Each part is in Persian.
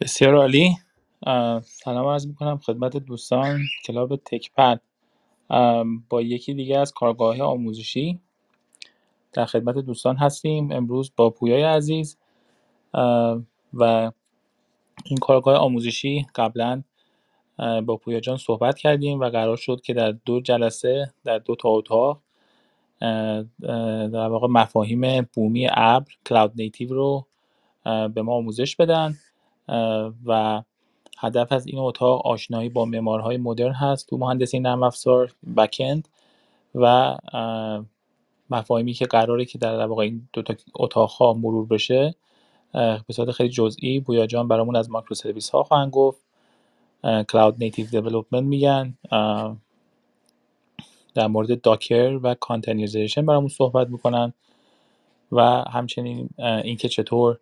بسیار عالی. سلام عرض می‌کنم خدمت دوستان کلاب تکپد با یکی دیگه از کارگاه آموزشی در خدمت دوستان هستیم. امروز با پویای عزیز و این کارگاه آموزشی قبلا با پویا جان صحبت کردیم و قرار شد که در دو جلسه در دو تا اتاق در واقع مفاهیم بومی ابر کلاود نیتیو رو به ما آموزش بدن. و هدف از این اتاق آشنایی با معماری‌های مدرن هست تو مهندسی نرم افزار backend و مفاهیمی که قراره که در واقع این دو تا اتاق ها مرور بشه به صورت خیلی جزئی پویا جان برامون از microservice ها خواهند گفت. cloud native development میگن. در مورد Docker و containerization برامون صحبت می‌کنن و همچنین اینکه چطور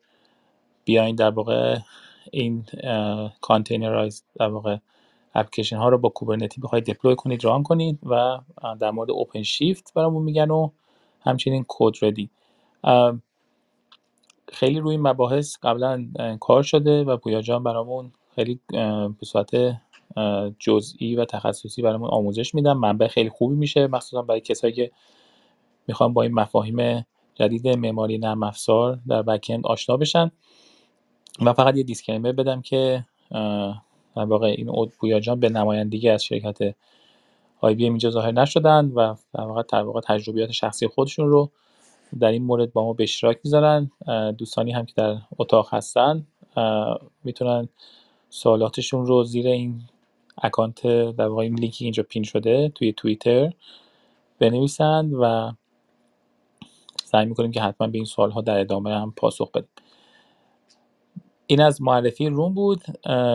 بیاین در واقع این containerize در واقع اپلیکیشن ها رو با Kubernetes بخواید deploy کنید run کنید و در مورد OpenShift برامون میگن و همچنین CodeReady خیلی روی مباحث قبلا کار شده و پویا جان برامون خیلی به صورت جزئی و تخصصی برامون آموزش میدن. منبع خیلی خوبی میشه مخصوصا برای کسایی که می‌خوان با این مفاهیم جدید معماری نرم افزار در بکند آشنا بشن. و فقط یه دیسکلیمر بدم که در واقع این اود پویا جان به نمایندگی از شرکت آی بی اینجا ظاهر نشدن و در واقع در تجربیات شخصی خودشون رو در این مورد با ما به اشتراک می‌ذارن. دوستانی هم که در اتاق هستن می‌تونن سوالاتشون رو زیر این اکانت در واقع این لینکی اینجا پین شده توی توییتر بنویسند و سعی می‌کنیم که حتما به این سوال ها در ادامه هم پاسخ بدیم. این از معرفی روم بود.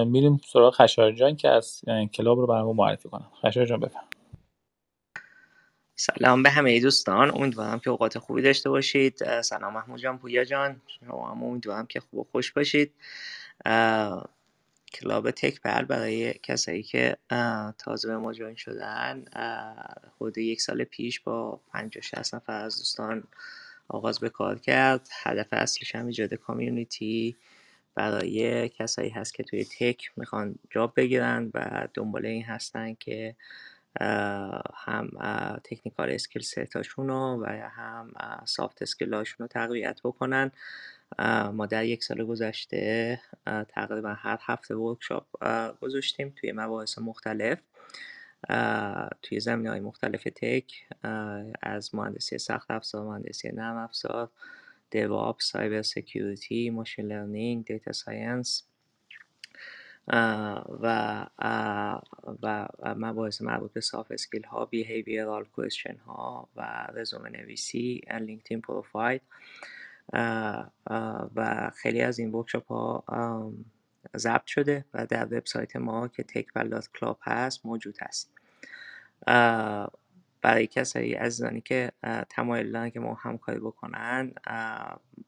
میریم سراغ خشار جان که از کلاب رو برامون معرفی کنم خشار جان بفرم سلام به همه دوستان. امیدوارم که اوقات خوبی داشته باشید. سلام محمود جان پویا جان. شما هم امیدوارم که خوب و خوش باشید. کلاب تک پل برای کسایی که تازه به ما join شدن حدود یک سال پیش با 50 60 نفر از دوستان آغاز به کار کرد. هدف اصلیش هم ایجاد community برای کسایی هست که توی tech می‌خوان job بگیرن و دنبال این هستن که هم technical skill set اشون رو و هم soft skill هاشون رو تقویت بکنن. ما در یک سال گذشته تقریبا هر هفته workshop گذاشتیم توی مباحث مختلف. توی زمینه های مختلف tech از مهندسی سخت افزار مهندسی نرم افزار cyber security machine learning data science و و مباحث مربوط به soft skill ها behavioral question ها و رزومه نویسی LinkedIn profile و خیلی از این workshop ها ضبط شده و در وبسایت ما که تکبل کلاب هست موجود هست. برای کسایی عزیزانی که تمایل دارن که با ما همکاری بکنن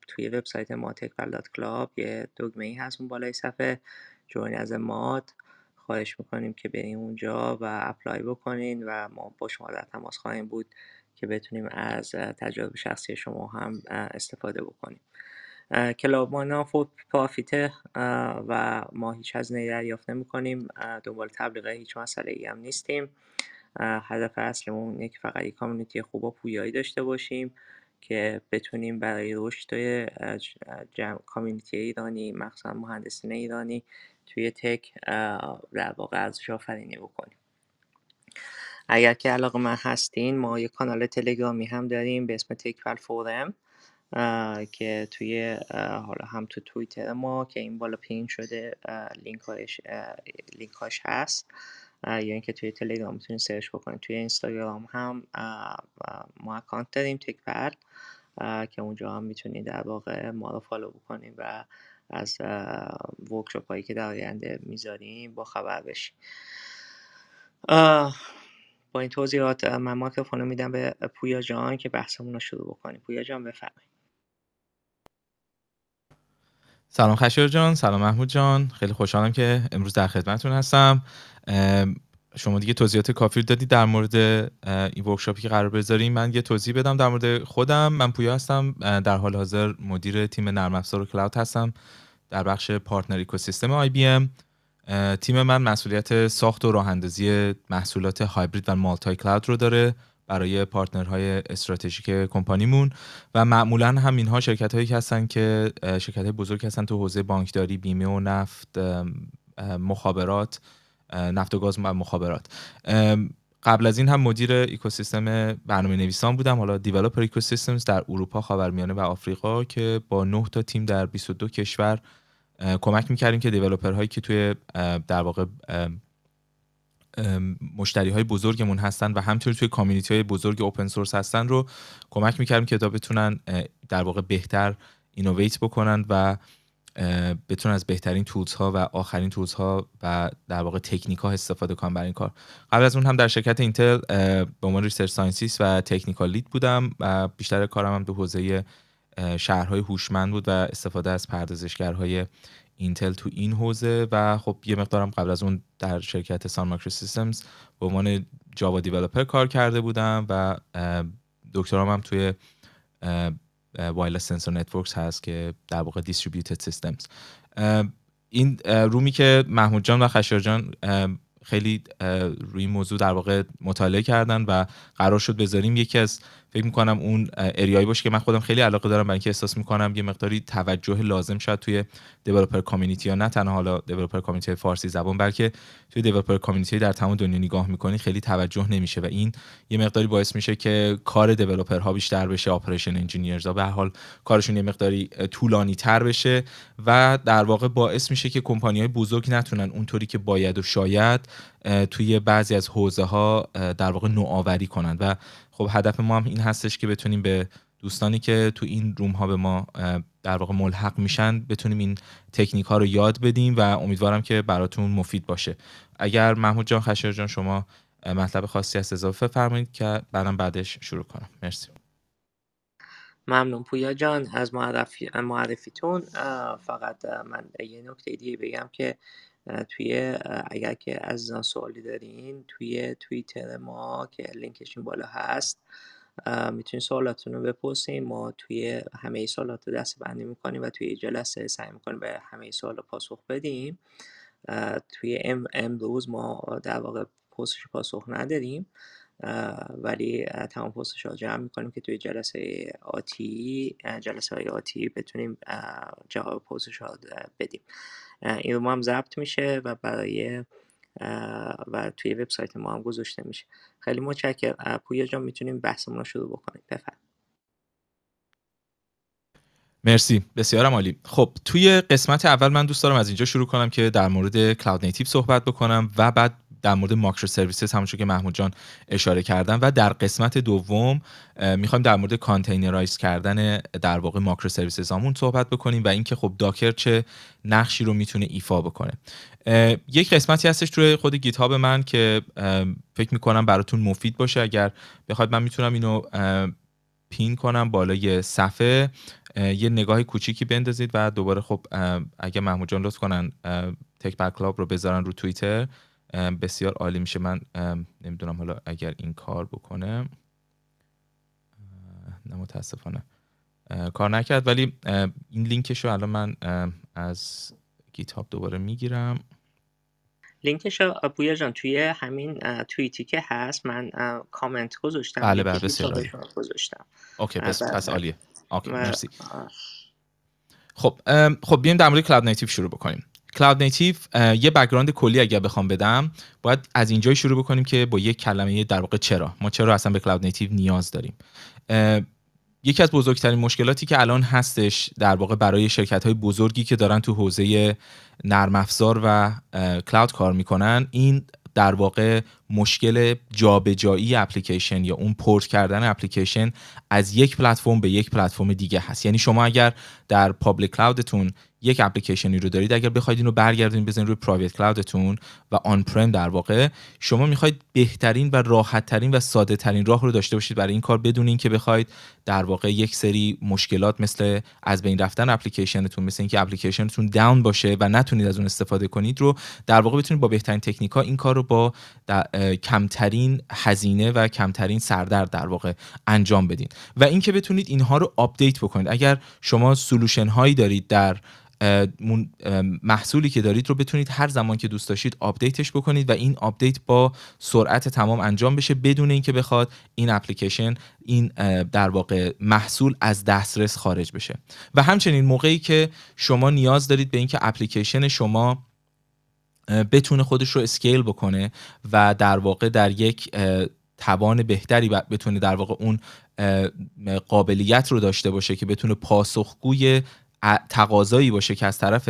توی وبسایت ما تکبل کلاب یه دگمه ای هست اون بالای صفحه. join us ماد. خواهش می‌کنیم که بریم اونجا و apply بکنین و ما با شما در تماس خواهیم بود که بتونیم از تجربه شخصی شما هم استفاده بکنیم. کلاب ما نام پرافیته و ما هیچ هزینه دریافت نمی کنیم دنبال تبلیغ هیچ مسئله ای هم نیستیم. هدف اصلمون اینه که فقط یک کامیونیتی خوب و پویایی داشته باشیم که بتونیم برای رشد کامیونیتی ایرانی مخصوصا مهندسین ایرانی توی تک در واقع ارزش آفرینی بکنیم. اگر که علاقه مند هستین ما یه کانال تلگرامی هم داریم به اسم تکپل forum که توی حالا هم تو توییتر ما که این بالا pin شده link اش link اش هست. یا اینکه توی تلگرام می‌تونید search بکنید توی اینستاگرام هم ما account داریم تکپل که اونجا هم می‌تونید در واقع ما رو follow بکنید و از workshop هایی که در آینده می‌ذاریم با خبر بشین با این توضیحات من مایکروفون رو میدم به پویا جان که بحثمون رو شروع بکنیم. پویا جان بفرمایید. سلام خشایار جان سلام محمود جان. خیلی خوشحالم که امروز در خدمتتون هستم. شما دیگه توضیحات کافی دادی در مورد این workshop ی که قرار بذاریم. من یه توضیح بدم در مورد خودم. من پویا هستم در حال حاضر مدیر تیم نرم افزار و cloud هستم در بخش partner ecosystem آی بی ام. تیم من مسئولیت ساخت و راه اندازی محصولات هایبرید و مالتای کلاود رو داره. برای پارتنرهای استراتژیک کمپانیمون و معمولا هم اینها شرکت هایی هستن که شرکت های بزرگ هستن تو حوزه بانکداری بیمه و نفت مخابرات نفت و گاز و مخابرات. قبل از این هم مدیر اکوسیستم برنامه نویسان بودم حالا دیولپر اکوسیستمز در اروپا خاورمیانه و آفریقا که با 9 تا تیم در 22 کشور کمک می‌کردیم که developer هایی که توی در واقع مشتری های بزرگمون هستن و همینطور توی community های بزرگ open source هستن رو کمک می‌کردیم که بتونن در واقع بهتر innovate بکنن و بتونن از بهترین tools ها و آخرین tools ها و در واقع تکنیک ها استفاده کنن برای این کار. قبل از اون هم در شرکت اینتل به عنوان research scientist و technical lead بودم و بیشتر کارم هم تو حوزه شهرهای هوشمند بود و استفاده از پردازشگرهای اینتل تو این حوزه و خب یه مقدارم قبل از اون در شرکت Sun Microsystems به عنوان Java developer کار کرده بودم و دکترام هم توی wireless sensor networks هست که در واقع distributed systems این room ی که محمود جان و خشایار جان خیلی روی موضوع در واقع مطالعه کردن و قرار شد بذاریم. یکی از فکر می‌کنم اون area یی باشه که من خودم خیلی علاقه دارم برای اینکه احساس می‌کنم یه مقداری توجه لازم شد توی developer community یا نه تنها حالا developer community فارسی زبان بلکه توی developer community در تمام دنیا نگاه می‌کنی خیلی توجه نمیشه و این یه مقداری باعث میشه که کار developer ها بیشتر بشه operation engineers ها به هر حال کارشون یه مقداری طولانی تر بشه و در واقع باعث میشه که کمپانی های بزرگ نتونن اونطوری که باید و شاید توی بعضی از حوزه ها در واقع نوآوری کنند و خب هدف ما هم این هستش که بتونیم به دوستانی که تو این روم ها به ما در واقع ملحق میشن بتونیم این تکنیک ها رو یاد بدیم و امیدوارم که براتون مفید باشه. اگر محمود جان خشر جان شما مطلب خاصی از اضافه فرمایید که بعدم بعدش شروع کنم. مرسی. ممنون. پویا جان از معرفی معرفیتون فقط من یه نکته دیگه بگم که توی اگر که عزیزان سوالی دارین توی توییتر ما که لینکش این بالا هست می‌تونین سوالاتون رو بپرسین. ما توی همه سوالات رو دست بندی می‌کنیم و توی جلسه سعی می‌کنیم به همه سوال پاسخ بدیم. توی امروز ما در واقع پرسش پاسخ نداریم ولی تمام پرسش ها جمع می‌کنیم که توی جلسه آتی جلسه های آتی بتونیم جواب پرسش ها بدیم. این ما هم ضبط میشه و برای و توی وبسایت ما هم گذاشته میشه. خیلی متشکرم. پویا جان می‌تونیم بحثمون رو شروع بکنیم. بفرم. مرسی. بسیارم عالی. خب توی قسمت اول من دوست دارم از اینجا شروع کنم که در مورد کلاود نیتیو صحبت بکنم و بعد در مورد ماکرو سرویسز همونجور که محمود جان اشاره کردن و در قسمت دوم می‌خوایم در مورد containerize کردن در واقع microservices همون صحبت بکنیم و اینکه خب Docker چه نقشی رو می‌تونه ایفا بکنه. یک قسمتی هستش توی خود GitHub من که فکر می‌کنم براتون مفید باشه. اگر بخواید من می‌تونم اینو pin کنم بالای صفحه یه نگاه کوچیکی بندازید. و دوباره خب اگه محمود جان لطف کنن تک بر کلاب رو بذارن رو توییتر. بسیار عالی میشه. من نمی‌دونم حالا اگر این کار بکنه. نه متاسفانه. کار نکرد. ولی این لینکش رو الان من از GitHub دوباره می‌گیرم. لینکش رو پویا جان توی همین توییتی که هست من کامنت گذاشتم. بله بله بسیار گذاشتم. okay پس پس عالیه. okay مرسی. خب خب بیایم در مورد cloud native شروع بکنیم. cloud native یه background کلی اگر بخوام بدم باید از اینجای شروع بکنیم که با یک کلمه در واقع چرا. ما چرا اصلا به cloud native نیاز داریم. یکی از بزرگترین مشکلاتی که الان هستش در واقع برای شرکت های بزرگی که دارن تو حوزه نرم افزار و cloud کار می‌کنن این در واقع مشکل جابجایی اپلیکیشن یا اون پورت کردن اپلیکیشن از یک پلتفرم به یک پلتفرم دیگه هست. یعنی شما اگر در public cloud تون یک اپلیکیشنی رو دارید اگر بخواید اینو برگردونید بزنید روی private cloud تون و on-prem در واقع شما می‌خواید بهترین و راحت ترین و ساده ترین راه رو داشته باشید برای این کار بدون اینکه بخواید در واقع یک سری مشکلات مثل از بین رفتن اپلیکیشنتون مثل اینکه application تون down باشه و نتونید از اون استفاده کنید رو در واقع بتونید با بهترین تکنیک ها این کار رو با کمترین هزینه و کمترین سردرد در واقع انجام بدین. و اینکه بتونید اینها رو update بکنید. اگر شما solution هایی دارید در محصولی که دارید رو بتونید هر زمان که دوست داشتید update ش بکنید و این update با سرعت تمام انجام بشه بدون اینکه بخواد این اپلیکیشن این در واقع محصول از دسترس خارج بشه. و همچنین موقعی که شما نیاز دارید به اینکه اپلیکیشن شما بتونه خودش رو scale بکنه و در واقع در یک توان بهتری بتونه در واقع اون قابلیت رو داشته باشه که بتونه پاسخگوی تقاضایی باشه که از طرف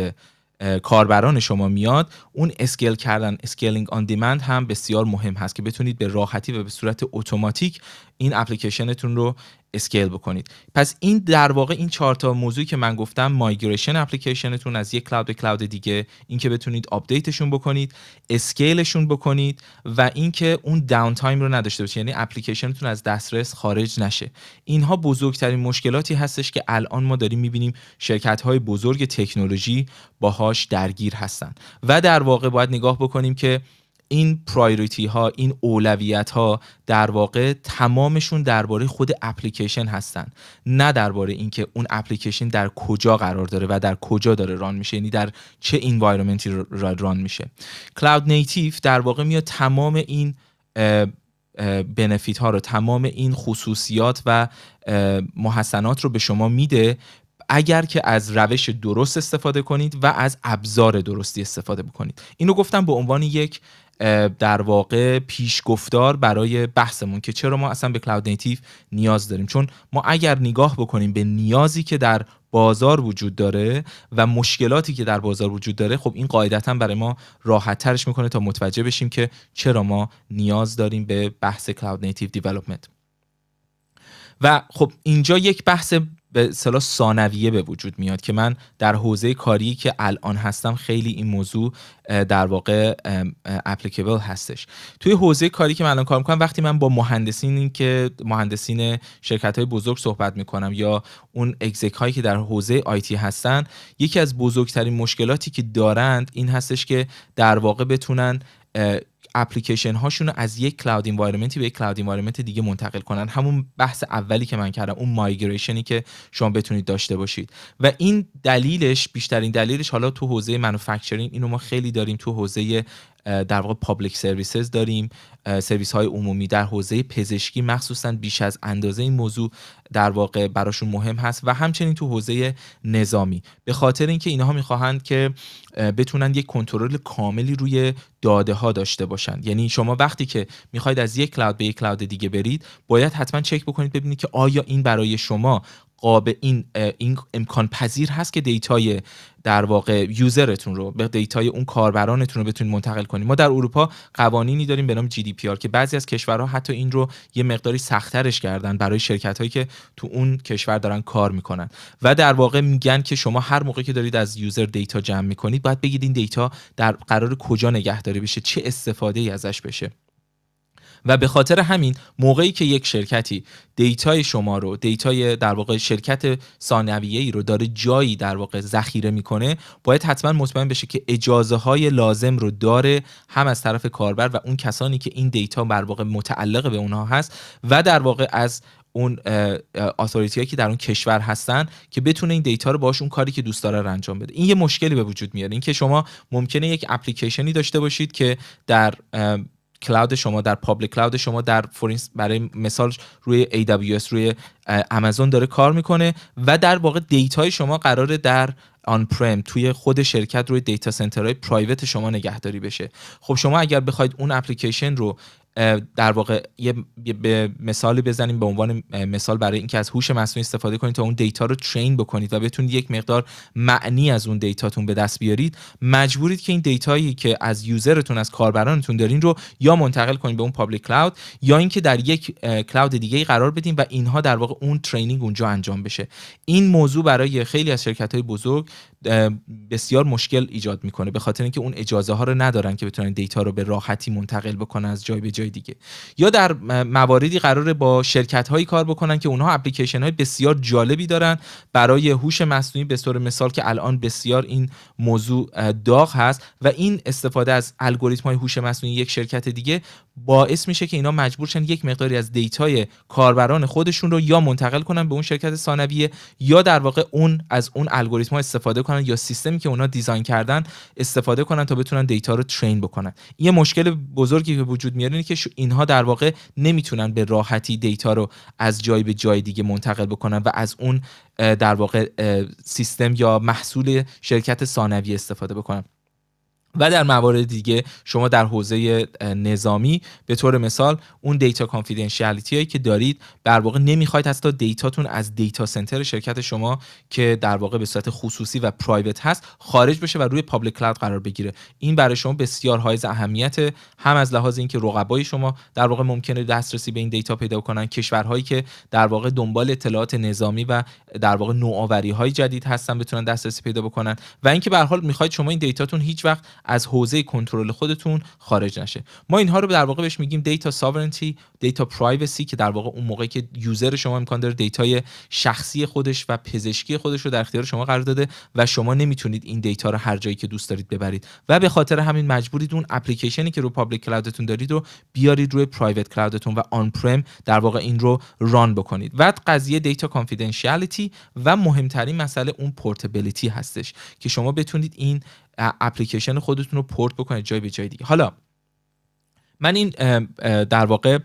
کاربران شما میاد. اون scale کردن scaling on demand هم بسیار مهم هست که بتونید به راحتی و به صورت اتوماتیک این اپلیکیشنتون رو scale بکنید. پس این در واقع این چهار تا موضوعی که من گفتم migration application تون از یک cloud به cloud دیگه اینکه بتونید update شون بکنید scale شون بکنید و اینکه اون downtime رو نداشته باشید. یعنی اپلیکیشنتون از دسترس خارج نشه. اینها بزرگترین مشکلاتی هستش که الان ما داریم می‌بینیم شرکت های بزرگ تکنولوژی باهاش درگیر هستن. و در واقع باید نگاه بکنیم که این priority ها این اولویت ها در واقع تمامشون درباره خود اپلیکیشن هستن. نه درباره اینکه اون اپلیکیشن در کجا قرار داره و در کجا داره run میشه یعنی در چه انوایرمنتی ران میشه. کلاود نیتیو در واقع میاد تمام این بنفیت ها رو تمام این خصوصیات و محسنات رو به شما میده اگر که از روش درست استفاده کنید و از ابزار درستی استفاده بکنید. اینو گفتم به عنوان یک در واقع پیشگفتار برای بحثمون که چرا ما اصلا به کلاود نیتیو نیاز داریم. چون ما اگر نگاه بکنیم به نیازی که در بازار وجود داره و مشکلاتی که در بازار وجود داره خب این قاعدتا برای ما راحت ترش می‌کنه تا متوجه بشیم که چرا ما نیاز داریم به بحث کلاود نیتیو دیولپمنت و خب اینجا یک بحث به صلاح ثانویه به وجود میاد که من در حوزه کاری که الان هستم خیلی این موضوع در واقع اپلیکیبل هستش. توی حوزه کاری که من الان کار می‌کنم وقتی من با مهندسین که مهندسین شرکت های بزرگ صحبت می‌کنم یا اون exec هایی که در حوزه IT هستن یکی از بزرگترین مشکلاتی که دارند این هستش که در واقع بتونن اپلیکیشن هاشون رو از یک cloud environment ی به یک cloud environment دیگه منتقل کنن. همون بحث اولی که من کردم اون migration ی که شما بتونید داشته باشید. و این دلیلش بیشترین دلیلش حالا تو حوزه manufacturing اینو ما خیلی داریم تو حوزه در واقع public services داریم. سرویس های عمومی در حوزه پزشکی مخصوصا بیش از اندازه این موضوع در واقع براشون مهم هست و همچنین تو حوزه نظامی. به خاطر اینکه اینها می‌خواهند که بتونن یک کنترل کاملی روی داده ها داشته باشن. یعنی شما وقتی که می‌خواید از یک cloud به یک cloud دیگه برید باید حتما چک بکنید ببینید که آیا این برای شما قابل این این امکان پذیر هست که دیتای در واقع user تون رو به دیتای اون کاربرانتون رو بتونید منتقل کنید. ما در اروپا قوانینی داریم به نام GDPR که بعضی از کشورها حتی این رو یه مقداری سختترش کردن برای شرکت هایی که تو اون کشور دارن کار می‌کنن. و در واقع میگن که شما هر موقع که دارید از user data جمع می‌کنید باید بگید این دیتا در قرار کجا نگهداری بشه چه استفاده ای ازش بشه. و به خاطر همین موقعی که یک شرکتی دیتای شما رو دیتای در واقع شرکت ثانویه ای رو داره جایی در واقع ذخیره می‌کنه باید حتما مطمئن بشه که اجازه های لازم رو داره هم از طرف کاربر و اون کسانی که این دیتا در واقع متعلق به اونها هست و در واقع از اون authority که در اون کشور هستن که بتونه این دیتا رو باش اون کاری که دوست داره رو انجام بده. این یه مشکلی به وجود میاره. اینکه شما ممکنه یک اپلیکیشنی داشته باشید که در cloud شما در public cloud شما در for instance برای مثال روی AWS روی آمازون داره کار می‌کنه و در واقع دیتای شما قراره در on-prem توی خود شرکت روی data center های private شما نگهداری بشه. خب شما اگر بخواید اون اپلیکیشن رو در واقع یه به مثالی بزنیم به عنوان مثال برای اینکه از هوش مصنوعی استفاده کنید تا اون دیتا رو train بکنید و بتونید یک مقدار معنی از اون دیتاتون به دست بیارید. مجبورید که این دیتایی که از user تون از کاربرانتون دارین رو یا منتقل کنید به اون public cloud یا اینکه در یک cloud دیگه قرار بدین و اینها در واقع اون training اونجا انجام بشه. این موضوع برای خیلی از شرکت های بزرگ بسیار مشکل ایجاد می‌کنه به خاطر اینکه اون اجازه ها رو ندارن که بتونن دیتا رو به راحتی منتقل بکنن از جای به جای دیگه. یا در مواردی قراره با شرکت هایی کار بکنن که اونها اپلیکیشن های بسیار جالبی دارن. برای هوش مصنوعی به طور مثال که الان بسیار این موضوع داغ هست و این استفاده از الگوریتم های هوش مصنوعی یک شرکت دیگه باعث میشه که اینا مجبور شن یک مقداری از دیتای کاربران خودشون رو یا منتقل کنن به اون شرکت ثانویه یا در واقع اون از اون الگوریتم استفاده کنن. یا سیستمی که اونا design کردن استفاده کنن تا بتونن دیتا رو train بکنن. یه مشکل بزرگی که وجود میاره اینه که اینها در واقع نمی‌تونن به راحتی دیتا رو از جای به جای دیگه منتقل بکنن و از اون در واقع سیستم یا محصول شرکت ثانویه استفاده بکنن. و در موارد دیگه شما در حوزه نظامی به طور مثال اون data confidentiality هایی که دارید در واقع نمی‌خواید حتی دیتاتون از data center شرکت شما که در واقع به صورت خصوصی و private هست خارج بشه و روی public cloud قرار بگیره. این برای شما بسیار حائز اهمیت هم از لحاظ اینکه رقبای شما در واقع ممکنه دسترسی به این دیتا پیدا کنن. کشورهایی که در واقع دنبال اطلاعات نظامی و در واقع نوآوری های جدید هستن بتونن دسترسی پیدا بکنن. و اینکه به هر حال می‌خواید شما این دیتاتون هیچ وقت از حوزه کنترل خودتون خارج نشه. ما اینها رو در واقع بهش میگیم data sovereignty data privacy که در واقع اون موقعی که user شما امکان داره دیتای شخصی خودش و پزشکی خودش رو در اختیار شما قرار داده و شما نمی‌تونید این دیتا رو هر جایی که دوست دارید ببرید. و به خاطر همین مجبورید اون اپلیکیشنی که رو public cloud تون دارید رو بیارید روی private cloud تون و on-prem در واقع این رو run بکنید. و قضیه data confidentiality و مهمترین مسئله اون portability هستش که شما بتونید این اپلیکیشن خودتون رو پورت بکنید جای به جای دیگه. حالا من این در واقع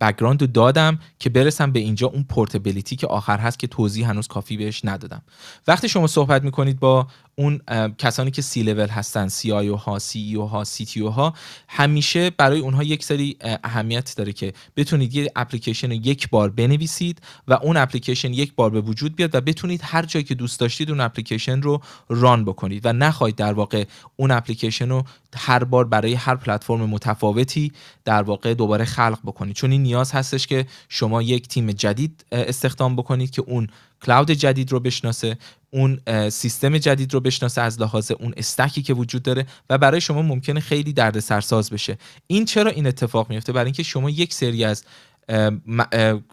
background رو دادم که برسم به اینجا اون portability که آخر هست که توضیح هنوز کافی بهش ندادم. وقتی شما صحبت می‌کنید با اون کسانی که سی لول هستن CIO ها CEO ها CTO ها همیشه برای اونها یک سری اهمیت داره که بتونید یه اپلیکیشن رو یک بار بنویسید و اون اپلیکیشن یک بار به وجود بیاد و بتونید هر جایی که دوست داشتید اون اپلیکیشن رو run بکنید و نخواهید در واقع اون اپلیکیشن رو هر بار برای هر پلتفرم متفاوتی در واقع دوباره خلق بکنید. چون این نیاز هستش که شما یک تیم جدید استخدام بکنید که اون کلاود جدید رو بشناسه اون سیستم جدید رو بشناسه از لحاظ اون استکی که وجود داره و برای شما ممکنه خیلی درد سرساز بشه. این چرا این اتفاق میفته؟ برای اینکه شما یک سری از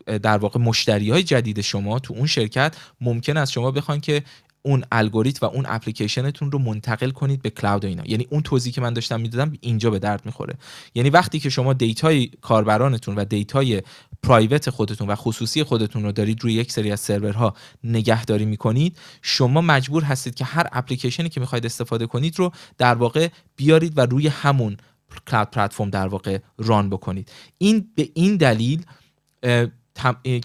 در واقع مشتری های جدید شما تو اون شرکت ممکن است شما بخوان که اون الگوریتم و اون اپلیکیشنتون رو منتقل کنید به cloud و اینا. یعنی اون توضیحی که من داشتم می‌دادم اینجا به درد می‌خوره. یعنی وقتی که شما دیتای کاربرانتون و دیتای private خودتون و خصوصی خودتون رو دارید روی یک سری از سرورها نگهداری می‌کنید شما مجبور هستید که هر اپلیکیشنی که می‌خواید استفاده کنید رو در واقع بیارید و روی همون cloud platform در واقع run بکنید. این به این دلیل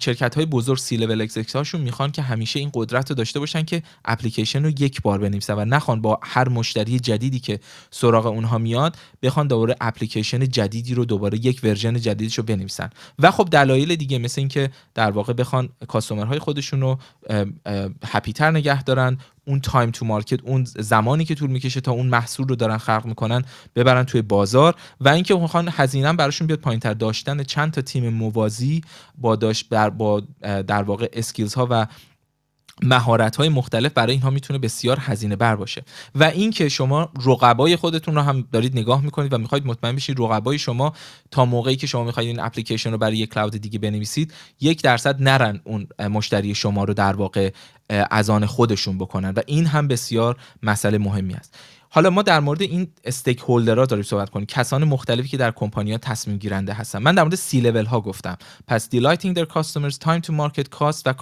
شرکت های بزرگ سی لول هاشون می‌خوان که همیشه این قدرت رو داشته باشن که اپلیکیشن رو یک بار بنویسن و نخوان با هر مشتری جدیدی که سراغ اونها میاد بخوان دوباره اپلیکیشن جدیدی رو دوباره یک version جدیدش رو بنویسن. و خب دلایل دیگه مثل اینکه در واقع بخوان customer های خودشون رو happy تر نگه دارن اون time to market اون زمانی که طول می‌کشه تا اون محصول رو دارن خلق می‌کنن ببرن توی بازار. و اینکه می‌خوان هزینه براشون بیاد پایینتر داشتن چند تا تیم موازی با داشت در با در واقع skills ها و مهارت های مختلف برای اینها می‌تونه بسیار هزینه بر باشه. و اینکه شما رقبای خودتون رو هم دارید نگاه می‌کنید و می‌خواید مطمئن بشید رقبای شما تا موقعی که شما می‌خواید این اپلیکیشن رو برای یک cloud دیگه بنویسید یک درصد نرن اون مشتری شما رو در واقع از آن خودشون بکنن. و این هم بسیار مسئله مهمی است. حالا ما در مورد این stakeholder ها داریم صحبت کنیم. کسان مختلفی که در کمپانی تصمیم گیرنده هستن. من در مورد سی لول ها گفتم. پس delighting their customers time to market cost و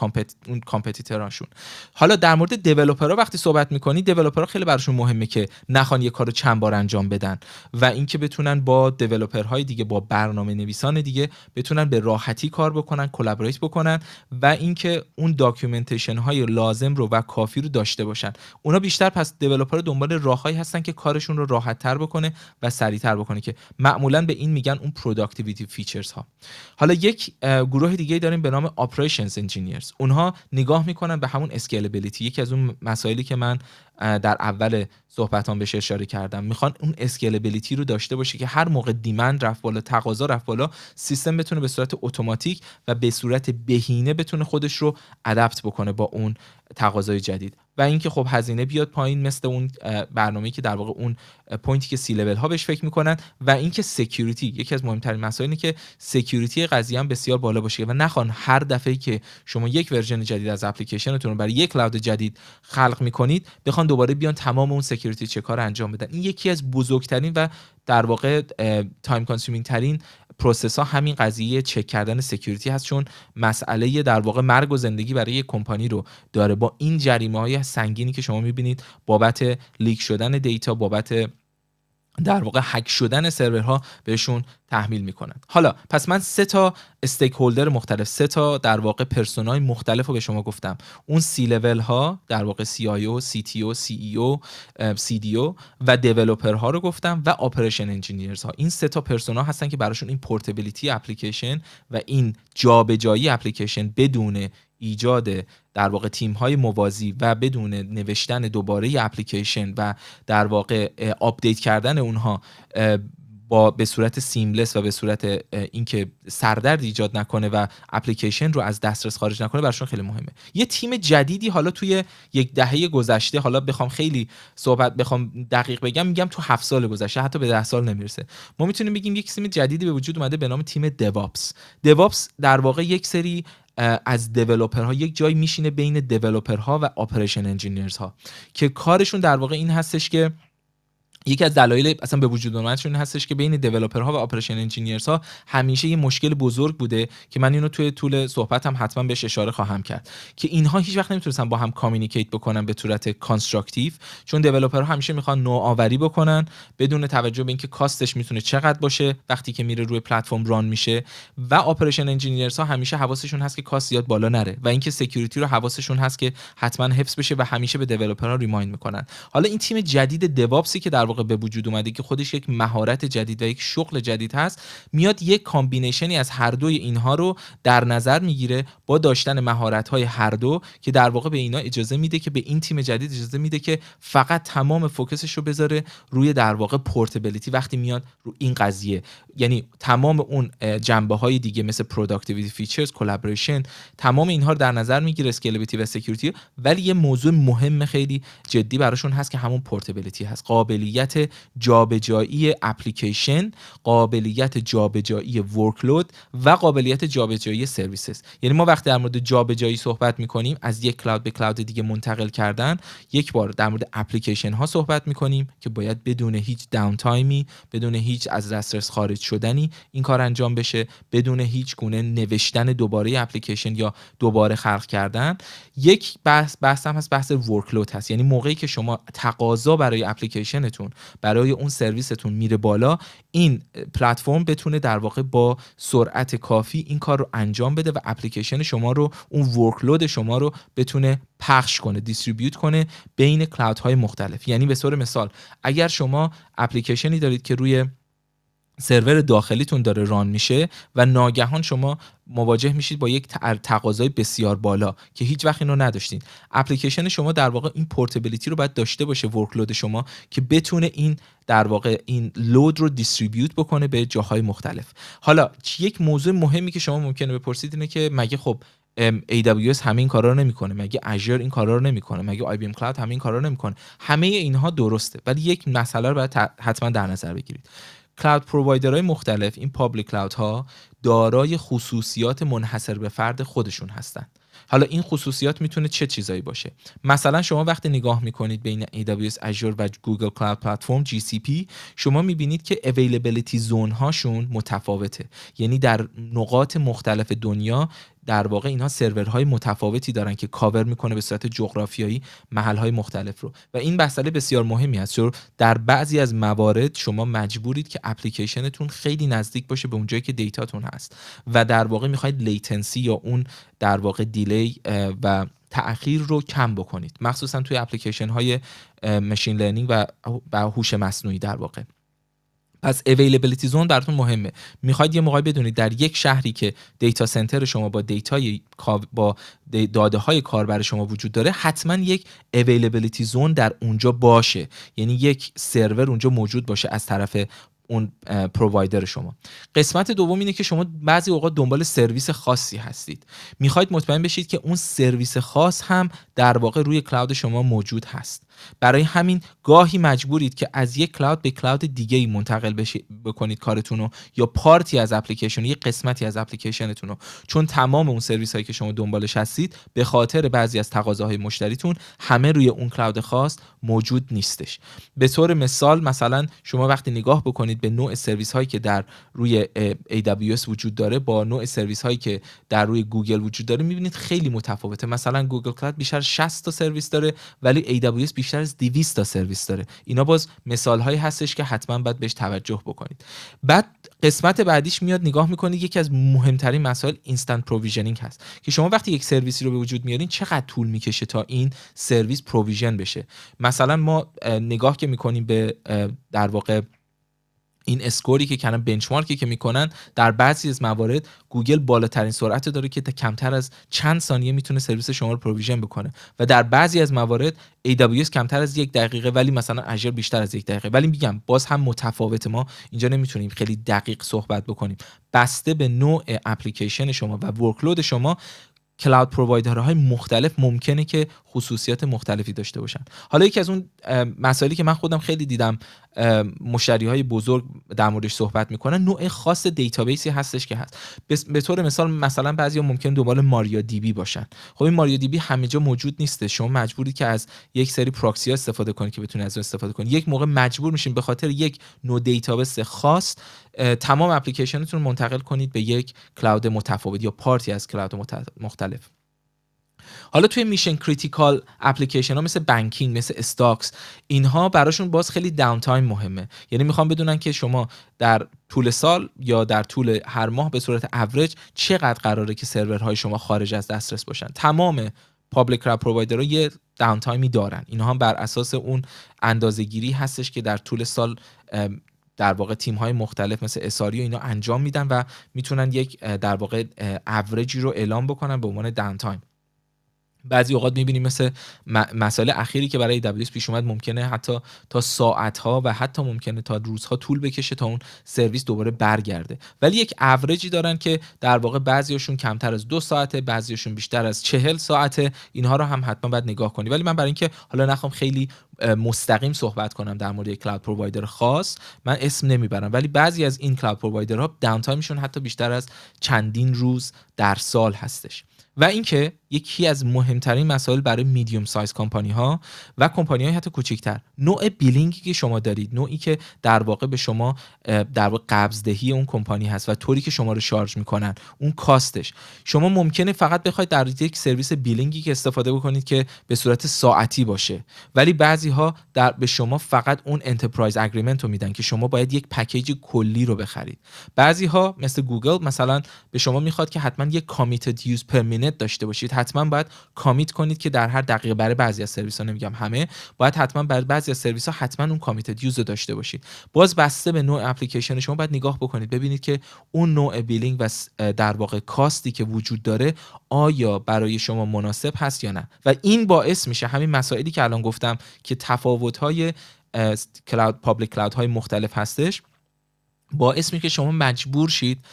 اون competitor اشون حالا در مورد ها وقتی صحبت می‌کنی ها خیلی براشون مهمه که نخوان یه کارو چند بار انجام بدن و اینکه بتونن با های دیگه با برنامه نویسان دیگه بتونن به راحتی کار بکنن collaborate بکنن و اینکه اون documentation های لازم رو و کافی رو داشته باشن. اونا بیشتر پس developer دنبال راههایی هستن که کارشون رو راحت تر بکنه و سریعتر بکنه که معمولا به این میگن اون productivity features ها حالا یک گروه دیگه داریم به نام operations engineers اونها نگاه می‌کنن به همون scalability یکی از اون مسائلی که من در اول صحبتام بهش اشاره کردم. می‌خوان اون scalability رو داشته باشه که هر موقع demand رفت بالا تقاضا رفت بالا سیستم بتونه به صورت اتوماتیک و به صورت بهینه بتونه خودش رو adapt بکنه با اون تقاضای جدید. اینکه خب هزینه بیاد پایین مثل اون برنامه‌ای که در واقع اون point ی که سی لول ها بهش فکر می‌کنن و اینکه security یکی از مهمترین مسائل اینه که security قضیه هم بسیار بالا باشه و نخوان هر دفعه که شما یک version جدید از اپلیکیشنتون رو برای یک cloud جدید خلق می‌کنید بخوان دوباره بیان تمام اون security چک ها رو انجام بدن. این یکی از بزرگترین و در واقع time consuming ترین process ها همین قضیه چک کردن security هست چون مسئله در واقع مرگ و زندگی برای یک کمپانی رو داره. با این جریمه های سنگینی که شما می‌بینید بابت leak شدن دیتا بابت در واقع هک شدن سرورها بهشون تحمیل می‌کنن. حالا پس من سه تا stakeholder مختلف سه تا در واقع persona ی مختلف رو به شما گفتم. اون سی لول ها در واقع سی آی او سی تی او سی ای او سی دی او و developer ها رو گفتم و operation engineers ها این سه تا persona هستن که براشون این portability اپلیکیشن و این جابجایی اپلیکیشن بدون ایجاد در واقع تیم های موازی و بدون نوشتن دوباره اپلیکیشن و در واقع آپدیت کردن اونها با به صورت seamless و به صورت اینکه سردرد ایجاد نکنه و اپلیکیشن رو از دسترس خارج نکنه براشون خیلی مهمه. یه تیم جدیدی حالا توی یک دهه گذشته حالا بخوام خیلی صحبت بخوام دقیق بگم میگم تو هفت سال گذشته حتی به ده سال نمی‌رسه. ما می‌تونیم بگیم یک تیم جدیدی به وجود اومده به نام تیم DevOps DevOps در واقع یک سری از ها یک جای میشینه بین ها و operation engineers ها که کارشون در واقع این هستش که یکی از دلایل اصلا به وجود اومدشون هستش که بین ها و operation engineers ها همیشه یه مشکل بزرگ بوده که من اینو توی طول صحبتم حتما بهش اشاره خواهم کرد. که اینها هیچ وقت نمی‌تونستن با هم communicate بکنن به صورت constructive چون ها همیشه می‌خوان نوآوری بکنن بدون توجه به اینکه cost ش می‌تونه چقدر باشه وقتی که میره روی پلتفرم run میشه. و operation engineers ها همیشه حواسشون هست که cost زیاد بالا نره و اینکه security رو حواسشون هست که حتما حفظ بشه و همیشه به ها remind می‌کنن. حالا این تیم جدید DevOps ی که در واقع به وجود اومده که خودش یک مهارت جدید و یک شغل جدید هست میاد یک combination ی از هر دوی اینها رو در نظر می‌گیره با داشتن مهارت های هر دو که در واقع به اینا اجازه میده که به این تیم جدید اجازه میده که فقط تمام focus ش رو بذاره روی در واقع portability وقتی میاد رو این قضیه. یعنی تمام اون جنبه های دیگه مثل productivity features collaboration تمام اینها رو در نظر می‌گیره scalability و security ولی یه موضوع مهم خیلی جدی براشون هست که همون portability هست. قابلیت جابجایی اپلیکیشن قابلیت جابجایی workload و قابلیت جابجایی services. یعنی ما وقتی در مورد جابجایی صحبت می‌کنیم از یک cloud به cloud دیگه منتقل کردن یک بار در مورد اپلیکیشن ها صحبت می‌کنیم که باید بدون هیچ داون تایمی بدون هیچ از دسترس خارج شدنی این کار انجام بشه بدون هیچ گونه نوشتن دوباره اپلیکیشن یا دوباره خلق کردن. یک بحث بحث هم هست بحث ورکلود هست. یعنی موقعی که شما تقاضا برای اپلیکیشنتون برای اون سرویستون میره بالا این پلتفرم بتونه در واقع با سرعت کافی این کار رو انجام بده و اپلیکیشن شما رو اون ورکلود شما رو بتونه پخش کنه دیستریبیوت کنه بین کلاود های مختلف. یعنی به طور مثال اگر شما اپلیکیشنی دارید که روی سرور داخلیتون داره ران میشه و ناگهان شما مواجه میشید با یک تقاضای بسیار بالا که هیچ وقت اینو نداشتین. اپلیکیشن شما در واقع این پورتبلیتی رو باید داشته باشه ورکلود شما که بتونه این در واقع این لود رو دیستریبیوت بکنه به جاهای مختلف. حالا یک موضوع مهمی که شما ممکنه بپرسید اینه که مگه خب AWS همین کارا رو نمی‌کنه مگه Azure این کارا رو نمی‌کنه مگه IBM Cloud همین کارا رو نمی‌کنه. همه اینها درسته ولی یک مسئله رو باید حتما در نظر بگیرید. کلاود پرووایدرهای مختلف این پابلیک کلاود ها دارای خصوصیات منحصر به فرد خودشون هستند حالا این خصوصیات می‌تونه چه چیزایی باشه؟ مثلا شما وقتی نگاه می‌کنید بین AWS Azure و Google Cloud Platform GCP شما می‌بینید که availability زون هاشون متفاوته. یعنی در نقاط مختلف دنیا در واقع اینها سرورهای متفاوتی دارن که کاور می‌کنه به صورت جغرافیایی محلهای مختلف رو. و این مسئله بسیار مهمی است. چون در بعضی از موارد شما مجبورید که اپلیکیشنتون خیلی نزدیک باشه به اونجایی که دیتاتون هست. و در واقع می‌خواید latency یا اون در واقع delay و تأخیر رو کم بکنید. مخصوصا توی اپلیکیشن های machine learning و هوش مصنوعی در واقع. پس availability zone براتون مهمه. می‌خواید یه موقعی بدونید در یک شهری که data center شما با دیتای با داده های کاربر شما وجود داره حتما یک availability zone در اونجا باشه. یعنی یک سرور اونجا موجود باشه از طرف اون provider شما. قسمت دوم اینه که شما بعضی اوقات دنبال سرویس خاصی هستید. می‌خواید مطمئن بشید که اون سرویس خاص هم در واقع روی cloud شما موجود هست. برای همین گاهی مجبورید که از یک cloud به cloud دیگه ای منتقل بکنید کارتون رو یا part ی از اپلیکیشن یک قسمتی از اپلیکیشنتون رو چون تمام اون سرویس هایی که شما دنبالش هستید به خاطر بعضی از تقاضاهای مشتریتون همه روی اون cloud خاص موجود نیستش. به طور مثال مثلا شما وقتی نگاه بکنید به نوع سرویس هایی که در روی AWS وجود داره با نوع سرویس هایی که در روی گوگل وجود داره می‌بینید خیلی متفاوته. مثلا گوگل cloud بیشتر 60 تا سرویس داره ولی AWS بیشتر از 200 تا سرویس داره. اینا باز مثال هایی هستش که حتما باید بهش توجه بکنید. بعد قسمت بعدیش میاد نگاه می‌کنید یکی از مهمترین مسائل instant provisioning هست. که شما وقتی یک سرویسی رو به وجود میارین چقدر طول می‌کشه تا این سرویس provision بشه؟ مثلا ما نگاه که می‌کنیم به در واقع این score ی که کنن benchmark ی که می‌کنن در بعضی از موارد گوگل بالاترین سرعت داره که کمتر از چند ثانیه می‌تونه سرویس شما رو provision بکنه. و در بعضی از موارد AWS کمتر از یک دقیقه ولی مثلا اژر بیشتر از یک دقیقه. ولی میگم باز هم متفاوت ما اینجا نمی‌تونیم خیلی دقیق صحبت بکنیم. بسته به نوع اپلیکیشن شما و ورکلود شما کلاود پرووایدرهای مختلف ممکنه که خصوصیات مختلفی داشته باشن. حالا یکی از اون مسائلی که من خودم خیلی دیدم مشتری های بزرگ در موردش صحبت می‌کنن. نوع خاص دیتابیسی هستش که هست. به طور مثال مثلا بعضی ممکن دنبال MariaDB باشن. خب این MariaDB همه جا موجود نیسته. شما مجبورید که از یک سری پراکسی ها استفاده کنید که بتونید از اون استفاده کنید. یک موقع مجبور میشین به خاطر یک نوع database خاص تمام اپلیکیشنتون منتقل کنید به یک cloud متفاوت یا partی از cloud مختلف. حالا توی mission critical اپلیکیشن ها مثل banking مثل stocks اینها براشون باز خیلی downtime مهمه. یعنی می‌خوام بدونن که شما در طول سال یا در طول هر ماه به صورت اوریج چقدر قراره که سرورهای شما خارج از دسترس باشن. تمام public cloud provider ها یه downtime ی دارن. اینها هم بر اساس اون اندازه گیری هستش که در طول سال در واقع تیم های مختلف مثل SRE و اینا انجام میدن و می‌تونن یک در واقع اوریجی رو اعلام بکنن به عنوان downtime بعضی اوقات می‌بینیم مثل مسئله اخیری که برای AWS پیش اومد ممکنه حتی تا ساعت ها و حتی ممکنه تا روزها طول بکشه تا اون سرویس دوباره برگرده. ولی یک اوریجی دارن که در واقع بعضیاشون کمتر از دو ساعته بعضیاشون بیشتر از چهل ساعته. اینها رو هم حتما باید نگاه کنی. ولی من برای اینکه حالا نخوام خیلی مستقیم صحبت کنم در مورد cloud provider خاص من اسم نمی‌برم. ولی بعضی از این cloud provider ها downtime شون حتی بیشتر از چندین روز در سال هستش. و اینکه یکی از مهمترین مسائل برای medium size کمپانی ها و کمپانی های حتی کوچکتر. نوع billing ی که شما دارید نوعی که در واقع به شما در واقع قبضدهی اون کمپانی هست و طوری که شما رو شارژ می‌کنن اون cost ش. شما ممکنه فقط بخواید در یک سرویس billing ی که استفاده بکنید که به صورت ساعتی باشه ولی بعضی ها در به شما فقط اون enterprise agreement رو میدن که شما باید یک پکیج کلی رو بخرید. بعضی ها مثل گوگل مثلا به شما می‌خواد که حتما یک committed use per داشته باشید. حتما باید commit کنید که در هر دقیقه برای بعضی از سرویس ها نمیگم همه باید حتما برای بعضی از سرویس ها حتما اون committed use داشته باشید. باز بسته به نوع اپلیکیشن شما باید نگاه بکنید ببینید که اون نوع billing و در واقع cost ی که وجود داره آیا برای شما مناسب هست یا نه. و این باعث میشه همین مسائلی که الان گفتم که تفاوت های cloud public cloud های مختلف هستش باعث میشه که شما مجبور شید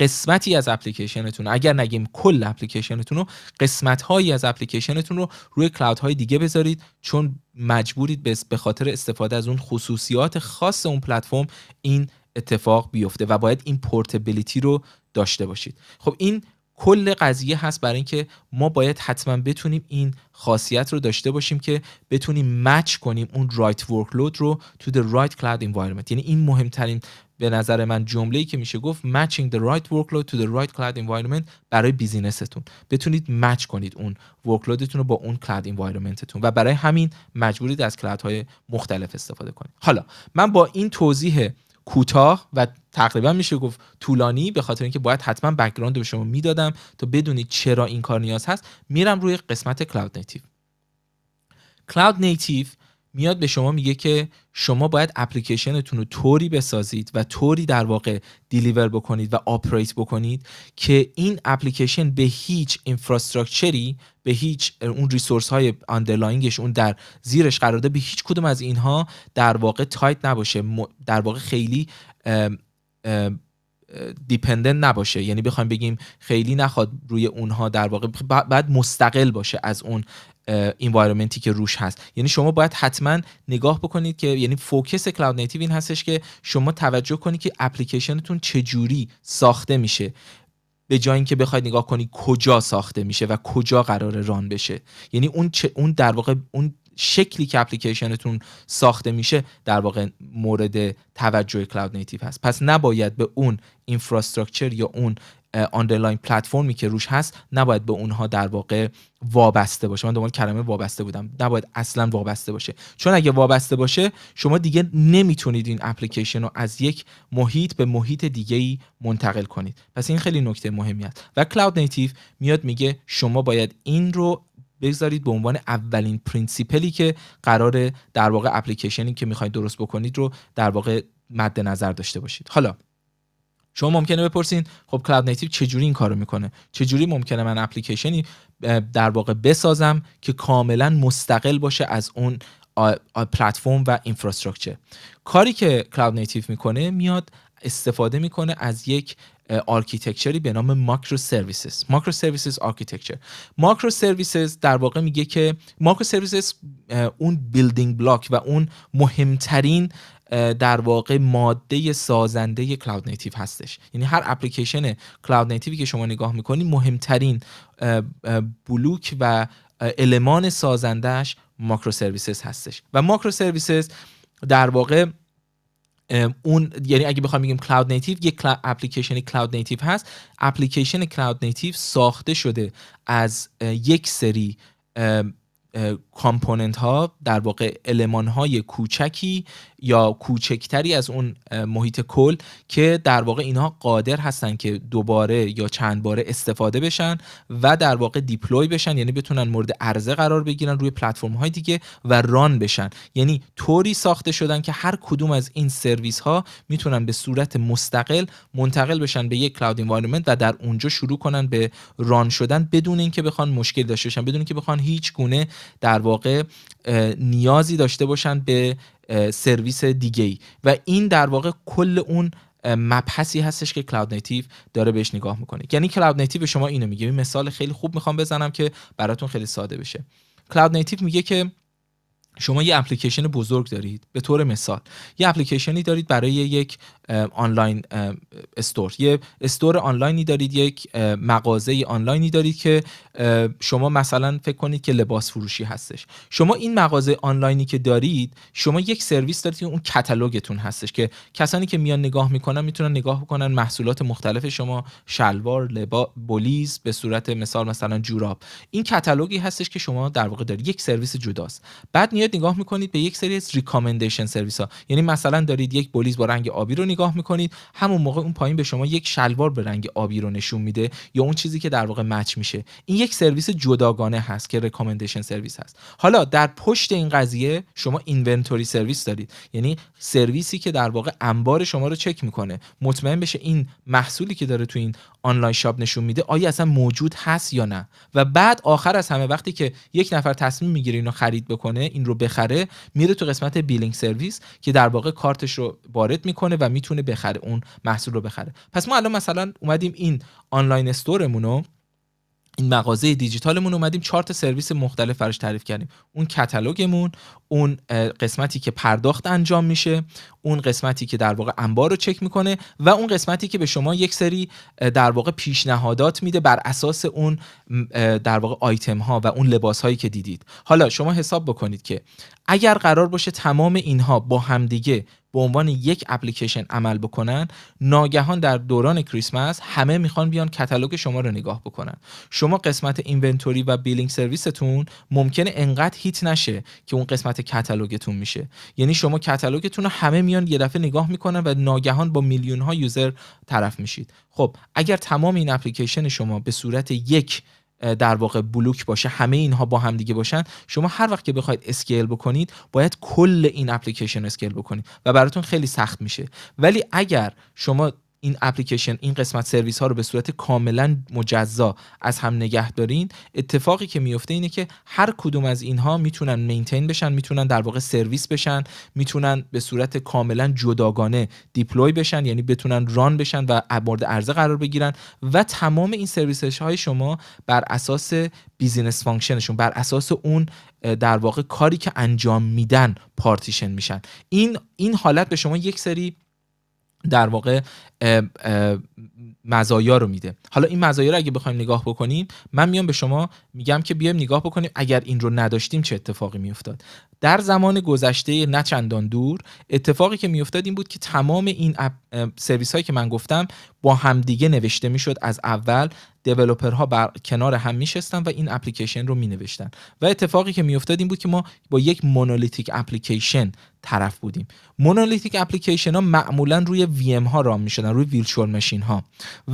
قسمتی از اپلیکیشنتون اگر نگیم کل اپلیکیشنتون رو قسمت هایی از اپلیکیشنتون رو روی کلاود های دیگه بذارید چون مجبورید به خاطر استفاده از اون خصوصیات خاص اون پلتفرم این اتفاق بیفته و باید این پورتبیلیتی رو داشته باشید. خب این کل قضیه هست برای اینکه ما باید حتما بتونیم این خاصیت رو داشته باشیم که بتونیم مچ کنیم اون رایت ورکلود رو تو the right cloud environment. یعنی این مهمترین به نظر من جمله‌ای که میشه گفت matching the right workload to the right cloud environment برای business تون بتونید match کنید اون workload تون رو با اون cloud environment تون و برای همین مجبورید از cloud های مختلف استفاده کنید. حالا من با این توضیح کوتاه و تقریبا میشه گفت طولانی به خاطر اینکه باید حتما background به شما می‌دادم تا بدونید چرا این کار نیاز هست میرم روی قسمت cloud native cloud native میاد به شما میگه که شما باید اپلیکیشنتون رو طوری بسازید و طوری در واقع deliver بکنید و operate بکنید که این اپلیکیشن به هیچ infrastructure ی به هیچ اون resource های underlying ش اون در زیرش قرار ده به هیچ کدوم از اینها در واقع tight نباشه در واقع خیلی dependent نباشه. یعنی بخوایم بگیم خیلی نخواد روی اونها در واقع بعد مستقل باشه از اون environment ی که روش هست. یعنی شما باید حتما نگاه بکنید که یعنی focus cloud native این هستش که شما توجه کنید که اپلیکیشنتون چجوری ساخته میشه. به جای اینکه بخواید نگاه کنید کجا ساخته میشه و کجا قرار run بشه. یعنی اون اون در واقع اون شکلی که اپلیکیشنتون ساخته میشه در واقع مورد توجه cloud native هست. پس نباید به اون infrastructure یا اون underlying پلتفرمی که روش هست نباید به اونها در واقع وابسته باشه. من دنبال کلمه وابسته بودم. نباید اصلا وابسته باشه. چون اگه وابسته باشه شما دیگه نمی‌تونید این اپلیکیشن رو از یک محیط به محیط دیگه ای منتقل کنید. پس این خیلی نکته مهمی است و cloud native میاد میگه شما باید این رو بگذارید به عنوان اولین principle ی که قرار در واقع اپلیکیشنی که می‌خواید درست بکنید رو در واقع مد نظر داشته باشید. حالا شما ممکنه بپرسین خب cloud native چجوری این کارو می‌کنه؟ چجوری ممکنه من اپلیکیشنی در واقع بسازم که کاملا مستقل باشه از اون پلتفرم و infrastructure کاری که cloud native می‌کنه میاد استفاده می‌کنه از یک architecture ی به نام microservices microservices architecture microservices در واقع میگه که microservices اون building block و اون مهمترین در واقع ماده سازنده cloud native هستش. یعنی هر اپلیکیشن cloud native ی که شما نگاه می‌کنید مهمترین بلوک و المان سازندهش microservices هستش. و microservices در واقع اون یعنی اگه بخوام بگیم cloud native یک اپلیکیشن cloud native هست. اپلیکیشن cloud native ساخته شده از یک سری کامپوننت ها در واقع علمان های کوچکی یا کوچکتری از اون محیط کل که در واقع اینها قادر هستن که دوباره یا چند باره استفاده بشن و در واقع دیپلوی بشن یعنی بتونن مورد عرضه قرار بگیرن روی پلتفرم های دیگه و ران بشن. یعنی طوری ساخته شدن که هر کدوم از این سرویس ها می‌تونن به صورت مستقل منتقل بشن به یک cloud environment و در اونجا شروع کنن به run شدن بدون اینکه بخوان مشکل داشته باشن بدون اینکه بخوان هیچ گونه در واقع نیازی داشته باشن به سرویس دیگه ای و این در واقع کل اون مبحثی هستش که cloud native داره بهش نگاه می‌کنه. یعنی cloud native به شما اینو میگه. مثال خیلی خوب می‌خوام بزنم که براتون خیلی ساده بشه. cloud native میگه که شما یه اپلیکیشن بزرگ دارید. به طور مثال یه اپلیکیشنی دارید برای یک آنلاین استور. یه استور آنلاینی دارید یک مغازه آنلاینی دارید که شما مثلا فکر کنید که لباس فروشی هستش. شما این مغازه آنلاینی که دارید شما یک سرویس دارید که اون کتالوگتون هستش که کسانی که میان نگاه می‌کنن می‌تونن نگاه بکنن محصولات مختلف شما شلوار لبا بولیز به صورت مثال مثلا جوراب. این کتالوگی هستش که شما در واقع دارید. یک سرویس جداست. بعد میاد نگاه می‌کنید به یک سری از recommendation service ها یعنی مثلا دارید یک بولیز با رنگ آبی رو نگاه می‌کنید همون موقع اون پایین به شما یک شلوار به رنگ آبی رو نشون میده یا اون چیزی که در واقع match میشه. این یک سرویس جداگانه هست که recommendation service هست. حالا در پشت این قضیه شما inventory service دارید. یعنی سرویسی که در واقع انبار شما رو چک می‌کنه. مطمئن بشه این محصولی که داره تو این online shop نشون میده آیا اصلا موجود هست یا نه. و بعد آخر از همه وقتی که یک نفر تصمیم می‌گیره اینو خرید بکنه این رو بخره میره تو قسمت billing service که در واقع کارتش رو وارد می‌کنه و می‌تونه بخره اون محصول رو بخره. پس ما الان مثلا اومدیم این online store مون رو این مغازه دیجیتالمون اومدیم چهار تا سرویس مختلف فرش تعریف کردیم. اون کتالوگمون اون قسمتی که پرداخت انجام میشه اون قسمتی که در واقع انبار رو چک می‌کنه و اون قسمتی که به شما یک سری در واقع پیشنهادات میده بر اساس اون در واقع آیتم ها و اون لباس هایی که دیدید. حالا شما حساب بکنید که اگر قرار باشه تمام اینها با همدیگه به عنوان یک اپلیکیشن عمل بکنن ناگهان در دوران کریسمس همه می‌خوان بیان کتالوگ شما رو نگاه بکنن. شما قسمت inventory و billing service تون ممکنه انقدر hit نشه که اون قسمت کتالوگتون میشه. یعنی شما کتالوگتون رو همه میان یه دفعه نگاه می‌کنن و ناگهان با میلیون ها user طرف میشید. خب اگر تمام این اپلیکیشن شما به صورت یک در واقع block باشه همه اینها با هم دیگه باشن شما هر وقت که بخواید scale بکنید باید کل این application scale بکنید و براتون خیلی سخت میشه. ولی اگر شما این اپلیکیشن این قسمت سرویس ها رو به صورت کاملا مجزا از هم نگه دارین. اتفاقی که میفته اینه که هر کدوم از اینها می‌تونن maintain بشن می‌تونن در واقع سرویس بشن می‌تونن به صورت کاملا جداگانه deploy بشن یعنی بتونن run بشن و مورد عرضه قرار بگیرن و تمام این سرویس های شما بر اساس business function شون بر اساس اون در واقع کاری که انجام میدن پارتیشن میشن. این این حالت به شما یک سری در واقع مزایا رو میده. حالا این مزایا رو اگه بخوایم نگاه بکنیم من میام به شما میگم که بیایم نگاه بکنیم اگر این رو نداشتیم چه اتفاقی میافتاد. در زمان گذشته نه چندان دور اتفاقی که میافتاد این بود که تمام این سرویس هایی که من گفتم با همدیگه نوشته می‌شد. از اول developer ها بر کنار هم میشستن و این اپلیکیشن رو مینوشتن. و اتفاقی که میافتاد این بود که ما با یک monolithic application طرف بودیم. monolithic application ها معمولا روی VM ها run می‌شدن روی virtual machine ها.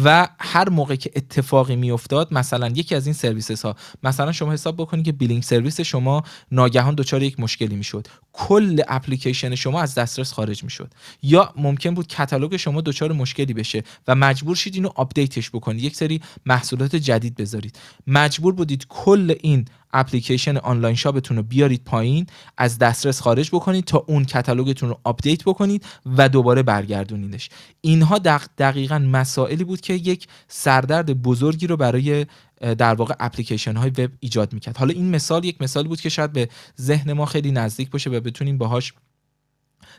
و هر موقع که اتفاقی میافتاد مثلا یکی از این services ها مثلا شما حساب بکنید که billing service شما ناگهان دچار یک مشکلی می‌شد. کل اپلیکیشن شما از دسترس خارج می‌شد. یا ممکن بود کتالوگ شما دچار مشکلی بشه و مجبور شید اینو update ش بکنید. یک سری محصولات جدید بذارید. مجبور بودید کل این application online shop تون رو بیارید پایین از دسترس خارج بکنید تا اون کتالوگتون رو update بکنید و دوباره برگردونیدش اینها دقیقا مسائلی بود که یک سردرد بزرگی رو برای در واقع اپلیکیشن های وب ایجاد می‌کرد. حالا این مثال یک مثال بود که شاید به ذهن ما خیلی نزدیک باشه و بتونیم باهاش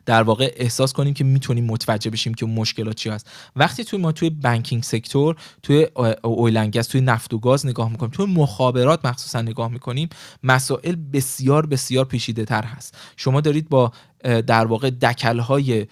در واقع احساس کنیم که می‌تونیم متوجه بشیم که مشکلات چی هست. وقتی توی ما توی بانکینگ سکتور توی اویلنگز توی نفت و گاز نگاه می‌کنیم توی مخابرات مخصوصا نگاه می‌کنیم مسائل بسیار بسیار پیچیده تر هست. شما دارید با در واقع دکل های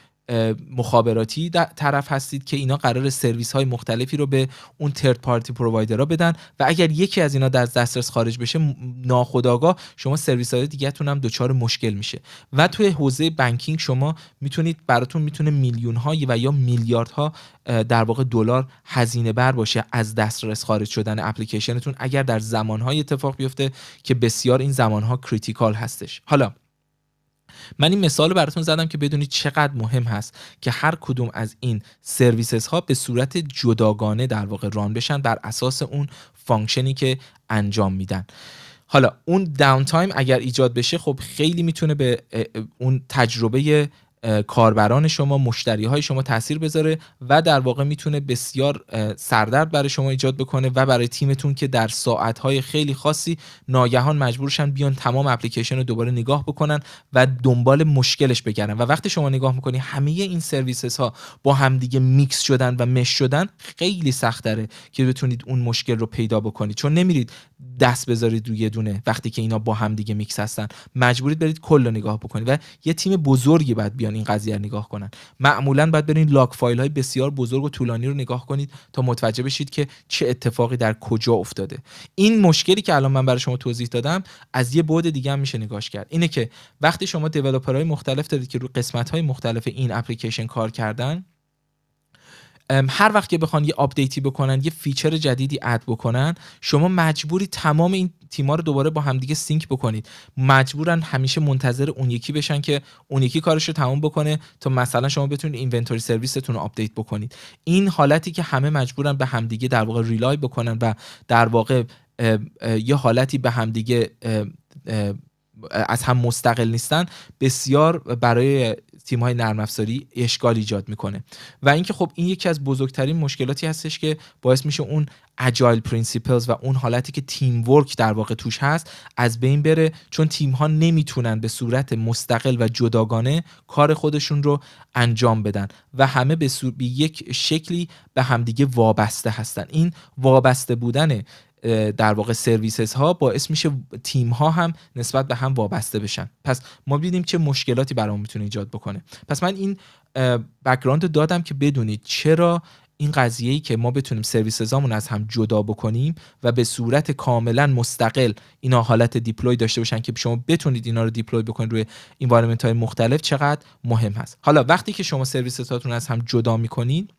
مخابراتی طرف هستید که اینا قرار سرویس های مختلفی رو به اون third party provider ها بدن و اگر یکی از اینا در دسترس خارج بشه ناخودآگاه شما سرویس های دیگه هم دچار مشکل میشه. و توی حوزه banking شما می‌تونید براتون می‌تونه میلیون های و یا میلیاردها در واقع دلار هزینه بر باشه از دسترس خارج شدن اپلیکیشنتون اگر در زمانهای اتفاق بیفته که بسیار این زمانها critical هستش. حالا من این مثال رو براتون زدم که بدونید چقدر مهم هست که هر کدوم از این services ها به صورت جداگانه در واقع run بشن بر اساس اون function ی که انجام میدن. حالا اون downtime اگر ایجاد بشه خب خیلی می‌تونه به اون تجربه کاربران شما مشتری های شما تاثیر بذاره و در واقع می‌تونه بسیار سردرد برای شما ایجاد بکنه و برای تیمتون که در ساعت های خیلی خاصی ناگهان مجبورشن بیان تمام اپلیکیشن رو دوباره نگاه بکنن و دنبال مشکلش بگردن. و وقتی شما نگاه می‌کنی همه این services ها با همدیگه میکس شدن و mesh شدن خیلی سخت داره که بتونید اون مشکل رو پیدا بکنید. چون نمیرید دست بذارید روی دونه وقتی که اینا با هم دیگه میکس هستن. مجبورید برید کل نگاه بکنید. و یه تیم بزرگی باید بیان این قضیه رو نگاه کنن. معمولا باید برین log file های بسیار بزرگ و طولانی رو نگاه کنید تا متوجه بشید که چه اتفاقی در کجا افتاده. این مشکلی که الان من برای شما توضیح دادم از یه بعد دیگه هم میشه نگاش کرد. اینه که وقتی شما developer های مختلف دارید که رو قسمت های مختلف این اپلیکیشن کار کردن هر وقت که بخوان یه update ی بکنن یه feature جدیدی add بکنن شما مجبوری تمام این تیما رو دوباره با همدیگه sync بکنید. مجبورن همیشه منتظر اون یکی بشن که اون یکی کارش رو تموم بکنه تا مثلا شما بتونید inventory service تون رو update بکنید. این حالتی که همه مجبورن به همدیگه در واقع rely بکنن و در واقع یه حالتی به همدیگه از هم مستقل نیستن بسیار برای تیم های نرم افزاری اشکال ایجاد می‌کنه. و اینکه خب این یکی از بزرگترین مشکلاتی هستش که باعث میشه اون agile principles و اون حالتی که teamwork در واقع توش هست از بین بره. چون تیم ها نمی‌تونن به صورت مستقل و جداگانه کار خودشون رو انجام بدن و همه به, یک شکلی به همدیگه وابسته هستن. این وابسته بودن در واقع services ها باعث میشه تیم ها هم نسبت به هم وابسته بشن. پس ما دیدیم چه مشکلاتی برامون می‌تونه ایجاد بکنه. پس من این background دادم که بدونید چرا این قضیه ای که ما بتونیم services امون از هم جدا بکنیم و به صورت کاملا مستقل اینا حالت deploy داشته باشن که شما بتونید اینا رو deploy بکنید روی environment های مختلف چقدر مهم هست. حالا وقتی که شما سرویساتون از هم جدا می‌کنید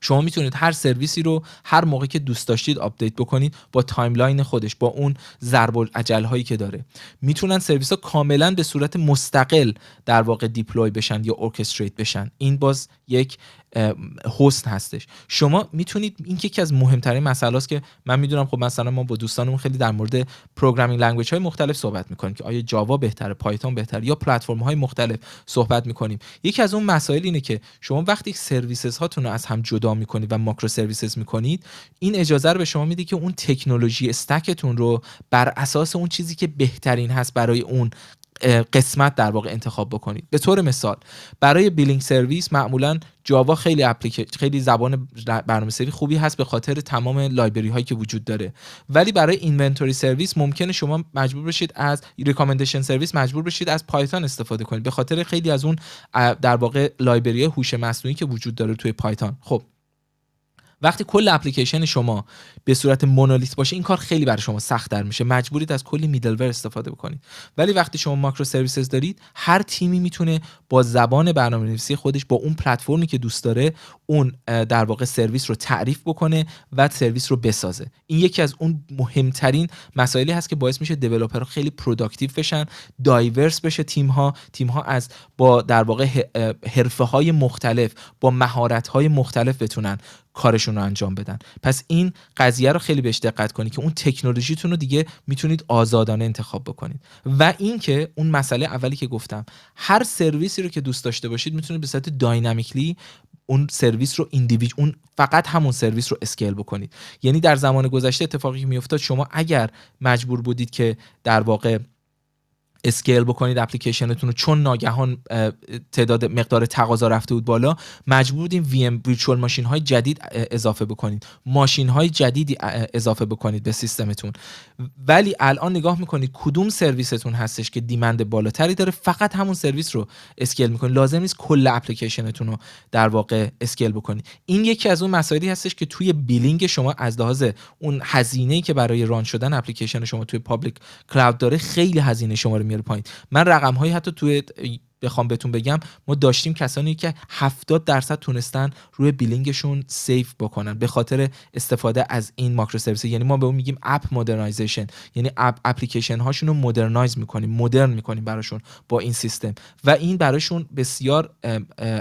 شما می‌تونید هر سرویسی رو هر موقع که دوست داشتید آپدیت بکنید با timeline خودش با اون ضرب العجل هایی که داره. می‌تونن سرویس ها کاملا به صورت مستقل در واقع deploy بشن یا orchestrate بشن. این باز یک هست هستش. شما می‌تونید این که یکی از مهمترین مسئله است که من می‌دونم خب مثلا ما با دوستانمون خیلی در مورد programming language های مختلف صحبت می‌کنیم که آیا Java بهتره Python بهتره یا پلتفرم های مختلف صحبت می‌کنیم. یکی از اون مسائل اینه که شما وقتی services هاتون رو از هم جدا می‌کنید و microservices می‌کنید این اجازه رو به شما میده که اون technology stack تون رو بر اساس اون چیزی که بهترین هست برای اون قسمت در واقع انتخاب بکنید. به طور مثال برای billing service معمولا Java خیلی خیلی زبان برنامه‌نویسی خوبی هست به خاطر تمام library هایی که وجود داره. ولی برای inventory service ممکنه شما مجبور بشید از recommendation service مجبور بشید از Python استفاده کنید. به خاطر خیلی از اون در واقع library هوش مصنوعی که وجود داره توی Python. خب وقتی کل اپلیکیشن شما به صورت monolith باشه این کار خیلی برای شما سخت در میشه. مجبورید از کلی middle استفاده بکنید. ولی وقتی شما microservices دارید هر تیمی می‌تونه با زبان برنامه‌نویسی خودش با اون پلتفرمی که دوست داره اون در واقع سرویس رو تعریف بکنه و سرویس رو بسازه. این یکی از اون مهمترین مسائلی هست که باعث میشه developer ها خیلی productive بشن diverse بشه تیم ها تیم ها از با در واقع حرفه های مختلف با مهارت های مختلف بتونن کارشون رو انجام بدن. پس این قضیه رو خیلی بهش دقت کنید که اون تکنولوژیتون رو دیگه می‌تونید آزادانه انتخاب بکنید. و اینکه اون مسئله اولی که گفتم هر سرویسی رو که دوست داشته باشید می‌تونید به صورت dynamically اون سرویس رو individ اون فقط همون سرویس رو scale بکنید. یعنی در زمان گذشته اتفاقی که میافتاد شما اگر مجبور بودید که در واقع scale بکنید اپلیکیشنتون رو. چون ناگهان تعداد مقدار تقاضا رفته بود بالا مجبور بودیم VM virtual machine های جدید اضافه بکنید. ماشین های جدیدی اضافه بکنید به سیستمتون. ولی الان نگاه می‌کنید کدوم سرویستون هستش که demand بالاتری داره؟ فقط همون سرویس رو scale می‌کنید. لازم نیست کل اپلیکیشنتون رو در واقع scale بکنید. این یکی از اون مسائلی هستش که توی billing شما از لحاظ اون هزینه که برای run شدن اپلیکیشن شما توی public cloud داره خیلی هزینه شما رو میاره پایین. من رقم هایی حتی توی بخوام بهتون بگم ما داشتیم کسانی که 70 درصد تونستن روی billing شون save بکنن به خاطر استفاده از این microservice یعنی ما به اون میگیم app modernization. یعنی app اپلیکیشن هاشون رو modernize می‌کنیم مدرن می‌کنیم براشون با این سیستم. و این براشون بسیار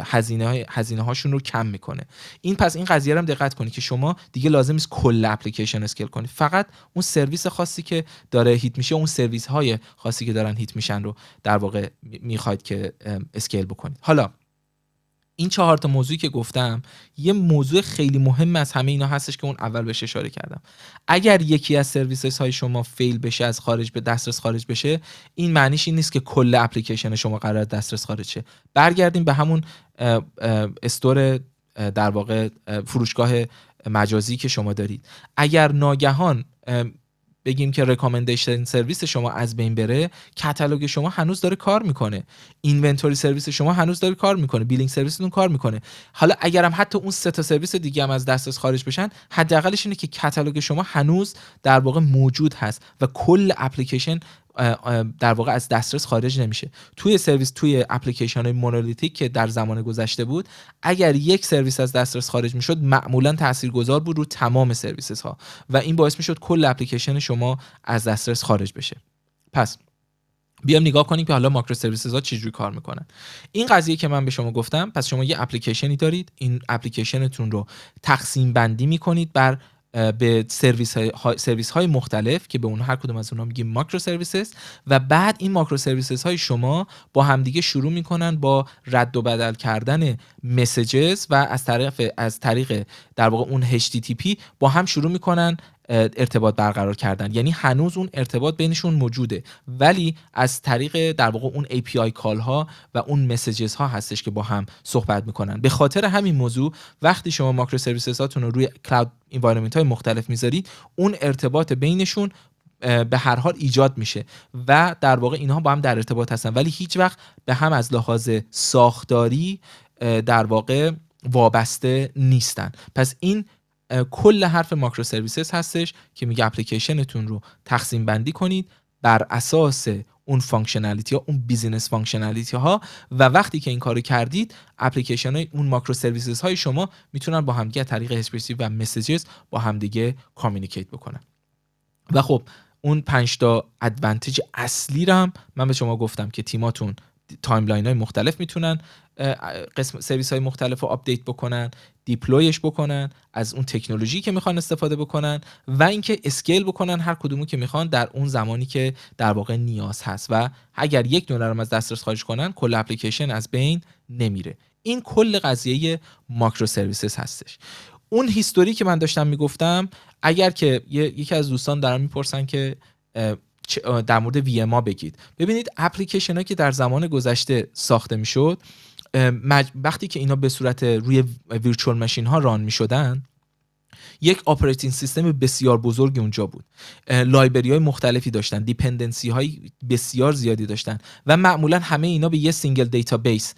هزینه هزینه هاشون رو کم می‌کنه. این پس این قضیه رو هم دقت کنید که شما دیگه لازم نیست کل اپلیکیشن scale کنید. فقط اون سرویس خاصی که داره hit میشه اون سرویس های خاصی که دارن hit میشن رو در واقع می‌خواید که scale بکنید حالا این چهار تا موضوعی که گفتم یه موضوع خیلی مهم از همه اینا هستش که اون اول بهش اشاره کردم. اگر یکی از سرویسز های شما فیل بشه از خارج به دسترس خارج بشه این معنیش این نیست که کل اپلیکیشن شما قرار دسترس خارج شه. برگردیم به همون استور در واقع فروشگاه مجازی که شما دارید. اگر ناگهان بگیم که رکامندیشن سرویس شما از بین بره کتالوگ شما هنوز داره کار می‌کنه. inventory service شما هنوز داره کار می‌کنه. billing service تون کار می‌کنه. حالا اگرم حتی اون سه تا سرویس دیگه هم از دسترس خارج بشن حداقلش اینه که catalog شما هنوز در واقع موجود هست و کل اپلیکیشن در واقع از دسترس خارج نمیشه. توی سرویس توی اپلیکیشن های monolithic که در زمان گذشته بود اگر یک سرویس از دسترس خارج می‌شد معمولا تاثیرگذار بود رو تمام services ها و این باعث می‌شد کل اپلیکیشن شما از دسترس خارج بشه. پس بیام نگاه کنیم که حالا microservices ها چجوری کار می‌کنن. این قضیه که من به شما گفتم پس شما یه اپلیکیشنی دارید این اپلیکیشنتون رو تقسیم بندی می‌کنید بر به سرویس های, سرویس های مختلف که به اون هر کدوم از اونها میگیم microservices و بعد این microservices های شما با همدیگه شروع می‌کنن با رد و بدل کردن messages و از طریق از طریق در واقع اون HTTP با هم شروع می‌کنن ارتباط برقرار کردن. یعنی هنوز اون ارتباط بینشون موجوده. ولی از طریق در واقع اون API کال ها و اون مسیجز ها هستش که با هم صحبت می‌کنن. به خاطر همین موضوع وقتی شما ماکرو سرویسز هاتون رو روی کلاود انوایرمنت های مختلف می‌ذارید اون ارتباط بینشون به هر حال ایجاد میشه و در واقع اینها با هم در ارتباط هستن. ولی هیچ وقت به هم از لحاظ ساختاری در واقع وابسته نیستن. پس این کل حرف microservices هستش که میگه اپلیکیشنتون رو تقسیم بندی کنید بر اساس اون functionality ها اون business functionality ها. و وقتی که این کارو کردید اپلیکیشن های اون microservices های شما می‌تونن با همدیگه طریق اسپرسیو و messages با همدیگه communicate بکنن. و خب اون پنج تا advantage اصلی رو هم من به شما گفتم که تیماتون timeline های مختلف می‌تونن قسم سرویس های مختلف رو آپدیت بکنن deploy ش بکنن از اون تکنولوژی که می‌خوان استفاده بکنن و اینکه scale بکنن هر کدومو که می‌خوان در اون زمانی که در واقع نیاز هست. و اگر یک دلار از دسترس خارج کنن کل اپلیکیشن از بین نمیره. این کل قضیه microservices هستش. اون history که من داشتم می‌گفتم اگر که یکی از دوستان دارن می‌پرسن که در مورد وی ما بگید. ببینید اپلیکیشن که در زمان گذشته ساخته می‌شد وقتی که اینا به صورت روی virtual machine ها run می شدن یک operating system بسیار بزرگی اونجا بود. library های مختلفی داشتن dependency های بسیار زیادی داشتن و معمولا همه اینا به یه single database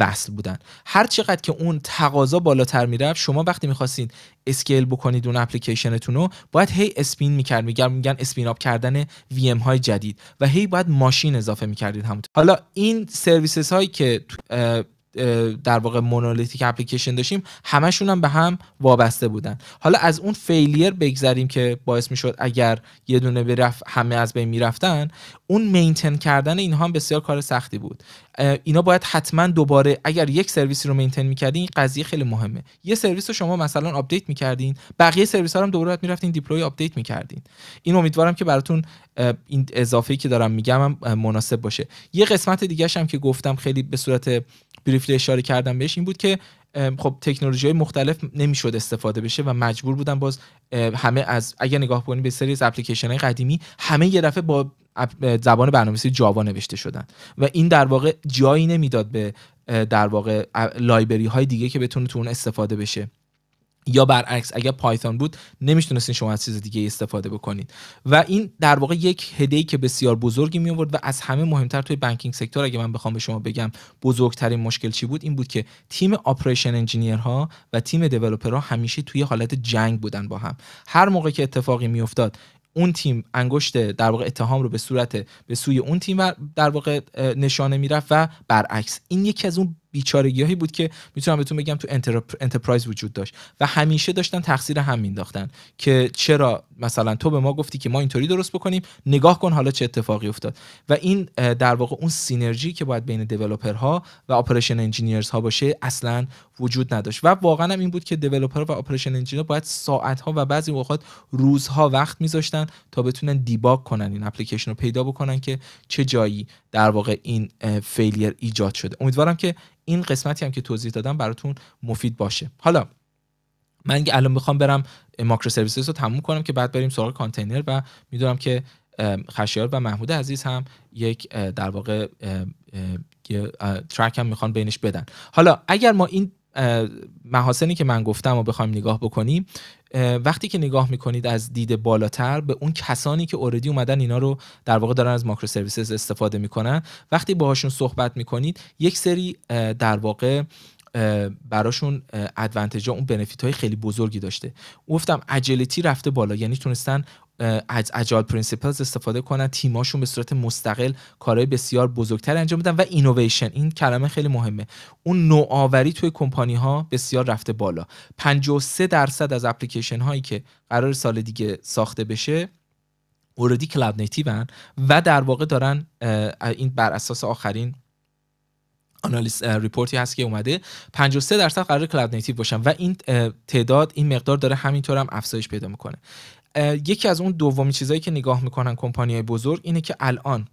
وصل بودن. هر چقدر که اون تقاضا بالاتر می‌رفت شما وقتی می‌خواستین scale بکنید اون اپلیکیشنتون رو باید هی spin می‌کرد. میگن میگن spin up کردن VM های جدید و هی باید ماشین اضافه می‌کردید همونطور. حالا این services هایی که در واقع monolithic application داشتیم همشون هم به هم وابسته بودن. حالا از اون failure بگذریم که باعث می‌شد اگر یه دونه می‌رفت همه از بین می‌رفتن اون maintain کردن اینها هم بسیار کار سختی بود. اینا باید حتما دوباره اگر یک سرویسی رو maintain می‌کردین این قضیه خیلی مهمه. یه سرویس رو شما مثلا آپدیت می‌کردین بقیه سرویس ها هم دوباره می‌رفتین deploy آپدیت می‌کردین. این امیدوارم که براتون این اضافه که دارم میگم مناسب باشه. یه قسمت دیگه هم که گفتم خیلی به صورت بریفلی اشاره کردم بهش این بود که خب تکنولوژی های مختلف نمی‌شد استفاده بشه و مجبور بودن باز همه از اگر نگاه کنید به سری از اپلیکیشن های قدیمی همه یه دفعه با زبان برنامه‌نویسی جاوا نوشته شدن و این در واقع جایی نمی‌داد به در واقع لایبری های دیگه که بتونه تو اون استفاده بشه. یا برعکس اگر پایتون بود نمی‌تونستین شما از چیز دیگه استفاده بکنید و این در واقع یک هدیه که بسیار بزرگی می آورد و از همه مهمتر توی بانکینگ سکتور اگه من بخوام به شما بگم بزرگترین مشکل چی بود این بود که تیم آپریشن انجینیرها و تیم دیولپرها همیشه توی حالت جنگ بودن با هم. هر موقع که اتفاقی میافتاد اون تیم انگشت در واقع اتهام رو به صورت به سوی اون تیم در واقع نشانه می‌رفت و برعکس این یکی از اون بیچارگی بود که می‌تونم بهتون بگم تو enterprise وجود داشت. و همیشه داشتن تقصیر هم مینداختن که چرا مثلا تو به ما گفتی که ما اینطوری درست بکنیم نگاه کن حالا چه اتفاقی افتاد. و این در واقع اون synergy که باید بین developer ها و operation engineers ها باشه اصلا وجود نداشت. و واقعا هم این بود که developer و operation engineer باید ساعت ها و بعضی اوقات روزها وقت میذاشتن تا بتونن debug کنن این اپلیکیشن رو پیدا بکنن که چه جایی در واقع این فیلیر ایجاد شده. امیدوارم که این قسمتی هم که توضیح دادم براتون مفید باشه. حالا من الان می‌خوام برم ماکرو سرویسز رو تموم کنم که بعد بریم سراغ کانتینر و می‌دونم که خشیار و محمود عزیز هم یک در واقع ترک هم می‌خوان بینش بدن. حالا اگر ما این محاسنی که من گفتم و بخوایم نگاه بکنیم وقتی که نگاه می‌کنید از دید بالاتر به اون کسانی که اوردی اومدن اینا رو در واقع دارن از microservices استفاده می‌کنن وقتی باهاشون صحبت می‌کنید یک سری در واقع براشون advantage اون benefit های خیلی بزرگی داشته. گفتم agility رفته بالا یعنی تونستن از agile principles استفاده کنن تیماشون به صورت مستقل کارهای بسیار بزرگتر انجام بدن و اینویشن این کلمه خیلی مهمه. اون نوآوری توی کمپانی ها بسیار رفته بالا. 53 درصد از اپلیکیشن هایی که قرار سال دیگه ساخته بشه already cloud native ان و در واقع دارن این بر اساس آخرین آنالیز report ی هست که اومده. 53 درصد قرار cloud native باشن و این تعداد این مقدار داره همینطور هم افزایش پیدا می‌کنه. یکی از اون دومی چیزهایی که نگاه می‌کنن کمپانی بزرگ اینه که الان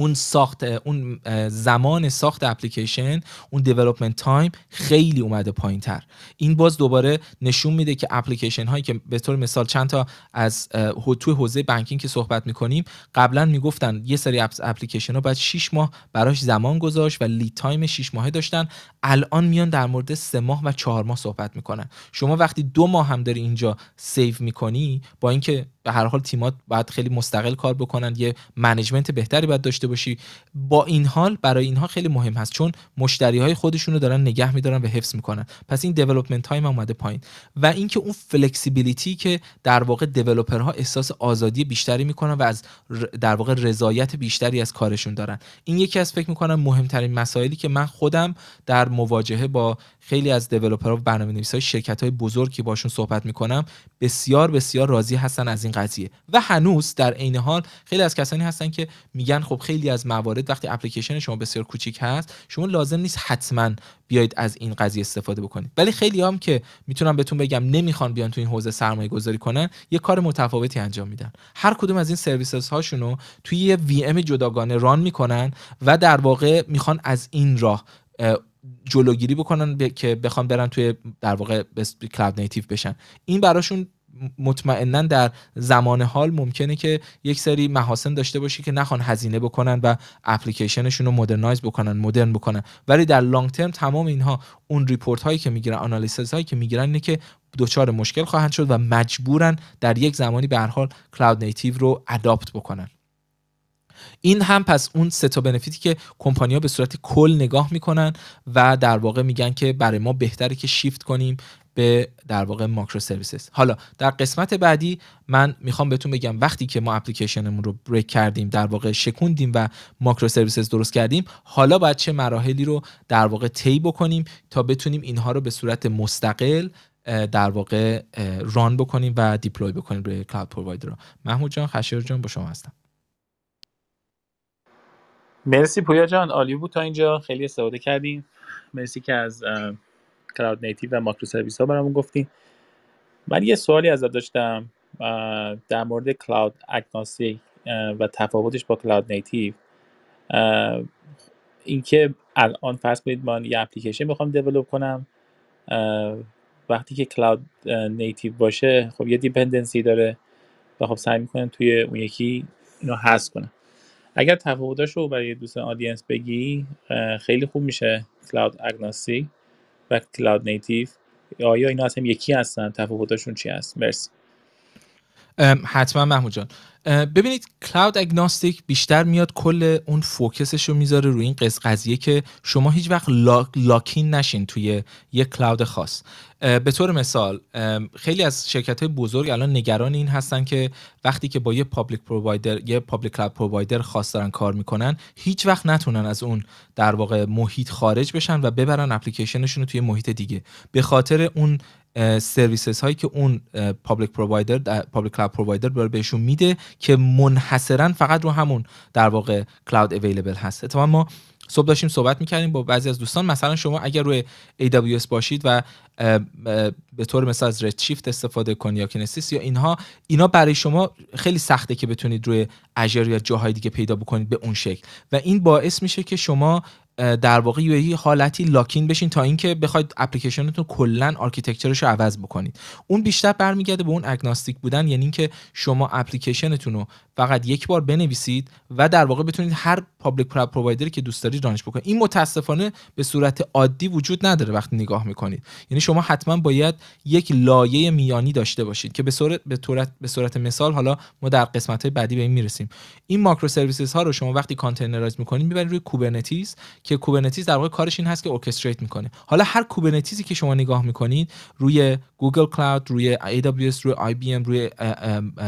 اون ساخت اون زمان ساخت اپلیکیشن اون development time خیلی اومده پایین تر این باز دوباره نشون میده که اپلیکیشن هایی که به طور مثال چند تا از توی حوزه banking که صحبت می‌کنیم قبلا می‌گفتن یه سری اپلیکیشن ها باید 6 ماه براش زمان گذاشت و lead time 6 ماهه داشتن. الان میان در مورد 3 ماه و 4 ماه صحبت می‌کنن. شما وقتی دو ماه هم داری اینجا save می‌کنی با اینکه به هر حال تیمات باید خیلی مستقل کار بکنن. یه management بهتری باید داشته باشی. با این حال برای اینها خیلی مهم هست. چون مشتری های خودشونو دارن نگه میدارن و حفظ می‌کنن. پس این development time اومده پایین. و اینکه اون flexibility که در واقع developer ها احساس آزادی بیشتری می‌کنن و از در واقع رضایت بیشتری از کارشون دارن. این یکی از فکر می‌کنم مهمترین مسائلی که من خودم در مواجهه با خیلی از developer ها و برنامه‌نویسای شرکت‌های بزرگی باشون صحبت می‌کنم. بسیار بسیار راضی هستن از این قضیه. و هنوز در عین حال خیلی از کسانی هستن که میگن خب خیلی از موارد وقتی اپلیکیشن شما بسیار کوچیک هست شما لازم نیست حتما بیاید از این قضیه استفاده بکنید. ولی خیلی هم که می‌تونم بهتون بگم نمی‌خوان بیان تو این حوزه سرمایه گذاری کنن یه کار متفاوتی انجام میدن. هر کدوم از این سرویسز هاشونو توی یه وی ام جداگانه ران می‌کنن و در واقع می‌خوان از این راه جلوگیری بکنن که بخوان برن توی در واقع کلاود نیتیو بشن. این براشون مطمئنا در زمان حال ممکنه که یک سری محاسن داشته باشه که نخوان هزینه بکنن و اپلیکیشنشون رو modernize بکنن مدرن بکنن. ولی در long term تمام اینها اون report هایی که می‌گیرن analysis هایی که می‌گیرن اینه که دچار مشکل خواهند شد و مجبورن در یک زمانی به هر حال cloud native رو adopt بکنن. این هم پس اون سه تا benefit ی که کمپانیا به صورت کل نگاه می‌کنن و در واقع میگن که برای ما بهتره که شیفت کنیم به در واقع ماکرو سرویسز. حالا در قسمت بعدی من می‌خوام بهتون بگم وقتی که ما اپلیکیشنمون رو بریک کردیم در واقع شکوندیم و ماکرو سرویسز درست کردیم حالا باید چه مراحلی رو در واقع طی بکنیم تا بتونیم اینها رو به صورت مستقل در واقع ران بکنیم و دیپلوی بکنیم روی کلاود پرووایدر رو. محمود جان خشیر جان با شما هستم. مرسی پویا جان عالی بود تا اینجا. خیلی استفاده کردیم مرسی که از cloud native و microservice ها برامون گفتین من یه سوالی ازت داشتم در مورد cloud agnostic و تفاوتش با cloud native اینکه الان فرض کنید من یه اپلیکیشن می‌خوام develop کنم وقتی که cloud native باشه خب یه dependency داره و خب سعی می‌کنم توی اون یکی اینو حذف کنم. اگر تفاوتاش رو برای دوستان آدینس بگی خیلی خوب میشه کلاود اگنوستیک و کلاود نیتیو آیا اینا اصلا یکی هستن؟ تفاوتاشون چی هست؟ مرسی. حتما محمود جان. ببینید کلاود اگناستیک بیشتر میاد کل اون فوکسش رو می‌ذاره روی این قضیه که شما هیچ وقت لاکین نشین توی یک کلاود خاص. به طور مثال خیلی از شرکت های بزرگ الان نگران این هستن که وقتی که با یه public provider یه public cloud provider خاص دارن کار می‌کنن هیچ وقت نتونن از اون در واقع محیط خارج بشن و ببرن اپلیکیشنشون رو توی محیط دیگه. به خاطر اون services هایی که اون public provider public cloud provider بهشون میده که منحصرا فقط رو همون در واقع cloud available هست. اتفاقا ما صبح داشتیم صحبت می‌کردیم با بعضی از دوستان. مثلا شما اگر روی AWS باشید و به طور مثال از Redshift استفاده کنید یا Kinesis یا اینها اینا برای شما خیلی سخته که بتونید روی Azure یا جاهای دیگه پیدا بکنید به اون شکل. و این باعث میشه که شما در واقع یه حالتی lock-in بشین تا اینکه بخواید اپلیکیشنتون کلا architecture ش رو عوض بکنید. اون بیشتر برمیگرده به اون agnostic بودن یعنی اینکه شما اپلیکیشنتون رو فقط یک بار بنویسید و در واقع بتونید هر public provider ی که دوست دارید run ش بکنید. این متاسفانه به صورت عادی وجود نداره وقتی نگاه می‌کنید. یعنی شما حتما باید یک لایه میانی داشته باشید که به صورت به صورت به صورت مثال حالا ما در قسمت بعدی به این می‌رسیم. این microservices ها رو شما وقتی containerize می‌کنید می‌برید روی Kubernetes که Kubernetes در واقع کارش این هست که orchestrate می‌کنه. حالا هر Kubernetes ی که شما نگاه می‌کنید روی Google Cloud روی AWS روی IBM روی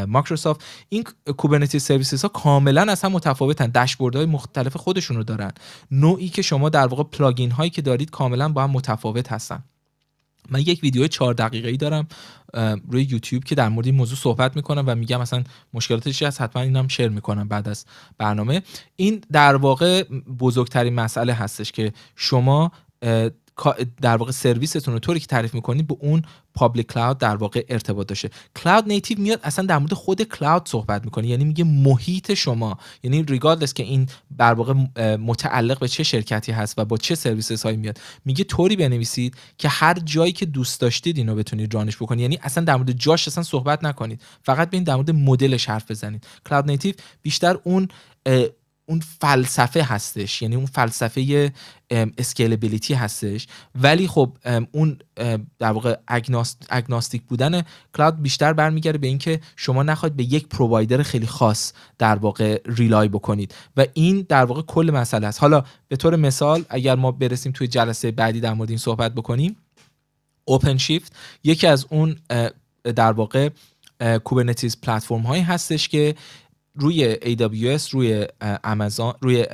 مایکروسافت این Kubernetes services ها کاملا از هم متفاوتن. های مختلف خودشون رو دارن. نوعی که شما در واقع plugin هایی که دارید کاملا با هم متفاوت هستن. من یک ویدیو چهار دقیقه ای دارم روی یوتیوب که در مورد این موضوع صحبت می‌کنم و میگم مثلا مشکلاتش چی هست حتما اینم share می‌کنم بعد از برنامه. این در واقع بزرگترین مسئله هستش که شما در واقع سرویستون رو طوری که تعریف می‌کنید به اون public cloud در واقع ارتباط داشته. cloud native میاد اصلا در مورد خود cloud صحبت می‌کنه. یعنی میگه محیط شما. یعنی regardless که این در واقع متعلق به چه شرکتی هست و با چه services هایی میاد میگه طوری بنویسید که هر جایی که دوست داشتید اینو بتونید run ش بکنید. یعنی اصلا در مورد جاش اصلا صحبت نکنید. فقط ببین در مورد مدلش حرف بزنید. cloud native بیشتر اون اون فلسفه هستش. یعنی اون فلسفه scalability هستش. ولی خب اون در واقع agnostic بودن cloud بیشتر برمیگرده به اینکه شما نخواید به یک provider خیلی خاص در واقع rely بکنید. و این در واقع کل مسئله است. حالا به طور مثال اگر ما برسیم توی جلسه بعدی در مورد این صحبت بکنیم اوپن شیفت یکی از اون در واقع کوبرنتیز پلتفرم هایی هستش که روی AWS روی آمازون روی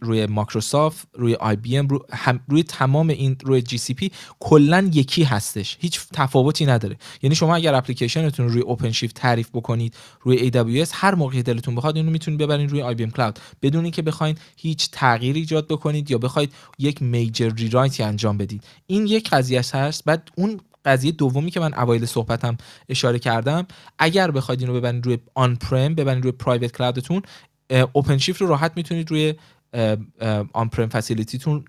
روی مایکروسافت روی بی ام روی تمام این روی پی کلا یکی هستش. هیچ تفاوتی نداره. یعنی شما اگر اپلیکیشنتون روی اوپن شیفت تعریف بکنید روی AWS هر موقع دلتون بخواد اینو می‌تونید ببرین روی ام کلاود بدون اینکه بخواید هیچ تغییری ایجاد بکنید یا بخواید یک میجر ریرایتی انجام بدید. این یک قضیه هست بعد اون قضیه دومی که من اوایل صحبتم اشاره کردم اگر بخواید اینو ببرید روی آن پرم ببرید روی پرایوت کلاودتون اوپن شیفت رو راحت می‌تونید روی آن پرم فسیلیتیتون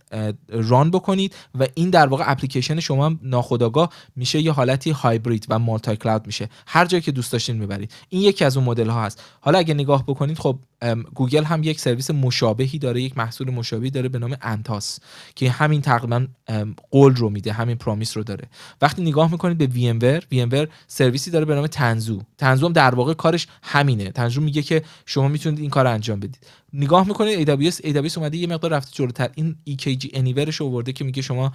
ران بکنید و این در واقع اپلیکیشن شما ناخودآگاه میشه یه حالتی هایبرید و مالتی کلاود میشه. هر جایی که دوست داشتین می‌برید. این یکی از اون مدل ها هست. حالا اگه نگاه بکنید خب گوگل هم یک سرویس مشابهی داره یک محصول مشابهی داره به نام Anthos که همین تقریبا قول رو میده همین promise رو داره. وقتی نگاه می‌کنید به وی ام ور وی ام ور سرویسی داره به نام Tanzu. Tanzu هم در واقع کارش همینه. Tanzu میگه که شما می‌تونید این کار انجام بدید. نگاه می‌کنید AWS AWS اومده یه مقدار رفته جلوتر. این EKS Anywhere رو آورده که میگه شما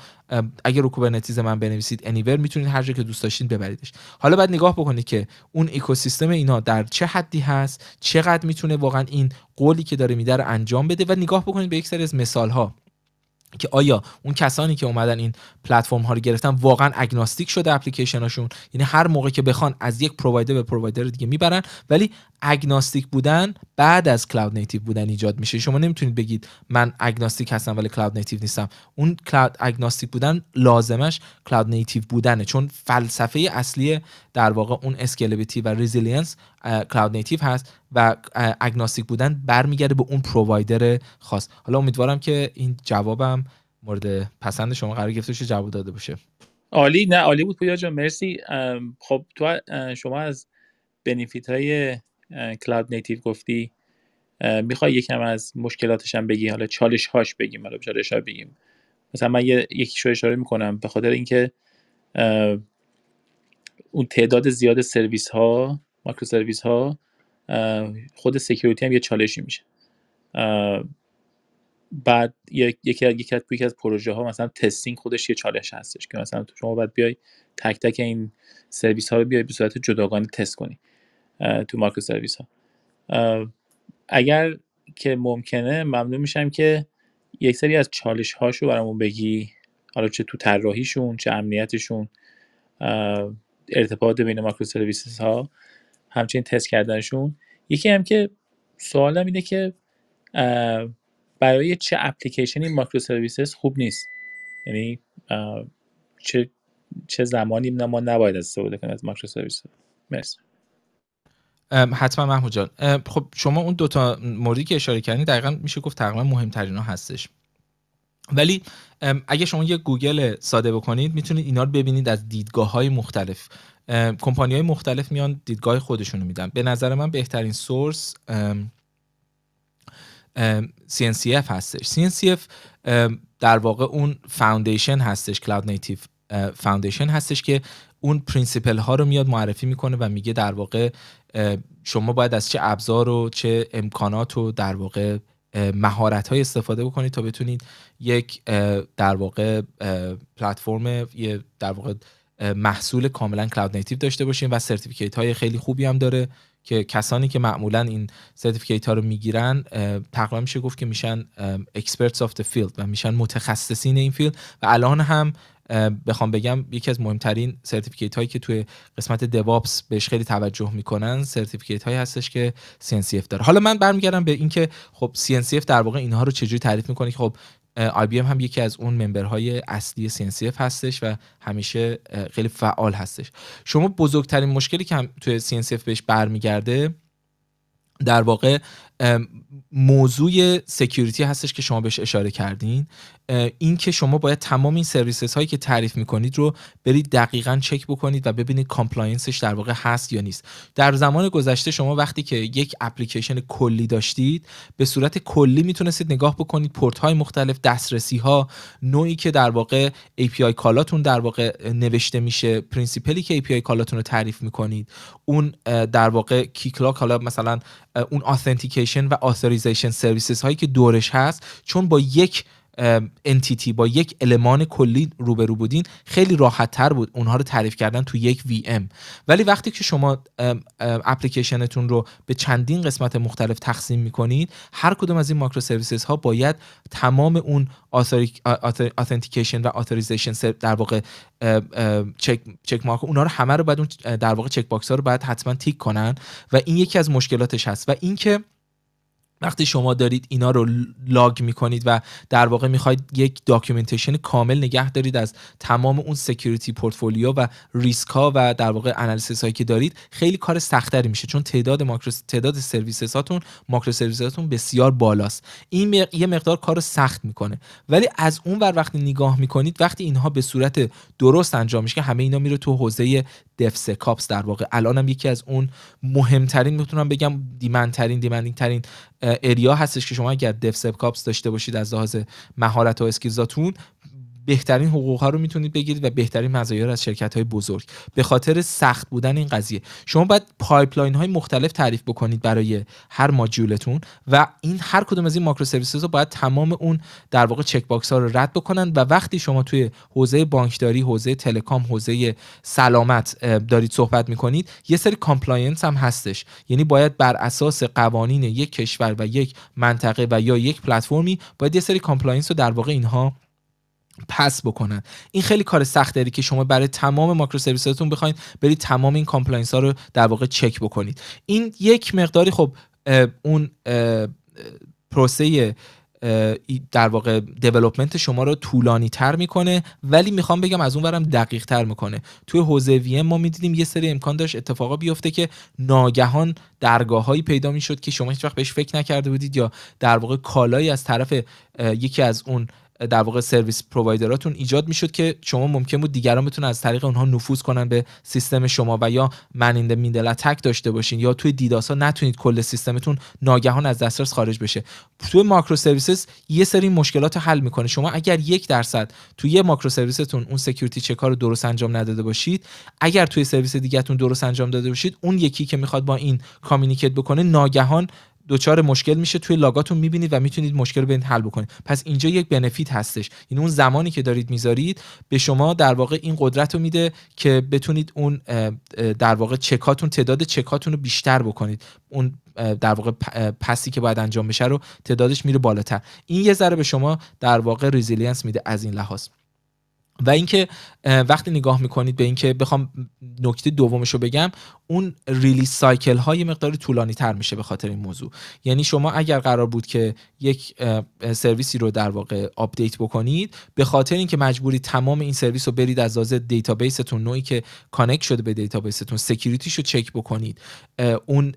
اگر رو Kubernetes من بنویسید Anywhere می‌تونید هر جا که دوست داشتین ببریدش. حالا بعد نگاه بکنید که اون اکوسیستم اینا در چه حدی هست چقدر می‌تونه واقعا این قولی که داره میده رو انجام بده و نگاه بکنید به یک سری از مثال ها که آیا اون کسانی که اومدن این پلتفرم ها رو گرفتن واقعا agnostic شده اپلیکیشن هاشون یعنی هر موقع که بخوان از یک provider به provider دیگه می‌برن ولی agnostic بودن بعد از cloud native بودن ایجاد میشه. شما نمی‌تونید بگید من agnostic هستم ولی cloud native نیستم. اون cloud agnostic بودن لازمش cloud native بودنه چون فلسفه اصلی در واقع اون scalability و resilience cloud native هست و اگناستیک بودن برمیگرده به اون پرووایدر خاص. حالا امیدوارم که این جوابم مورد پسند شما قرار گرفته باشه جواب داده باشه. عالی. نه عالی بود پویا جان. مرسی. خب تو شما از بنیفیت های کلاود نیتیو گفتی. می‌خوای یکم از مشکلاتش هم بگی؟ حالا چالش هاش بگیم حالا چالش ها بگیم. مثلا من یکیشو اشاره می‌کنم. به خاطر اینکه اون تعداد زیاد سرویس ها microservice ها خود security هم یه چالشی میشه. بعد یکی یکی از یکی از پروژه ها مثلا testing خودش یه چالش هستش که مثلا شما باید بیای تک تک این سرویس ها رو بیای به صورت جداگانه تست کنی تو microservice ها اگر که ممکنه ممنون میشم که یک سری از چالش هاشو برامون بگی. حالا چه تو طراحیشون چه امنیتشون ارتباط بین ماکرو سرویس ها همچنین تست کردنشون. یکی هم که سوالم اینه که برای چه اپلیکیشنی ماکرو سرویسز خوب نیست؟ یعنی چه چه زمانی ما نباید استفاده کنیم از ماکرو سرویس. مرسی. حتما محمود جان. خب شما اون دوتا موردی که اشاره کردین دقیقا میشه گفت تقریبا مهمترین ها هستش. ولی اگه شما یه گوگل ساده بکنید می‌تونید اینا رو ببینید از دیدگاه های مختلف. کمپانی های مختلف میان دیدگاه خودشونو میدن. به نظر من بهترین source CNCF هستش. CNCF در واقع اون foundation هستش Cloud Native Foundation هستش که اون principle ها رو میاد معرفی می‌کنه و میگه در واقع شما باید از چه ابزار و چه امکانات و در واقع مهارت های استفاده بکنید تا بتونید یک در واقع پلتفرم یه در واقع محصول کاملا cloud native داشته باشین و certificate های خیلی خوبی هم داره که کسانی که معمولا این certificate ها رو می‌گیرن تقریبا میشه گفت که میشن experts of field و میشن متخصصین این field و الان هم بخوام بگم یکی از مهمترین certificate هایی که توی قسمت DevOps بهش خیلی توجه می‌کنن certificate هایی هستش که CNCF داره. حالا من برمیگردم به اینکه خب CNCF در واقع اینها رو چجوری تعریف می‌کنه که خب IBM هم یکی از اون member های اصلی CNCF هستش و همیشه خیلی فعال هستش. شما بزرگترین مشکلی که هم توی CNCF بهش برمیگرده در واقع موضوع security هستش که شما بهش اشاره کردین. این که شما باید تمام این services هایی که تعریف می‌کنید رو برید دقیقا چک بکنید و ببینید compliance ش در واقع هست یا نیست. در زمان گذشته شما وقتی که یک اپلیکیشن کلی داشتید به صورت کلی می‌تونستید نگاه بکنید پورت های مختلف دسترسی ها نوعی که در واقع API call اتون در واقع نوشته میشه principle ی که API call اتون رو تعریف می‌کنید اون در واقع Keycloak حالا مثلا اون authentication و authorization services هایی که دورش هست چون با یک entity با یک element کلی روبرو بودین خیلی راحت تر بود اونها رو تعریف کردن تو یک VM. ولی وقتی که شما اپلیکیشنتون رو به چندین قسمت مختلف تقسیم می‌کنید هر کدوم از این microservices ها باید تمام اون authentication و authorization در واقع check, check mark اونها رو همه رو بعد در واقع check box ها رو باید حتما tick کنن و این یکی از مشکلاتش هست. و اینکه وقتی شما دارید اینا رو log می‌کنید و در واقع می‌خواید یک documentation کامل نگه دارید از تمام اون security portfolio و ریسک و در واقع analysis هایی که دارید خیلی کار سختری میشه چون تعداد ماکرو تعداد services هاتون ماکرو هاتون بسیار بالاست. این یه مقدار کار سخت می‌کنه. ولی از اون ور وقتی نگاه می‌کنید وقتی اینها به صورت درست انجام میشه که همه اینا میره تو حوزه DevSecOps در واقع. الانم یکی از اون مهمترین می‌تونم بگم demand ترین demanding ترین area هستش که شما اگر DevSecOps داشته باشید از لحاظ مهارت و skills اتون بهترین حقوق ها رو می‌تونید بگیرید و بهترین مزایا رو از شرکت های بزرگ. به خاطر سخت بودن این قضیه. شما باید pipeline های مختلف تعریف بکنید برای هر ماجولتون و این هر کدوم از این microservices رو باید تمام اون در واقع check box ها رو رد بکنن و وقتی شما توی حوزه بانکداری حوزه telecom حوزه سلامت دارید صحبت می‌کنید یه سری compliance هم هستش. یعنی باید بر اساس قوانین یک کشور و یک منطقه و یا یک پلتفرمی باید یه سری compliance رو در واقع اینها pass بکنن. این خیلی کار سخت داری که شما برای تمام microservice اتون بخواید برید تمام این compliance ها رو در واقع چک بکنید. این یک مقداری خب اون پروسه در واقع development شما رو طولانی تر می‌کنه ولی می‌خوام بگم از اون ورم دقیق تر می‌کنه. توی حوزه VM ما می‌دیدیم یه سری امکان داشت اتفاقا بیفته که ناگهان درگاه هایی پیدا می‌شد که شما هیچ وقت بهش فکر نکرده بودید یا در واقع call هایی از طرف یکی از اون در واقع service provider اتون ایجاد می‌شد که شما ممکن بود دیگران بتونن از طریق اونها نفوذ کنن به سیستم شما و یا man-in-the-middle attack داشته باشین یا توی DDoS ها نتونید کل سیستمتون ناگهان از دسترس خارج بشه. توی microservices یه سری مشکلات حل می‌کنه. شما اگر یک درصد توی یه microservice تون اون security check رو درست انجام نداده باشید اگر توی سرویس دیگهتون درست انجام داده باشید اون یکی که می‌خواد با این communicate بکنه ناگهان دچار مشکل میشه توی log اتون می‌بینید و می‌تونید مشکل رو حل بکنید. پس اینجا یک benefit هستش. یعنی اون زمانی که دارید می‌ذارید به شما در واقع این قدرت رو میده که بتونید اون در واقع چکاتون تعداد چکاتون رو بیشتر بکنید. اون در واقع pass ی که باید انجام بشه رو تعدادش میره بالاتر. این یه ذره به شما در واقع resilience میده از این لحاظ. و اینکه وقتی نگاه می‌کنید به اینکه بخوام نکته دومش رو بگم اون release cycle های مقداری طولانی تر میشه به خاطر این موضوع. یعنی شما اگر قرار بود که یک سرویسی رو در واقع update بکنید به خاطر اینکه مجبوری تمام این سرویس رو برید از لحاظ database تون نوعی که connect شده به database تون security ش رو چک بکنید اون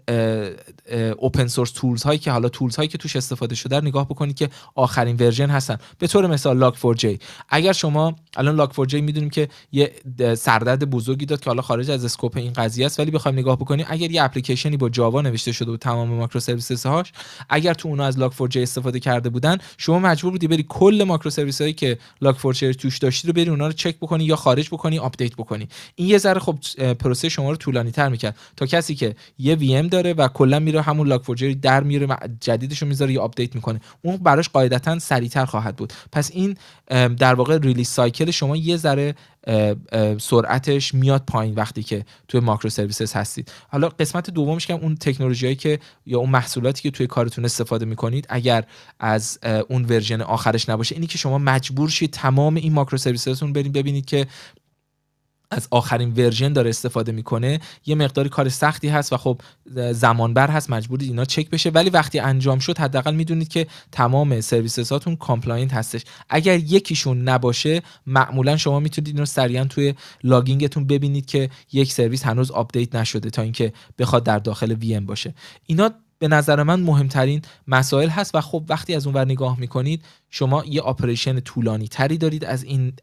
open source tools هایی که حالا tools هایی که توش استفاده شده نگاه بکنید که آخرین version هستن. به طور مثال Log4j اگر شما الان Log4j می‌دونیم که یه سردرد بزرگی داد که حالا خارج از scope این قضیه است. ولی بخوایم نگاه بکنیم اگر یه اپلیکیشنی با Java نوشته شده و تمام microservices هاش اگر تو اونها از Log4j استفاده کرده بودن شما مجبور بودی بری کل microservice هایی که Log4j توش داشتی رو بری اونها رو چک بکنی یا خارج بکنی update بکنی. این یه ذره خب پروسه شما رو طولانی تر می‌کرد. تا کسی که یه VM داره و کلا میره همون Log4j در میره جدیدش رو می‌ذاره یا update می‌کنه اون براش قاعدتا سریعتر خواهد بود. پس این در واقع release cycle شما یه ذره سرعتش میاد پایین وقتی که توی microservices هستید. حالا قسمت دومش که اون تکنولوژیایی که یا اون محصولاتی که توی کارتون استفاده می‌کنید اگر از اون version آخرش نباشه اینی که شما مجبور شید تمام این microservices تون برید ببینید که از آخرین version داره استفاده می‌کنه یه مقداری کار سختی هست و خب زمانبر هست مجبورید اینا چک بشه. ولی وقتی انجام شد حداقل می‌دونید که تمام services اتون compliant هستش. اگر یکیشون نباشه معمولا شما می‌تونید اینو سریعا توی logging تون ببینید که یک سرویس هنوز update نشده تا اینکه بخواد در داخل VM باشه. اینا به نظر من مهمترین مسائل هست و خب وقتی از اون ور نگاه می‌کنید شما یه operation طولانی تری دارید از این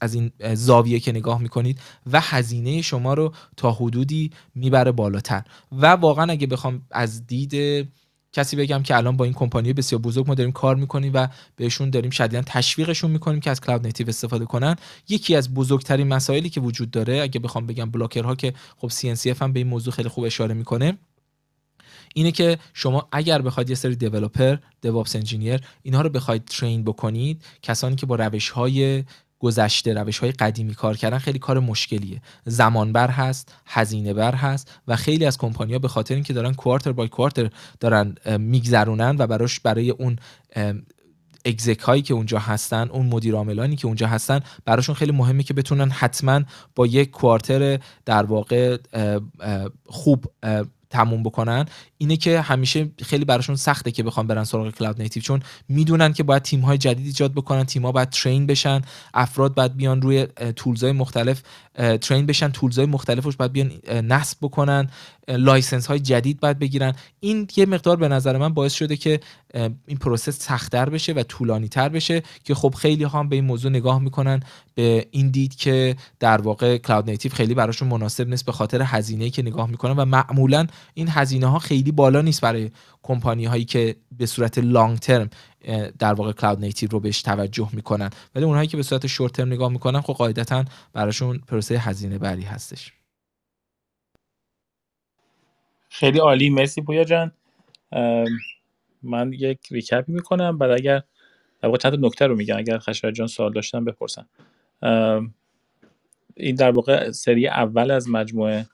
از این زاویه که نگاه می‌کنید و هزینه شما رو تا حدودی می‌بره بالاتر. و واقعا اگه بخوام از دید کسی بگم که الان با این کمپانی بسیار بزرگ ما داریم کار می‌کنیم و بهشون داریم شدیدا تشویقشون می‌کنیم که از کلاود نیتیو استفاده کنن یکی از بزرگترین مسائلی که وجود داره اگه بخوام بگم بلاکرها که خب CNCF هم به این موضوع خیلی خوب اشاره می‌کنه اینه که شما اگر بخواید یه سری دیولپر دیوپس انجینیر اینها رو بخواید ترین بکنید کسانی که با روش های گذشته روش های قدیمی کار کردن خیلی کار مشکلیه. زمان بر هست هزینه بر هست و خیلی از کمپانیا به خاطر اینکه دارن کوارتر بای کوارتر دارن میگذرونن و براش برای اون اگزک هایی که اونجا هستن اون مدیر عاملانی که اونجا هستن براشون خیلی مهمه که بتونن حتما با یک کوارتر در واقع خوب تموم بکنن. اینه که همیشه خیلی براشون سخته که بخوام برن سراغ کلاود نیتیو چون می‌دونن که باید تیم های جدید ایجاد بکنن تیم ها باید ترین بشن افراد باید بیان روی تولز های مختلف ترین بشن تولز های مختلفش باید بیان نصب بکنن license های جدید باید بگیرن. این یه مقدار به نظر من باعث شده که این process سختتر بشه و طولانی تر بشه که خب خیلی هم به این موضوع نگاه می‌کنن به این دید که در واقع cloud native خیلی براشون مناسب نیست به خاطر هزینه که نگاه می‌کنن و معمولا این هزینه ها خیلی بالا نیست برای کمپانی هایی که به صورت long term در واقع cloud native رو بهش توجه می‌کنن. ولی اونهایی که به صورت short term نگاه می‌کنن خب قاعدتا براشون پروسه هزینه بری هستش. خیلی عالی. مرسی پویا جان. من یک ریکپی می‌کنم. بعد اگر در واقع چند نکته رو میگم اگر خشایار جان سوال داشتن بپرسن. این در واقع سری اول از مجموعه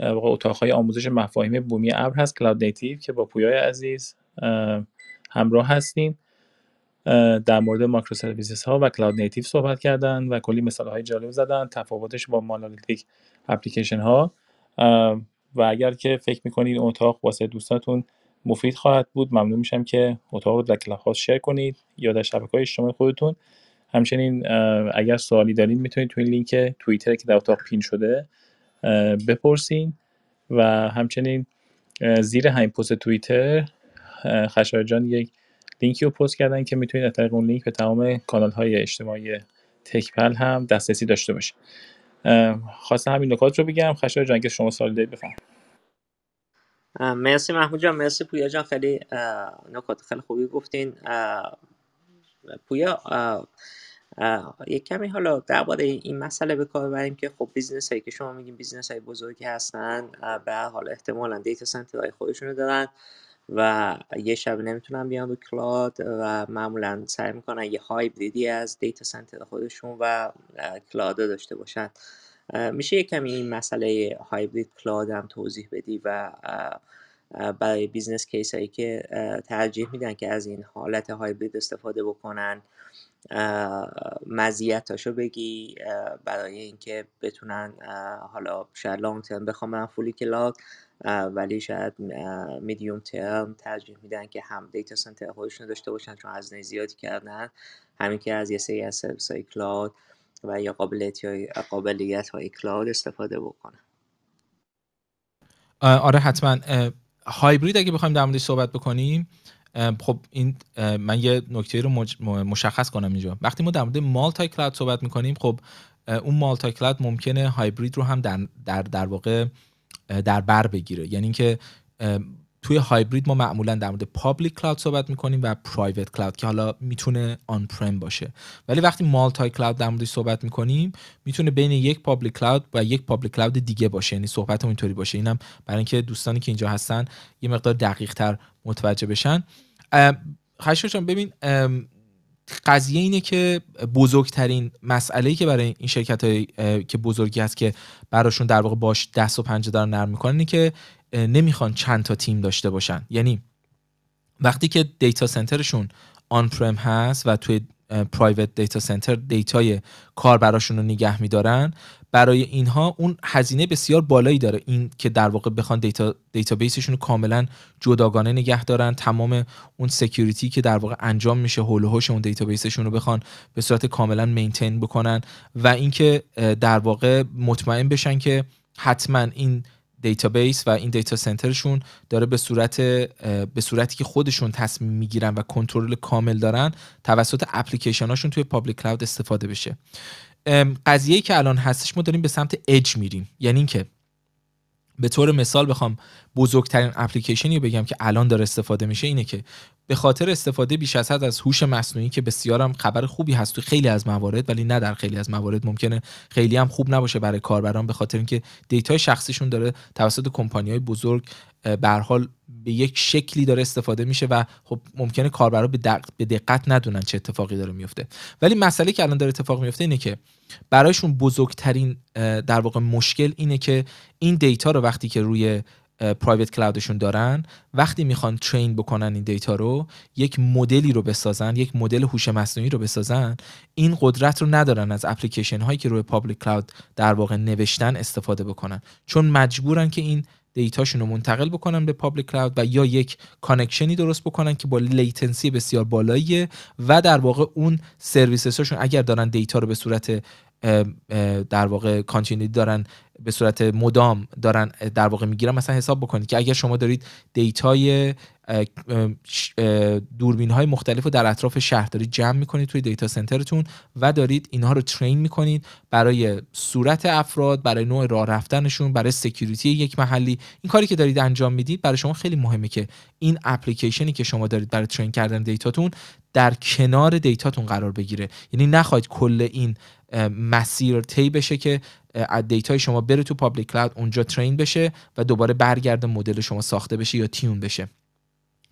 اتاقهای آموزش مفاهیم بومی ابر هست کلاود نیتیو که با پویای عزیز همراه هستیم. در مورد microservices ها و cloud native صحبت کردن و کلی مثال های جالب زدن تفاوتش با monolithic application ها و اگر که فکر می‌کنید اتاق واسه دوستاتون مفید خواهد بود ممنون میشم که اتاق رو در club share کنید یا در شبکه های اجتماعی خودتون. همچنین اگر سوالی دارید می‌تونید توی لینک توییتر که در اتاق pin شده بپرسین و همچنین زیر همین پست توییتر خشایار جان یک لینکی رو پست کردن که می‌تونید از طریق اون لینک به تمام کانال های اجتماعی تکپل هم دسترسی داشته باشید خواستم همین نکات رو بگم. خشایار جان که شما سوال دارید بفرما مرسی محمود جان مرسی پویا جان. خیلی نکات خیلی خوبی گفتین. پویا یک کمی حالا درباره این مسئله به کار بریم که خب business هایی که شما میگین business های بزرگی هستن به هر حال احتمالا data center های خودشونو دارن و یه شبه نمی‌تونن بیان رو cloud و معمولا سعی می‌کنن یه هایبریدی از data center خودشون و cloud داشته باشن. میشه یه کمی این مسئله hybrid cloud هم توضیح بدی و برای business case هایی که ترجیح میدن که از این حالت هایبرید استفاده بکنن؟ مزیتاشو بگی برای اینکه بتونن حالا شاید لانگ ترم بخوام برن فولی کلاود ولی شاید میدیوم ترم ترجیح میدن که هم دیتا سنتر خودشون داشته باشن چون هزینه زیادی کردن. همین که از یه سری از سرویس های کلاود و یا قابلیت های قابلیت های کلاود استفاده بکنن. آره حتما. هایبرید اگه بخوایم در موردش صحبت بکنیم خب این من یه نکته رو مشخص کنم اینجا. وقتی ما در مورد multi-cloud صحبت می‌کنیم خب اون multi-cloud ممکنه هایبرید رو هم در در, در واقع در بر بگیره. یعنی اینکه توی هایبرید ما معمولا در مورد public cloud صحبت می‌کنیم و private cloud که حالا می‌تونه on-prem باشه. ولی وقتی multi-cloud در موردش صحبت می‌کنیم می‌تونه بین یک public cloud و یک public cloud دیگه باشه. یعنی صحبت اینطوری باشه. اینم برای اینکه دوستانی که اینجا هستن یه مقدار دقیق تر متوجه بشن. خشوشان ببین قضیه اینه که بزرگترین مسئله که برای این شرکت های که بزرگی هست که براشون در واقع باش دست و پنجه دارن نرم می‌کنن اینه که نمی‌خوان چند تا تیم داشته باشن. یعنی وقتی که data center شون on-prem هست و توی private data center دیتای کار براشون رو نگه میدارن. برای اینها اون هزینه بسیار بالایی داره. این که در واقع بخوان data database شون رو کاملا جداگانه نگه دارن. تمام اون security که در واقع انجام میشه حول و حوش اون database شون رو بخوان به صورت کاملا maintain بکنن. و اینکه در واقع مطمئن بشن که حتما این database و این data center شون داره به صورت به صورتی که خودشون تصمیم می‌گیرن و کنترل کامل دارن توسط اپلیکیشن هاشون توی public cloud استفاده بشه. قضیه که الان هستش ما داریم به سمت اج میریم. یعنی اینکه به طور مثال بخوام بزرگترین اپلیکیشنی بگم که الان داره استفاده میشه اینه که به خاطر استفاده بیش از حد از هوش مصنوعی که بسیارم خبر خوبی هست تو خیلی از موارد ولی نه در خیلی از موارد ممکنه خیلی هم خوب نباشه برای کاربران به خاطر اینکه دیتای شخصیشون داره توسط کمپانی های بزرگ به حال به یک شکلی داره استفاده میشه و خب ممکنه کاربرا به, به دقت ندونن چه اتفاقی داره میفته. ولی مسئله که الان داره اتفاق میفته اینه که برایشون بزرگترین در واقع مشکل اینه که این data رو وقتی که روی private cloud شون دارن وقتی می‌خوان train بکنن این data رو یک مدلی رو بسازن یک مدل هوش مصنوعی رو بسازن این قدرت رو ندارن از اپلیکیشن هایی که روی public cloud در واقع نوشتن استفاده بکنن. چون مجبورن که این data شون رو منتقل بکنن به public cloud و یا یک connection ی درست بکنن که با latency بسیار بالاییه و در واقع اون سرویسشون اگر دارن data رو به صورت در واقع continuity دارن به صورت مدام دارن در واقع می‌گیرن مثلا حساب بکنید که اگر شما دارید data ی دوربین های مختلف رو در اطراف شهر دارید جمع می‌کنید توی data center تون و دارید اینها رو train می‌کنید برای صورت افراد برای نوع راه رفتنشون برای security ی یک محلی. این کاری که دارید انجام می‌دید برای شما خیلی مهمه که این اپلیکیشنی که شما دارید برای train کردن data تون در کنار data تون قرار بگیره. یعنی نخواهید کل این مسیر طی بشه که از data ی شما بره تو public cloud اونجا train بشه و دوباره برگرده مدل شما ساخته بشه یا tune بشه.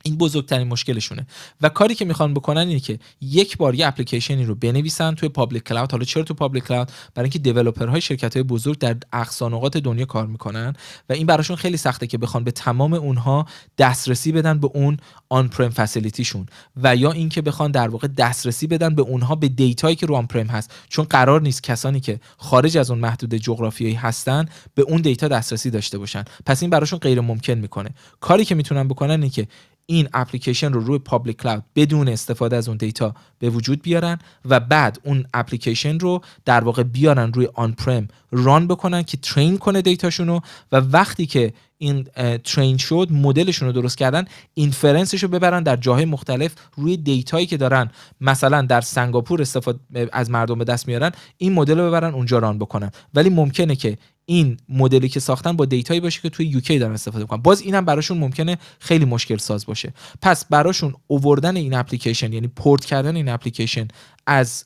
این بزرگترین مشکلشونه. و کاری که می‌خوان بکنن اینه که یک بار یه اپلیکیشنی رو بنویسن توی public cloud. حالا چرا تو public cloud؟ برای اینکه developer های شرکت های بزرگ در اقصی نقاط دنیا کار می‌کنن و این براشون خیلی سخته که بخوان به تمام اونها دسترسی بدن به اون on-prem facility شون و یا اینکه بخوان در واقع دسترسی بدن به اونها به data یی که رو on-prem هست. چون قرار نیست کسانی که خارج از اون محدوده جغرافیایی هستن به اون data دسترسی داشته باشن. پس این براشون غیر ممکن می‌کنه. کاری که می‌تونن بکنن اینه که این اپلیکیشن رو روی public cloud بدون استفاده از اون data به وجود بیارن و بعد اون اپلیکیشن رو در واقع بیارن روی on-prem run بکنن که train کنه data شون رو و وقتی که این train شد مدلشون رو درست کردن inference ش رو ببرن در جاهای مختلف روی data یی که دارن. مثلا در سنگاپور استفاده از مردم به دست میارن این مدل رو ببرن اونجا run بکنن. ولی ممکنه که این مدلی که ساختن با data یی باشه که توی UK دارن استفاده می‌کنن. باز اینم براشون ممکنه خیلی مشکل ساز باشه. پس براشون آوردن این اپلیکیشن یعنی پورت کردن این اپلیکیشن از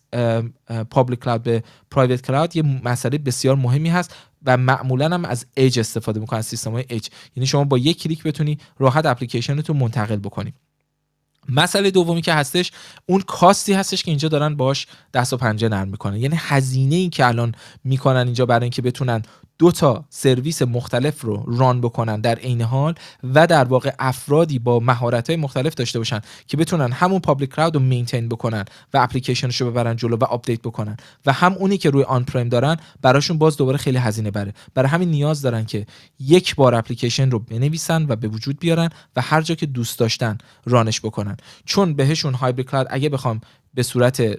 public cloud به private cloud یه مسئله بسیار مهمی هست و معمولا هم از اج استفاده می‌کنن از سیستم های اج یعنی شما با یک کلیک بتونی راحت اپلیکیشنتون منتقل بکنی. مسئله دومی که هستش اون cost ی هستش که اینجا دارن باش دست و پنجه نرم می‌کنن. یعنی هزینه ای که الان می‌کنن اینجا برای اینکه بتونن دو تا سرویس مختلف رو run بکنن در عین حال و در واقع افرادی با مهارت های مختلف داشته باشن که بتونن همون public cloud رو maintain بکنن و اپلیکیشنش رو ببرن جلو و update بکنن و هم اونی که روی on-prem دارن براشون باز دوباره خیلی هزینه بره. برای همین نیاز دارن که یک بار اپلیکیشن رو بنویسن و به وجود بیارن و هر جا که دوست داشتن run ش بکنن. چون بهشون hybrid cloud اگه بخوام به صورت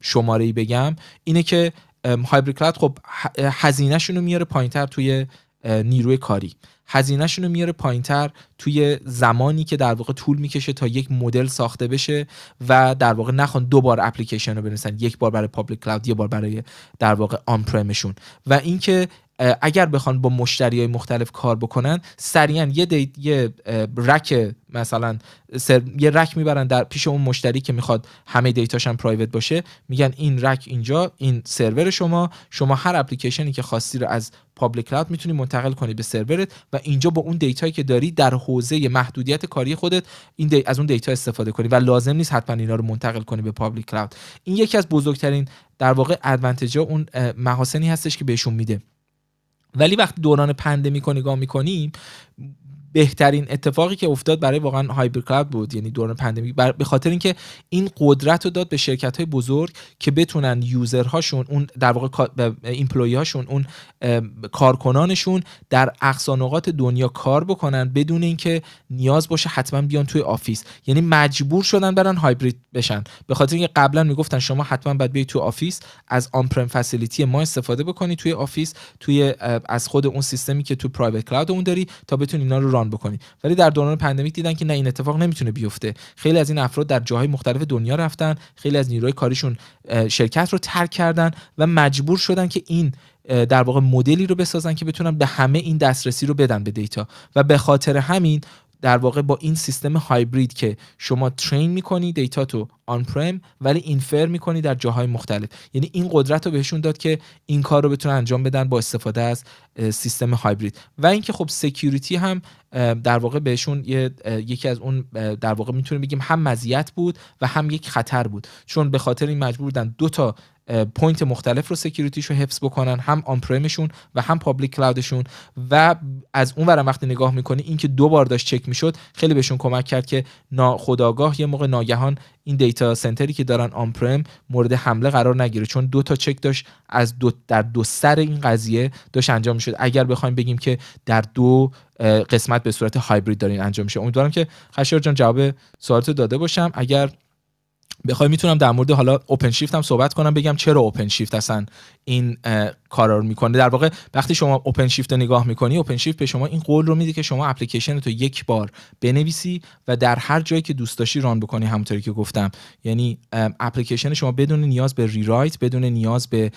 شماره ای بگم اینه که hybrid cloud خب هزینهشون رو میاره پایینتر توی نیروی کاری. هزینهشون رو میاره پایینتر توی زمانی که در واقع طول می‌کشه تا یک مدل ساخته بشه و در واقع نخوان دو بار اپلیکیشن رو بنویسن. یک بار برای public cloud یه بار برای در واقع on-prem شون و اینکه اگر بخوان با مشتری های مختلف کار بکنن سریعا یه, یه rack مثلا یه rack می‌برن در پیش اون مشتری که می‌خواد همه data ش هم private باشه. میگن این rack اینجا این سرور شما. شما هر اپلیکیشنی که خواستی رو از public cloud می‌تونی منتقل کنی به سرورت و اینجا با اون data یی که داری در حوزه محدودیت کاری خودت این دی... از اون data استفاده کنی و لازم نیست حتما اینا رو منتقل کنی به public cloud این یکی از بزرگترین در واقع advantage اون محاسنی هستش که بهشون میده. ولی وقتی دوران pandemic رو نگاه می‌کنیم بهترین اتفاقی که افتاد برای واقعا hybrid cloud بود یعنی دوران pandemic به خاطر اینکه این قدرت رو داد به شرکت های بزرگ که بتونن user هاشون اون در واقع employee هاشون اون کارکنانشون در اقصا نقاط دنیا کار بکنن بدون اینکه نیاز باشه حتما بیان توی office. یعنی مجبور شدن برن هایبرید بشن. به خاطر اینکه قبلا می‌گفتن شما حتما باید بیاید توی office از on-prem facility ما استفاده بکنی توی office توی از خود اون سیستمی که تو private cloud اون داری تا بتونی اینا رو بکنی. ولی در دوران pandemic دیدن که نه این اتفاق نمی‌تونه بیفته. خیلی از این افراد در جاهای مختلف دنیا رفتن خیلی از نیروی کاریشون شرکت رو ترک کردن و مجبور شدن که این در واقع مدلی رو بسازن که بتونن به همه این دسترسی رو بدن به data. و به خاطر همین در واقع با این سیستم هایبرید که شما train می‌کنی data تو on-prem ولی infer می‌کنی در جاهای مختلف. یعنی این قدرت رو بهشون داد که این کار رو بتونن انجام بدن با استفاده از سیستم هایبرید. و اینکه خب security هم در واقع بهشون یکی از اون در واقع می‌تونیم بگیم هم مزیت بود و هم یک خطر بود. چون به خاطر این مجبور بودن دو تا point مختلف رو security ش رو حفظ بکنن هم on-prem شون و هم public cloud شون و از اون ورم وقتی نگاه می‌کنی اینکه دو بار داشت چک می‌شد خیلی بهشون کمک کرد که ناخودآگاه یه موقع ناگهان این data center ی که دارن on-prem مورد حمله قرار نگیره. چون دو تا چک داشت از دو در دو سر این قضیه داشت انجام می‌شد. اگر بخوایم بگیم که در دو قسمت به صورت هایبرید دارین انجام میشه. امیدوارم که خشایار جان جواب سوالات داده باشم. اگر بخوای می‌تونم در مورد حالا اوپن شیفت هم صحبت کنم بگم چرا اوپن شیفت اصلا این کارا رو می‌کنه. در واقع وقتی شما اوپن شیفت رو نگاه می‌کنی اوپن شیفت به شما این قول رو میده که شما اپلیکیشن تو یک بار بنویسی و در هر جایی که دوست داشتی ران بکنی همونطوری که گفتم. یعنی اپلیکیشن شما بدون نیاز به ریرایت بدون نیاز به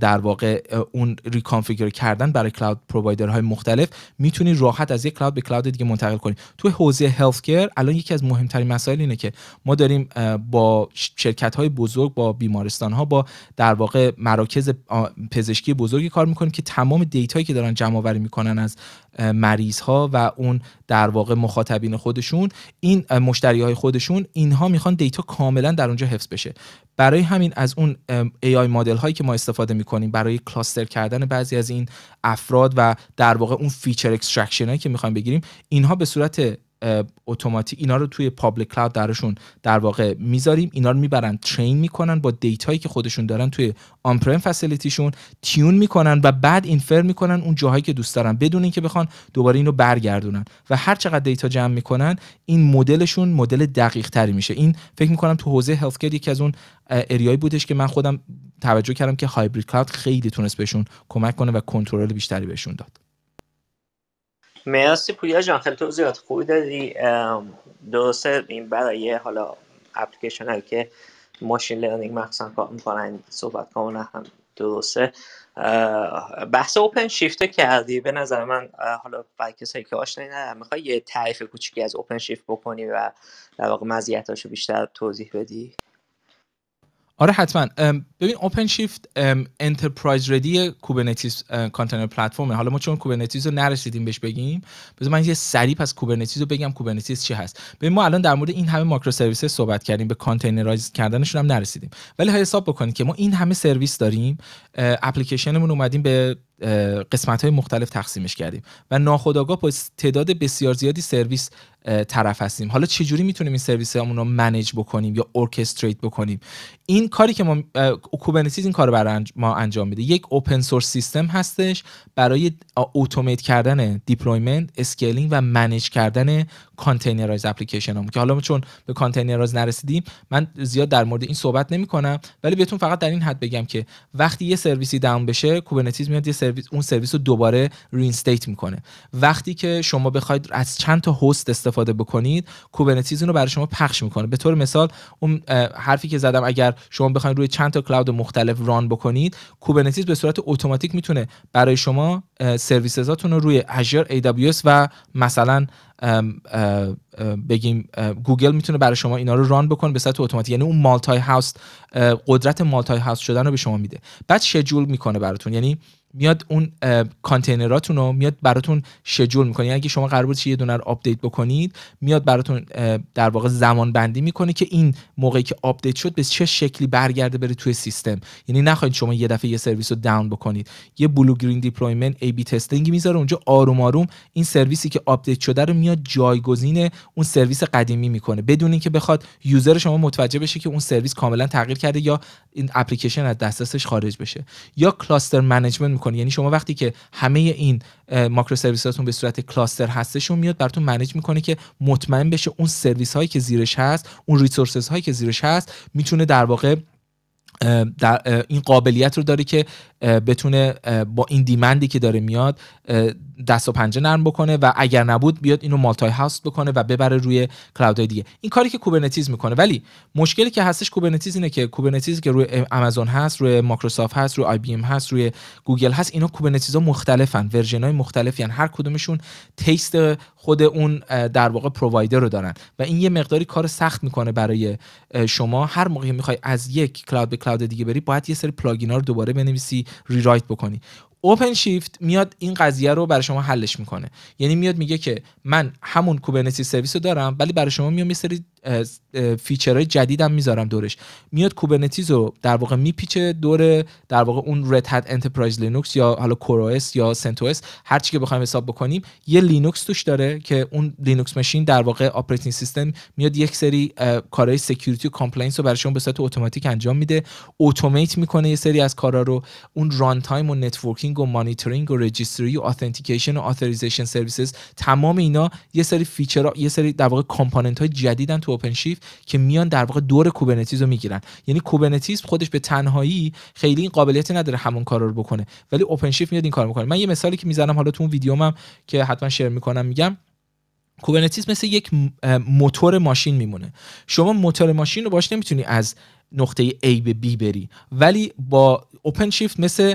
در واقع اون ریکانفیگر کردن برای کلاود پرووایدرهای مختلف می‌تونی راحت از یک کلاود به کلاود دیگه منتقل کنی. تو حوزه هلت الان یکی از مهمترین مسائل اینه که ما داریم با شرکت های بزرگ با بیمارستان ها با در واقع مراکز پزشکی بزرگی کار می‌کنیم که تمام data یی که دارن جمع آوری می‌کنن از مریض ها و اون در واقع مخاطبین خودشون این مشتری های خودشون اینها می‌خوان data کاملا در اونجا حفظ بشه. برای همین از اون AI مدل هایی که ما استفاده می‌کنیم برای cluster کردن بعضی از این افراد و در واقع اون feature extraction هایی که می‌خوایم بگیریم اینها به صورت اتوماتیک اینا رو توی public cloud براشون در واقع می‌ذاریم. اینا رو می‌برن train می‌کنن با data یی که خودشون دارن توی on-prem facility شون tune می‌کنن و بعد infer می‌کنن اون جاهایی که دوست دارن بدون اینکه بخوان دوباره اینو برگردونن. و هر چقدر data جمع می‌کنن این مدلشون مدل دقیق تری میشه. این فکر می‌کنم تو حوزه health یکی از اون area یی بودش که من خودم توجه کردم که hybrid cloud خیلی تونست بهشون کمک کنه و کنترل بیشتری بهشون داد. مرسی پویا جان خیلی توضیحات خوبی دادی. درسته این برای حالا اپلیکیشن هایی که machine learning مخصوصا کار می‌کنن صحبت کاملا هم درسته. بحث OpenShift کردی. به نظر من حالا برای کسایی که آشنایی ندارن می‌خوای یه تعریف کوچیکی از OpenShift بکنی و در واقع مزیتاشو بیشتر توضیح بدی؟ آره حتما. ببین OpenShift enterprise-ready Kubernetes container platform حالا ما چون Kubernetes رو نرسیدیم بهش بگیم بذار من یه سریع پس Kubernetes رو بگم Kubernetes چی هست. ببین ما الان در مورد این همه microservice صحبت کردیم به containerize کردنشون هم نرسیدیم. ولی حساب بکنید که ما این همه سرویس داریم اپلیکیشنمون اومدیم به قسمت های مختلف تقسیمش کردیم. و ناخودآگاه با تعداد بسیار زیادی سرویس طرف هستیم. حالا چجوری می‌تونیم این سرویس رو manage بکنیم یا orchestrate بکنیم؟ این کاری که ما Kubernetes این کار برای ما انجام میده. یک open source سیستم هستش برای automate کردن deployment scaling و manage کردن containerized application هم که حالا چون به containerize نرسیدیم من زیاد در مورد این صحبت نمی کنم ولی بهتون فقط در این حد بگم که وقتی یه سرویسی down بشه Kubernetes میاد یه سرویس اون سرویس رو دوباره reinstate می‌کنه. وقتی که شما بخواید از چند تا host استفاده بکنید Kubernetes رو برای شما پخش می‌کنه. به طور مثال اون حرفی که زدم اگر شما بخواید روی چند تا cloud مختلف run بکنید Kubernetes به صورت اتوماتیک می‌تونه برای شما services اتون رو روی Azure AWS و مثلا بگیم گوگل می‌تونه برای شما اینا رو run بکنه به صورت اتوماتیک یعنی اون multi-host قدرت multi-host شدن رو به شما میده. بعد schedule می‌کنه براتون. یعنی میاد اون کانتینراتون رو میاد براتون schedule می‌کنه. یعنی اگه شما قرار بود یه دونه رو آپدیت بکنید میاد براتون در واقع زمان بندی می‌کنه که این موقعی که آپدیت شد به چه شکلی برگرده بره توی سیستم. یعنی نخواهید شما یه دفعه یه سرویس رو down بکنید. یه blue-green deployment A/B testing می‌ذاره اونجا. آروم آروم این سرویسی که آپدیت شده رو میاد جایگزین اون سرویس قدیمی می‌کنه. بدون اینکه بخواد user شما متوجه بشه که اون سرویس کاملا تغییر کرده یا این اپلیکیشن از دسترسش خارج بشه. یا cluster management می‌کنه یعنی شما وقتی که همه این microservice اتون به صورت cluster هستشون میاد براتون manage می‌کنه که مطمئن بشه اون سرویس هایی که زیرش هست اون resources هایی که زیرش هست می‌تونه در واقع در این قابلیت رو داره که بتونه با این demand ی که داره میاد دست و پنجه نرم بکنه و اگر نبود بیاد اینو multi-host بکنه و ببره روی cloud های دیگه. این کاری که Kubernetes می‌کنه. ولی مشکلی که هستش Kubernetes اینه که Kubernetes که روی آمازون هست روی مایکروسافت هست روی IBM هست روی گوگل هست اینا Kubernetes ها مختلفن version های مختلفی هن. هر کدومشون taste خود اون در واقع provider رو دارن. و این یه مقداری کار سخت می‌کنه برای شما. هر موقع می‌خوای از یک cloud به cloud دیگه بری باید یه سری plugin ها رو دوباره بنویسی rewrite بکنی. OpenShift میاد این قضیه رو برای شما حلش می‌کنه. یعنی میاد میگه که من همون Kubernetes service رو دارم ولی برای شما میام یه سری feature های جدیدم می‌ذارم دورش. میاد Kubernetes رو در واقع میپیچه دور در واقع اون Red Hat Enterprise Linux یا حالا CoreOS یا CentOS هر چی که بخوایم حساب بکنیم یه لینوکس توش داره که اون لینوکس ماشین در واقع operating system میاد یک سری کارهای security و compliance رو برای شما به صورت اتوماتیک انجام میده. automate می‌کنه یه سری از کارا رو. اون runtime و networking و مانیتورینگ و registry و authentication و authorization services تمام اینا یه سری feature یه سری در واقع component های جدیدن تو OpenShift که میان در واقع دور Kubernetes رو می‌گیرن. یعنی کوبرنتیز خودش به تنهایی خیلی این قابلیتی نداره همون کار رو بکنه. ولی اوپن شیفت میاد این کار می‌کنه. من یه مثالی که می‌زنم حالا تو اون ویدیومم که حتما شیر می‌کنم میگم. کوبرنتیز مثل یک موتور ماشین میمونه. شما موتور ماشین رو باش نمی‌تونی از نقطه A به B بری. ولی با اوپن شیفت مثل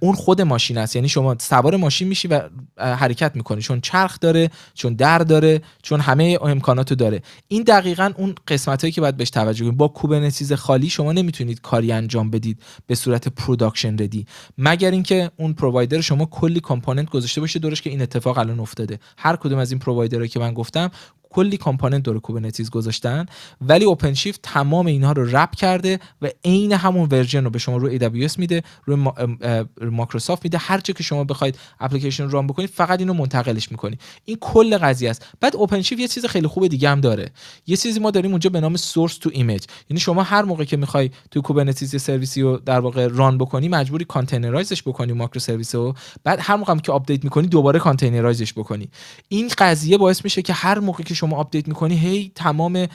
اون خود ماشین است. یعنی شما سوار ماشین میشی و حرکت می‌کنی. چون چرخ داره چون در داره چون همه امکاناتو داره. این دقیقا اون قسمت هایی که باید بهش توجه کنید با Kubernetes خالی شما نمی‌تونید کاری انجام بدید به صورت production ready مگر اینکه اون provider شما کلی component گذاشته باشه دورش که این اتفاق الان افتاده. هر کدوم از این provider ها که من گفتم کلی component دور Kubernetes گذاشتن ولی OpenShift تمام اینها رو wrap کرده و عین همون version رو به شما روی AWS میده روی مایکروسافت میده. هر جا که شما بخواید اپلیکیشن رو run بکنید فقط اینو منتقلش می‌کنی این کل قضیه است. بعد OpenShift یه چیز خیلی خوب دیگه هم داره. یه چیزی ما داریم اونجا به نام Source-to-Image یعنی شما هر موقع که می‌خوای تو Kubernetes سرویسی رو در واقع run بکنی مجبوری containerize ش بکنی microservice رو. بعد هر موقع که update می‌کنی دوباره containerize ش بکنی. این قضیه باعث میشه که هر موقع که update می‌کنی هی تمام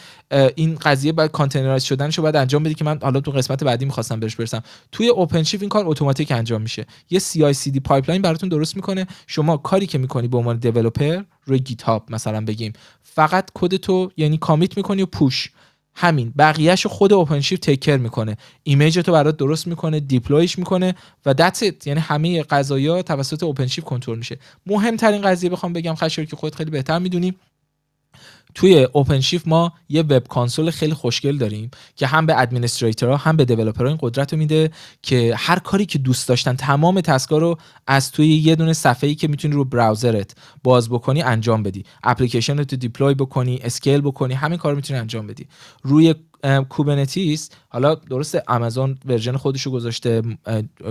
این قضیه بعد containerize شدنشو بعد انجام بدی که من حالا تو قسمت بعدی می‌خواستم بهش برسم. توی OpenShift این کار اتوماتیک انجام میشه. یه CI/CD pipeline براتون درست می‌کنه. شما کاری که می‌کنی به عنوان developer روی GitHub مثلا بگیم. فقط کد تو یعنی commit می‌کنی و push همین. بقیهش خود OpenShift take care می‌کنه. image تو برات درست می‌کنه deploy ش می‌کنه و that's یعنی همه قضایا توسط OpenShift کنترل میشه. مهمترین قضیه بخوام بگم خشور که خودت خیلی بهتر می‌دونی. توی OpenShift ما یه web console خیلی خوشگل داریم که هم به administrator ها هم به developer ها این قدرت رو میده که هر کاری که دوست داشتن تمام task ا رو از توی یه دونه صفحه‌ای که می‌تونی رو browser ت باز بکنی انجام بدی. اپلیکیشن رو تو deploy بکنی scale بکنی همین کار می‌تونی انجام بدی. روی Kubernetes حالا درست آمازون version خودشو گذاشته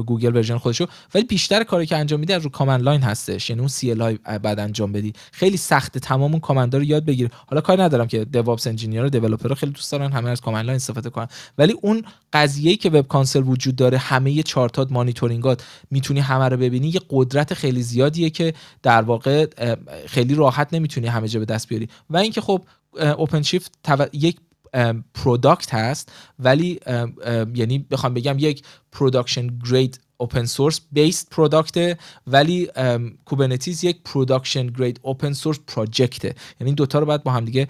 گوگل version خودشو ولی بیشتر کاری که انجام میده رو command line هستش یعنی اون CLI بعد انجام بدی. خیلی سخت تمام اون command رو یاد بگیری. حالا کاری ندارم که DevOps engineer و developer خیلی دوست دارن همه از command line استفاده کنن. ولی اون قضیه‌ای که web console وجود داره همه chart ات monitoring ات می‌تونی همه رو ببینی یه قدرت خیلی زیادیه که در واقع خیلی راحت نمی‌تونی همه جا به دست بیاری. و اینکه خب OpenShift یک product هست ولی یعنی بخوام بگم یک production grade open source based product ولی Kubernetes یک production grade open source project ه یعنی دوتا رو باید با هم دیگه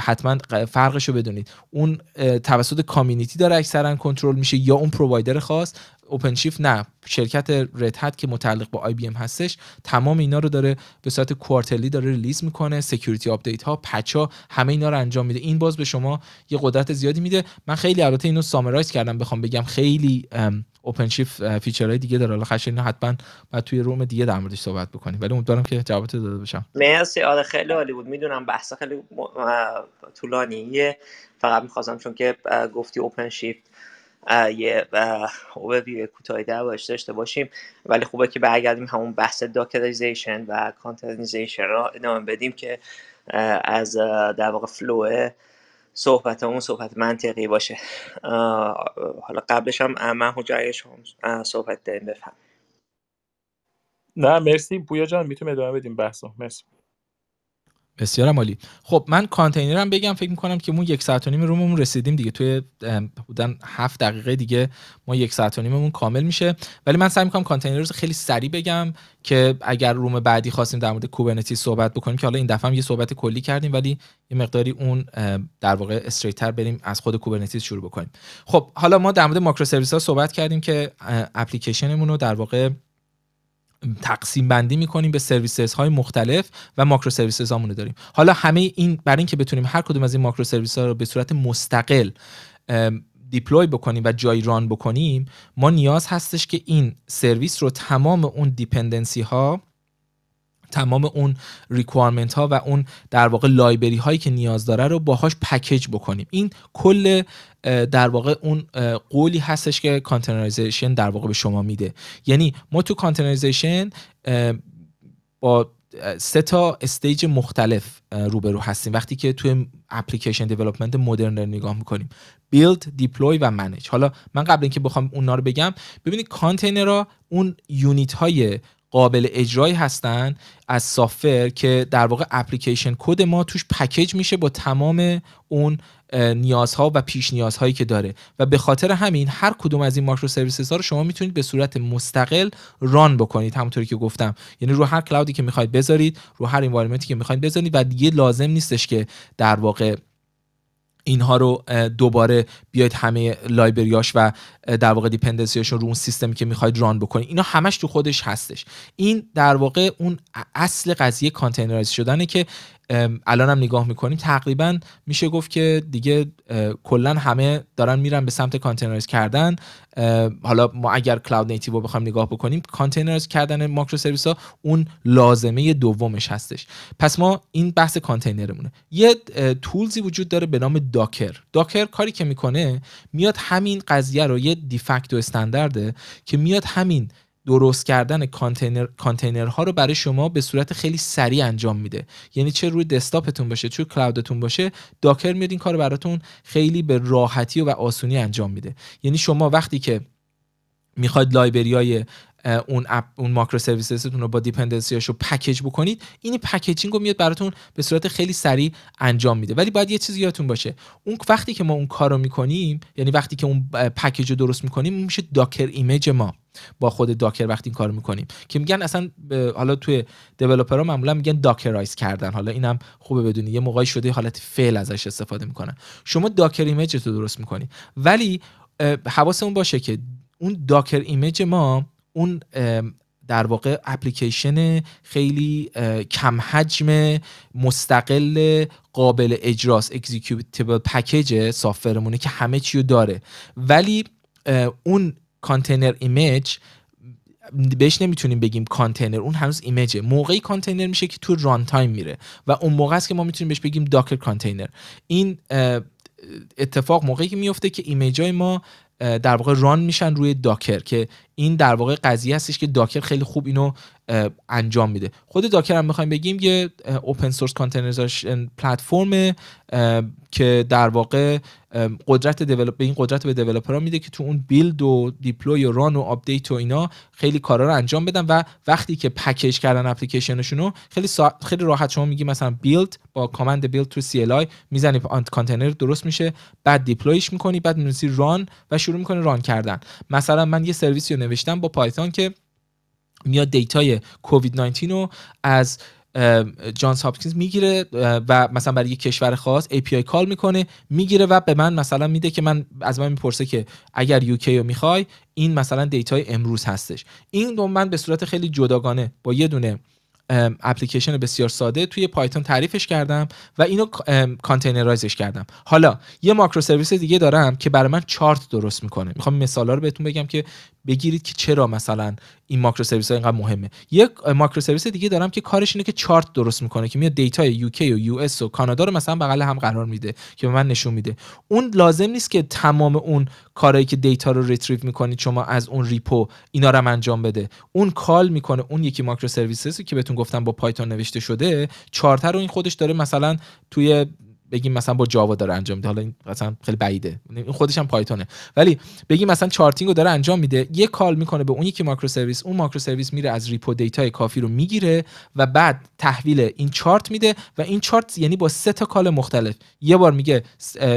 حتما فرقش رو بدونید. اون توسط community داره اکثرا کنترل میشه یا اون provider خاص اوپن نه شرکت Red Hat که متعلق با IBM هستش تمام اینا رو داره به صورت quarterly داره release می‌کنه security update ها patch ها همه اینا رو انجام میده. این باز به شما یه قدرت زیادی میده. من خیلی البته اینو summarize کردم بخوام بگم خیلی OpenShift feature های دیگه داره. حالا خشن حتما بعد توی room دیگه در موردش صحبت بکنیم. ولی امیدوارم که جوابت داده باشم. مرسی. آره خیلی عالی بود. می‌دونم بحث خیلی طولانیه. فقط می‌خواستم چون که گفتی اوپن شیفت یه اوبویو کوتاهی در داشته باشیم. ولی خوبه که برگردیم همون بحث داکریزیشن و کانتینیزیشن را ادامه بدیم که از در واقع فلو صحبت اون صحبت منطقی باشه. حالا قبلش هم من حجای شما صحبت داریم بفهم نه مرسی. بویا جان می‌تونیم ادامه بدیم بحثو؟ مرسی. بسیار عالی. خب من کانتینرم بگم فکر می‌کنم که ما یک ساعت و نیم room مون رسیدیم دیگه. توی بودن هفت دقیقه دیگه ما یک ساعت و نیممون کامل میشه. ولی من سعی می‌کنم کانتینر رو خیلی سریع بگم که اگر room بعدی خواستیم در مورد Kubernetes صحبت بکنیم که حالا این دفعه هم یه صحبت کلی کردیم ولی یه مقداری اون در واقع straighter بریم از خود Kubernetes شروع بکنیم. خب حالا ما در مورد microservice ها صحبت کردیم که اپلیکیشنمون رو در واقع تقسیم بندی می‌کنیم به services های مختلف و microservices هامون داریم. حالا همه این برای اینکه بتونیم هر کدوم از این microservice ها رو به صورت مستقل deploy بکنیم و جای run بکنیم ما نیاز هستش که این سرویس رو تمام اون dependency ها تمام اون requirement ها و اون در واقع library هایی که نیاز داره رو باهاش package بکنیم. این کل در واقع اون قولی هستش که containerization در واقع به شما میده. یعنی ما تو containerization با سه تا stage مختلف روبرو هستیم. وقتی که توی application development مدرن نگاه می‌کنیم. build deploy و manage حالا من قبل اینکه بخوام اونا رو بگم ببینید کانتینرها اون unit های قابل اجرایی هستن از software که در واقع application code ما توش package میشه با تمام اون نیازها و پیش نیازهایی که داره. و به خاطر همین هر کدوم از این ماکرو سرویسز ها رو شما می‌تونید به صورت مستقل ران بکنید همونطوری که گفتم. یعنی رو هر کلاودی که می‌خواید بذارید رو هر انوایرمنتی که می‌خواید بذارید و دیگه لازم نیستش که در واقع اینها رو دوباره بیاید همه لایبریاش و در واقع دیپندنسیاش رو اون سیستمی که می‌خواید ران بکنید. اینا همش تو خودش هستش. این در واقع اون اصل قضیه containerize شدنه که الان هم نگاه می‌کنیم تقریبا میشه گفت که دیگه کلا همه دارن میرن به سمت containerize کردن. حالا ما اگر cloud native رو بخوایم نگاه بکنیم containerize کردن microservice ها اون لازمه دومش هستش. پس ما این بحث کانتینرمونه. یه tools ی وجود داره به نام Docker Docker کاری که می‌کنه میاد همین قضیه رو یه de facto standard ه که میاد همین درست کردن container container ها رو برای شما به صورت خیلی سریع انجام میده. یعنی چه روی desktop تون باشه چه cloud تون باشه Docker میاد این کار براتون خیلی به راحتی و آسونی انجام میده. یعنی شما وقتی که می‌خواید library های اون app اون microservice تون رو با dependency هاشو package بکنید. این packaging رو میاد براتون به صورت خیلی سریع انجام میده. ولی باید یه چیزی یادتون باشه. اون وقتی که ما اون کارو می‌کنیم یعنی وقتی که اون package رو درست می‌کنیم میشه Docker image ما. با خود Docker وقتی این کارو می‌کنیم. که میگن اصلا حالا توی developer ها معمولا میگن dockerize کردن. حالا اینم خوبه بدونی. یه موقعی شده حالت فعل ازش استفاده می‌کنن. شما Docker image رو درست می‌کنی. ولی حواسمون باشه که اون Docker image ما اون در واقع اپلیکیشن خیلی کم حجم مستقل قابل اجراس executable package software مونه که همه چی داره. ولی اون container image بهش نمی‌تونیم بگیم کانتینر اون هنوز image ه موقعی کانتینر میشه که تو runtime میره و اون موقع است که ما می‌تونیم بهش بگیم Docker container این اتفاق موقعی که میفته که image های ما در واقع run میشن روی Docker که این در واقع قضیه هستش که Docker خیلی خوب اینو انجام میده. خود Docker هم می‌خوایم بگیم یه open source containerization platform که در واقع قدرت به این قدرت به developer ها میده که تو اون build و deploy و run و update و اینا خیلی کارا رو انجام بدن و وقتی که package کردن اپلیکیشنشون رو خیلی خیلی راحت شما میگی مثلا build با command build تو CLI می‌زنی کانتینر درست میشه بعد deploy ش می‌کنی بعد می‌نویسی run و شروع می‌کنی run کردن. مثلا من یه سرویسی رو نوشتم با Python که میاد data ی کووید 19 رو از Johns Hopkins می‌گیره و مثلا برای یک کشور خاص API call می‌کنه می‌گیره و به من مثلا میده که من از من می‌پرسه که اگر UK رو می‌خوای این مثلا data ی امروز هستش. این رو من به صورت خیلی جداگانه با یه دونه اپلیکیشن بسیار ساده توی Python تعریفش کردم و اینو containerize ش کردم. حالا یه microservice دیگه دارم که برای من چارت درست می‌کنه. می‌خوام مثالا رو بهتون بگم که بگیرید که چرا مثلا این microservice ها اینقدر مهمه. یک microservice دیگه دارم که کارش اینه که چارت درست می‌کنه که میاد data ی UK و US و کانادا رو مثلا بغل هم قرار میده که به من نشون میده. اون لازم نیست که تمام اون کارهایی که data رو retrieve می‌کنید شما از اون repo اینا رو انجام بده. اون call می‌کنه اون یکی microservice که بهتون گفتم با Python نوشته شده چارت رو این خودش داره مثلا توی بگیم مثلا با Java داره انجام میده. حالا این مثلا خیلی بعیده. این خودش هم Python ه. ولی بگیم مثلا charting رو داره انجام میده. یه call می‌کنه به اون یکی microservice اون microservice میره از repo data ی کافی رو می‌گیره و بعد تحویل این چارت میده و این چارت یعنی با سه تا call مختلف. یه بار میگه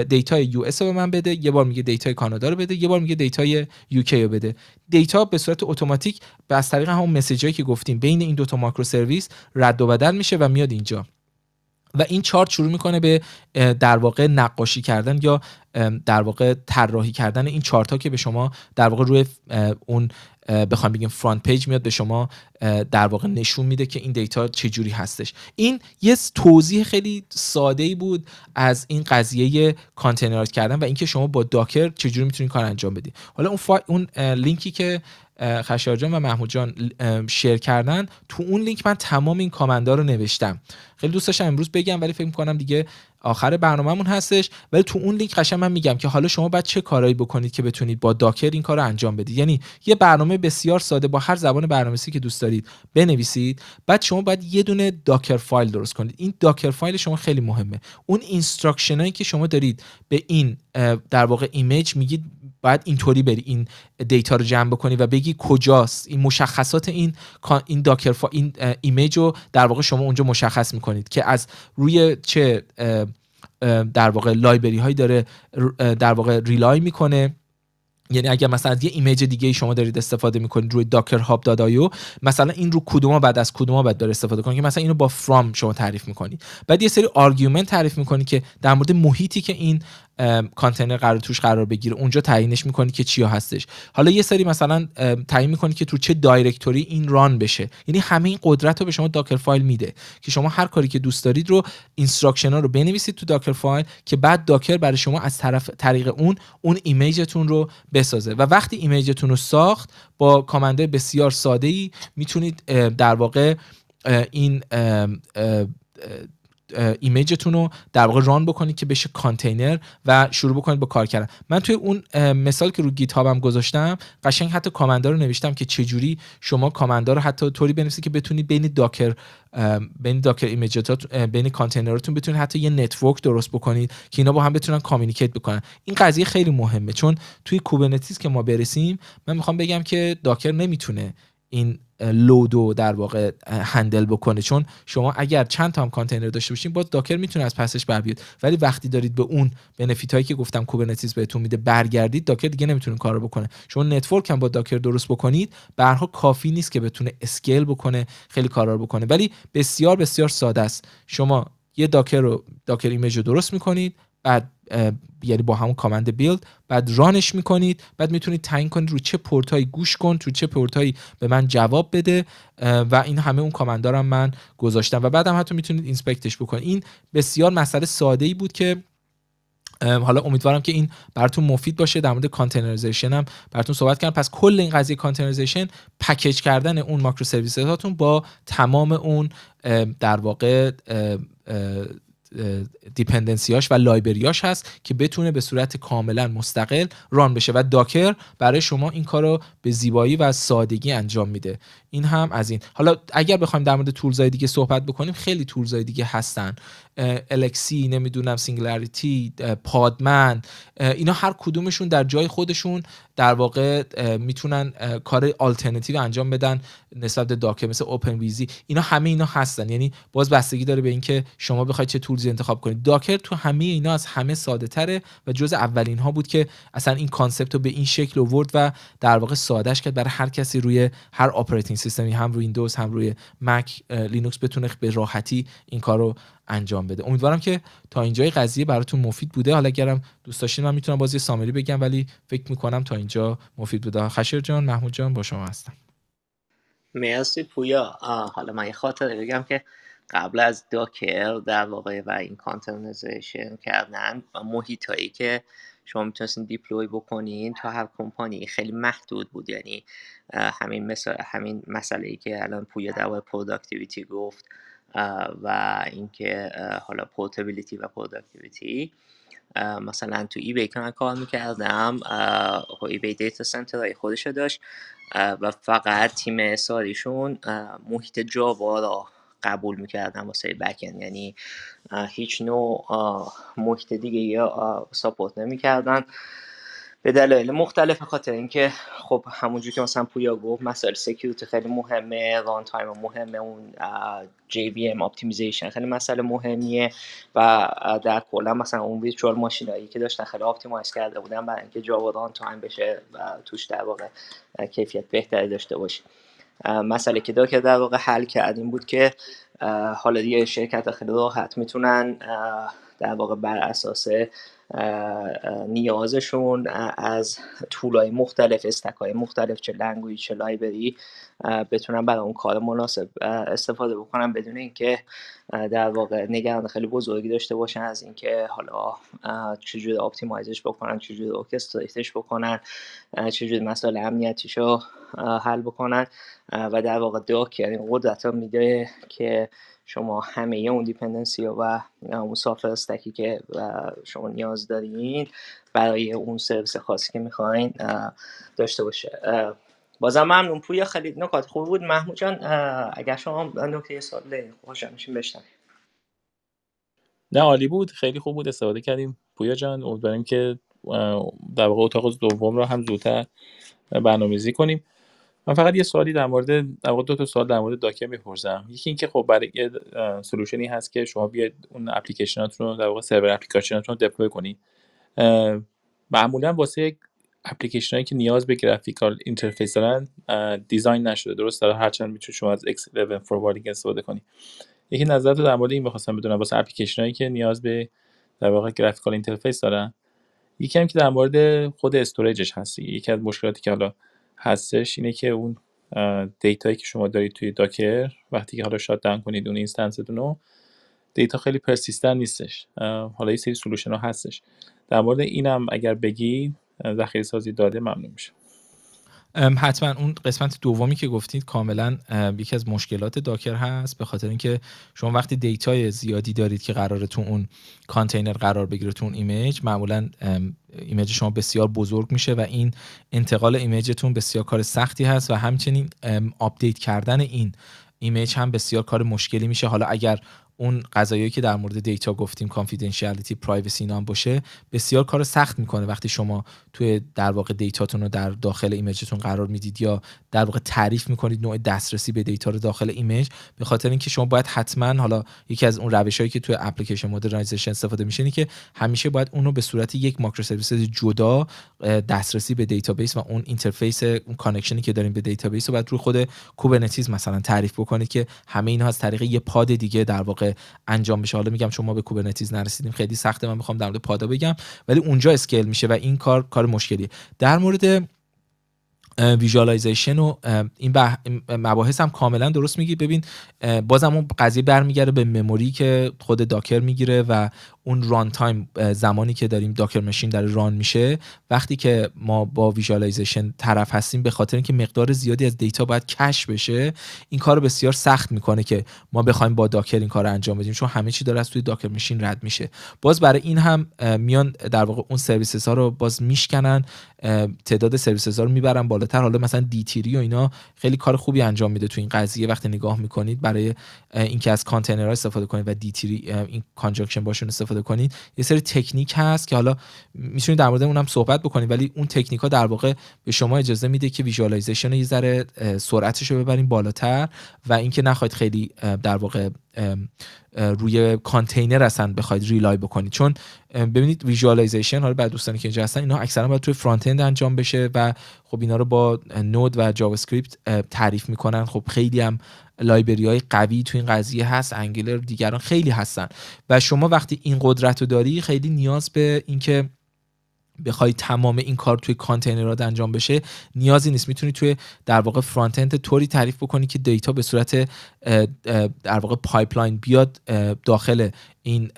data ی US به من بده. یه بار میگه data ی کانادا رو بده. یه بار میگه data ی UK رو بده. data به صورت automatic از طریق همون message هایی که گفتیم بین این دو تا microservice رد و بدل میشه و میاد اینجا. و این چارت شروع می‌کنه به در واقع نقاشی کردن یا در واقع طراحی کردن این چارت ها که به شما در واقع روی اون بخوام بگیم front page میاد به شما در واقع نشون میده که این data چجوری هستش. این یه توضیح خیلی ساده ای بود از این قضیه containerize کردن و اینکه شما با Docker چجوری می‌تونید کار انجام بدید حالا اون اون لینکی که خشایار جان و محمود جان share کردن. تو اون لینک من تمام این command ها رو نوشتم. خیلی دوست داشتم امروز بگم ولی فکر می‌کنم دیگه آخر برنامهمون هستش. ولی تو اون لینک قشنگ من میگم که حالا شما باید چه کارهایی بکنید که بتونید با Docker این کار انجام بدید. یعنی یه برنامه بسیار ساده با هر زبان برنامه‌نویسی که دوست دارید بنویسید. بعد شما باید یه دونه Dockerfile درست کنید. این Dockerfile شما خیلی مهمه. اون instruction هایی که شما دارید به این در واقع image میگید باید اینطوری بری این data رو جمع بکنی و بگی کجاست. این مشخصات این این داکر فا این ایمیج رو در واقع شما اونجا مشخص می‌کنید که از روی چه در واقع لایبری هایی داره در واقع ریلای می‌کنه. یعنی اگر مثلا یه ایمیج دیگه شما دارید استفاده می‌کنید روی داکر هاب دادایو مثلا این رو کدوما بعد از کدوما بعد داره استفاده کنید که مثلا اینو با فرام شما تعریف می‌کنید. بعد یه سری آرگومنت تعریف می‌کنید که در مورد محیطی که این کانتینر قرار توش قرار بگیره. اونجا تعیینش می‌کنی که چیا هستش. حالا یه سری مثلا تعیین می‌کنی که تو چه directory این run بشه. یعنی همه این قدرت رو به شما Dockerfile میده که شما هر کاری که دوست دارید رو instruction ها رو بنویسید تو Dockerfile که بعد Docker برای شما از طرف طریق اون اون image تون رو بسازه. و وقتی image تون رو ساخت با command بسیار ساده ای می‌تونید در واقع این image تون رو در واقع run بکنید که بشه کانتینر و شروع بکنید با کار کردن. من توی اون مثال که رو GitHub م گذاشتم قشنگ حتی command ا رو نوشتم که چجوری شما command ا رو حتی طوری بنویسید که بتونید بین Docker بین Docker image ات بین کانتینراتون بتونید حتی یه network درست بکنید که اینا با هم بتونن communicate بکنن. این قضیه خیلی مهمه چون توی Kubernetes که ما برسیم من می‌خوام بگم که Docker نمی‌تونه این load و در واقع هندل بکنه. چون شما اگر چند تا هم کانتینر داشته باشین باز Docker می‌تونه از پسش بر بیاد. ولی وقتی دارید به اون benefit هایی که گفتم Kubernetes بهتون میده برگردید Docker دیگه نمی‌تونه کار رو بکنه. شما network هم با Docker درست بکنید برها کافی نیست که بتونه scale بکنه خیلی کارا رو بکنه. ولی بسیار بسیار ساده است. شما یه Docker رو Docker image رو درست می‌کنید بعد یعنی با همون command build بعد run ش می‌کنید بعد می‌تونید تعیین کنید رو چه پورتایی گوش کن تو چه پورتایی به من جواب بده و این همه اون command ارم من گذاشتم و بعدم حتی می‌تونید inspect ش بکنید. این بسیار مسئله ساده ای بود که حالا امیدوارم که این براتون مفید باشه. در مورد containerization هم براتون صحبت کردم. پس کل این قضیه containerization package کردن اون microservice اتون با تمام اون در واقع dependency اش و library اش هست که بتونه به صورت کاملا مستقل run بشه. و Docker برای شما این کار رو به زیبایی و سادگی انجام میده. این هم از این. حالا اگر بخوایم در مورد tools ای دیگه صحبت بکنیم خیلی tools ای دیگه هستن. LXC نمی‌دونم Singularity Podman اینا هر کدومشون در جای خودشون در واقع می‌تونن کار آلترناتیو انجام بدن نسبت به Docker مثل OpenVZ اینا همه اینا هستن. یعنی باز بستگی داره به اینکه شما بخواید چه tools انتخاب کنید. Docker تو همه اینا از همه ساده تره و جز اولین ها بود که اصلا این concept رو به این شکل آورد و در واقع سادهش کرد برای هر کسی روی هر operating system ی هم روی ویندوز هم روی مک لینوکس بتونه به راحتی این کار رو انجام بده. امیدوارم که تا اینجای قضیه براتون مفید بوده. حالا اگرم دوست داشتین من می‌تونم بازی summary بگم ولی فکر می‌کنم تا اینجا مفید بوده. خشر جان محمود جان با شما هستم. مرسی پویا. حالا من یه خاطره بگم که قبل از Docker در واقع و این containerization کردن محیط هایی که شما می‌تونستین deploy بکنین تو هر کمپانی خیلی محدود بود. یعنی همین مثال همین مسئله ای که الان پویا در productivity گفت. و اینکه حالا portability و productivity مثلا تو ABB که من کار می‌کردم ABB data center خودش داشت. و فقط تیم سالیشون محیط Java را قبول می‌کردن واسه بکن یعنی هیچ نوع محیط دیگه ای support نمی‌کردن. به دلایل مختلف خاطر اینکه خب همونجور که مثلا پویا گفت مسائل سکیوریتی خیلی مهمه ران تایم مهمه اون جی بی ام اپتیمیزیشن خیلی مسئله مهمیه و در کلا مثلا اون ویچوال ماشینایی که داشتن خیلی اپتیمایز کرده بودن برای اینکه جاوا ران تایم بشه و توش در واقع کیفیت بهتری داشته باشه مسئله که دا که در واقع حل کردیم بود که حالا دیگه شرکت خیلی راحت می‌تونن در واقع بر اساس نیازشون از tool ای مختلف stack ای مختلف چه language چه library بتونن برای اون کار مناسب استفاده بکنن بدون اینکه در واقع نگران خیلی بزرگی داشته باشن از اینکه حالا چجوری optimize ش بکنن چجوری orchestrate ش بکنن چجوری مسائل امنیتیشو حل بکنن و در واقع Docker یعنی قدرت میده که شما همه اون دیپندنسی و اون سافر استکی که شما نیاز دارین برای اون سرویس خاصی که می‌خواین داشته باشه. بازم ممنون. پویا خیلی نکات خوب بود. محمود جان اگر شما نکته سوال دارین خوشم میشیم بشنویم. نه عالی بود. خیلی خوب بود استفاده کردیم. پویا جان امیدواریم که در واقع اتاق دوم رو هم زودتر برنامه‌ریزی کنیم. من فقط یه سوالی در مورد در دو تا سوال در مورد Docker می‌پرسم. یکی اینکه خب برای یه solution ی هست که شما بیاید اون اپلیکیشناتون رو در واقع server application اتون رو deploy کنید معمولا واسه یک اپلیکیشنایی که نیاز به graphical interface دارن design نشده. درست؟ داره هرچند می‌تونید شما از X11 forwarding استفاده کنید یکی نظرت در مورد این بخواستم بدونم. واسه اپلیکیشنایی که نیاز به در واقع graphical interface دارن. یکی هم که در مورد خود storage ش هست یکی از مشکلاتی که حالا هستش اینه که اون data یی که شما دارید توی Docker وقتی که حالا shutdown کنید اون instance تون رو data خیلی persistent نیستش. حالا یه سری solution ها هستش. در مورد اینم اگر بگید ذخیره سازی داده ممنون میشه حتما اون قسمت دومی که گفتید کاملا یکی از مشکلات Docker هست به خاطر اینکه شما وقتی data ی زیادی دارید که قراره تو اون کانتینر قرار بگیره تو اون image معمولا image شما بسیار بزرگ میشه و این انتقال image تون بسیار کار سختی هست و همچنین update کردن این image هم بسیار کار مشکلی میشه. حالا اگر اون قضایی که در مورد data گفتیم confidentiality privacy اینام باشه بسیار کار سخت می‌کنه وقتی شما توی در واقع data تون رو در داخل image تون قرار می‌دید یا در واقع تعریف می‌کنید نوع دسترسی به data رو داخل image. به خاطر اینکه شما باید حتما حالا یکی از اون روش هایی که توی application modernization استفاده میشه که همیشه باید اون رو به صورت یک microservice جدا دسترسی به database و اون interface اون connection ی که داریم به database رو باید روی خود Kubernetes مثلا تعریف بکنید که همه اینها از طریق یه pod دیگه در واقع انجام بشه حالا میگم شما به Kubernetes نرسیدیم خیلی سخته من می‌خوام در مورد pod ا بگم ولی اونجا scale میشه و این کار کار مشکلیه. در مورد visualization و این مباحث هم کاملا درست میگی. ببین بازم اون قضیه برمیگرده به memory که خود Docker می‌گیره و اون runtime زمانی که داریم Docker machine در run میشه وقتی که ما با visualization طرف هستیم به خاطر اینکه مقدار زیادی از data باید cache بشه این کار رو بسیار سخت می‌کنه که ما بخوایم با Docker این کار رو انجام بدیم چون همه چی داره از توی Docker machine رد میشه. باز برای این هم میان در واقع اون services ها رو باز میشکنن تعداد services ها رو می‌برن بالاتر. حالا مثلا دیتیری و اینا خیلی کار خوبی انجام میده تو این قضیه. وقتی نگاه می‌کنید برای اینکه از کانتینرها استفاده کنید و دیتیری این conjunction باشون استفاده استفاده کنید یه سری تکنیک هست که حالا می‌تونید در مورد اونم صحبت بکنید ولی اون تکنیک ها در واقع به شما اجازه میده که visualization یه ذره سرعتش رو ببرین بالاتر و اینکه نخواید خیلی در واقع روی کانتینر اصلا بخواید rely بکنید. چون ببینید visualization حالا بعد دوستانی که اینجا هستن اینا اکثرا باید توی front end انجام بشه و خب اینا رو با Node و JavaScript تعریف می‌کنن. خب خیلی هم library های قوی تو این قضیه هست Angular دیگران خیلی هستن. و شما وقتی این قدرت رو داری خیلی نیاز به اینکه بخوای تمام این کار توی کانتینرات انجام بشه نیازی نیست. می‌تونی توی در واقع front end طوری تعریف بکنی که data به صورت در واقع pipeline بیاد داخل این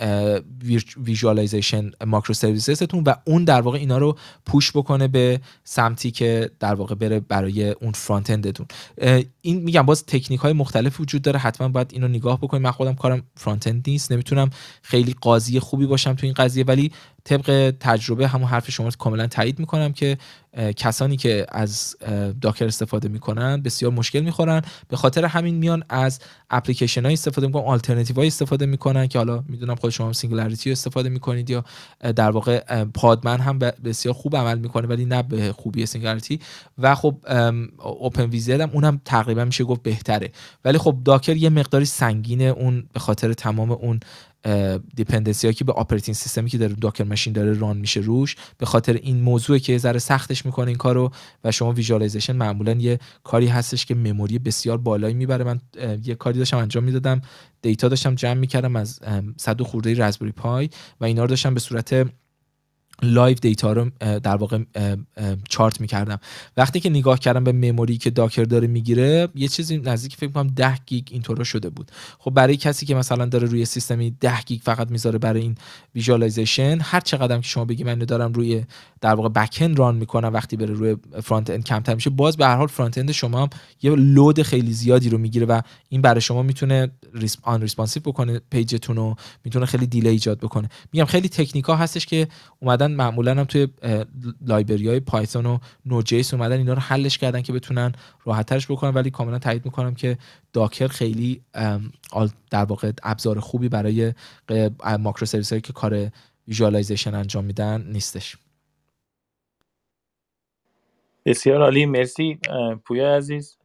visualization microservice تون و اون در واقع اینا رو push بکنه به سمتی که در واقع بره برای اون front end تون این میگم باز تکنیک های مختلف وجود داره. حتما باید اینو نگاه بکنید من خودم کارم front end نیست. نمی‌تونم خیلی قاضی خوبی باشم تو این قضیه ولی طبق تجربه همون حرف شما کاملا تایید می‌کنم که کسانی که از Docker استفاده می‌کنن بسیار مشکل می‌خورن. به خاطر همین میان از اپلیکیشن های استفاده می‌کنن آلترناتیو های استفاده می‌کنن که حالا می‌دونم خود شما Singularity رو استفاده می‌کنید یا در واقع Podman هم بسیار خوب عمل می‌کنه ولی نه به خوبی Singularity و خب OpenVZ هم اونم تقریبا میشه گفت بهتره. ولی خب Docker یه مقداری سنگینه اون به خاطر تمام اون dependency که به operating system ی که داره Docker machine داره run میشه روش به خاطر این موضوع که ذره سختش می‌کنه این کارو و شما visualization معمولا یه کاری هستش که memory بسیار بالایی می‌بره. من یه کاری داشتم انجام می‌دادم data داشتم جمع می‌کردم از صد و خورده Raspberry Pi و اینا رو داشتم به صورت live data رو در واقع چارت می‌کردم. وقتی که نگاه کردم به memory که Docker داره می‌گیره یه چیزی نزدیک فکر کنم 10 گیگ اینطور شده بود. خب برای کسی که مثلا داره روی سیستمی 10 گیگ فقط می‌ذاره برای این visualization هر چقدر که شما بگی من دارم روی در واقع back run می‌کنم وقتی بره روی front end کمتر میشه باز به هر حال front end شما هم یه load خیلی زیادی رو می‌گیره و این برای شما می‌تونه unresponsive بکنه page تون رو می‌تونه خیلی delay ایجاد بکنه. میگم خیلی تکنیکا هستش که اومدن معمولا هم توی library های Python و Node.js اومدن اینا رو حلش کردن که بتونن راحتترش بکنن. ولی کاملا تایید می‌کنم که Docker خیلی در واقع ابزار خوبی برای microservice هایی که کار visualization انجام میدن نیستش. بسیار عالی. مرسی پویا عزیز.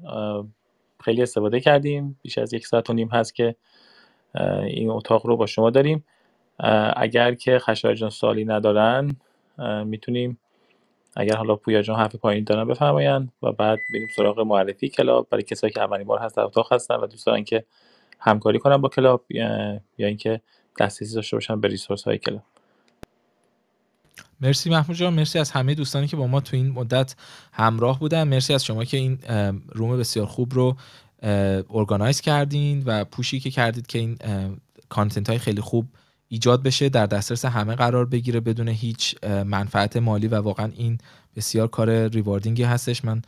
خیلی استفاده کردیم. بیش از یک ساعت و نیم هست که این اتاق رو با شما داریم. اگر که خشایار جان سوالی ندارن می‌تونیم اگر حالا پویا جان حرف پایین دارن بفرمایند و بعد بریم سراغ معرفی کلاب. برای کسایی که اولین بار هست اتاق هستن و دوست دارن که همکاری کنن با کلاب یا اینکه دسترسی داشته باشن به resource های کلاب. مرسی محمود جان. مرسی از همه دوستانی که با ما تو این مدت همراه بودن. مرسی از شما که این room بسیار خوب رو organize کردین و push ی که کردید که این content های خیلی خوب ایجاد بشه در دسترس همه قرار بگیره بدون هیچ منفعت مالی و واقعا این بسیار کار rewarding ی هستش. من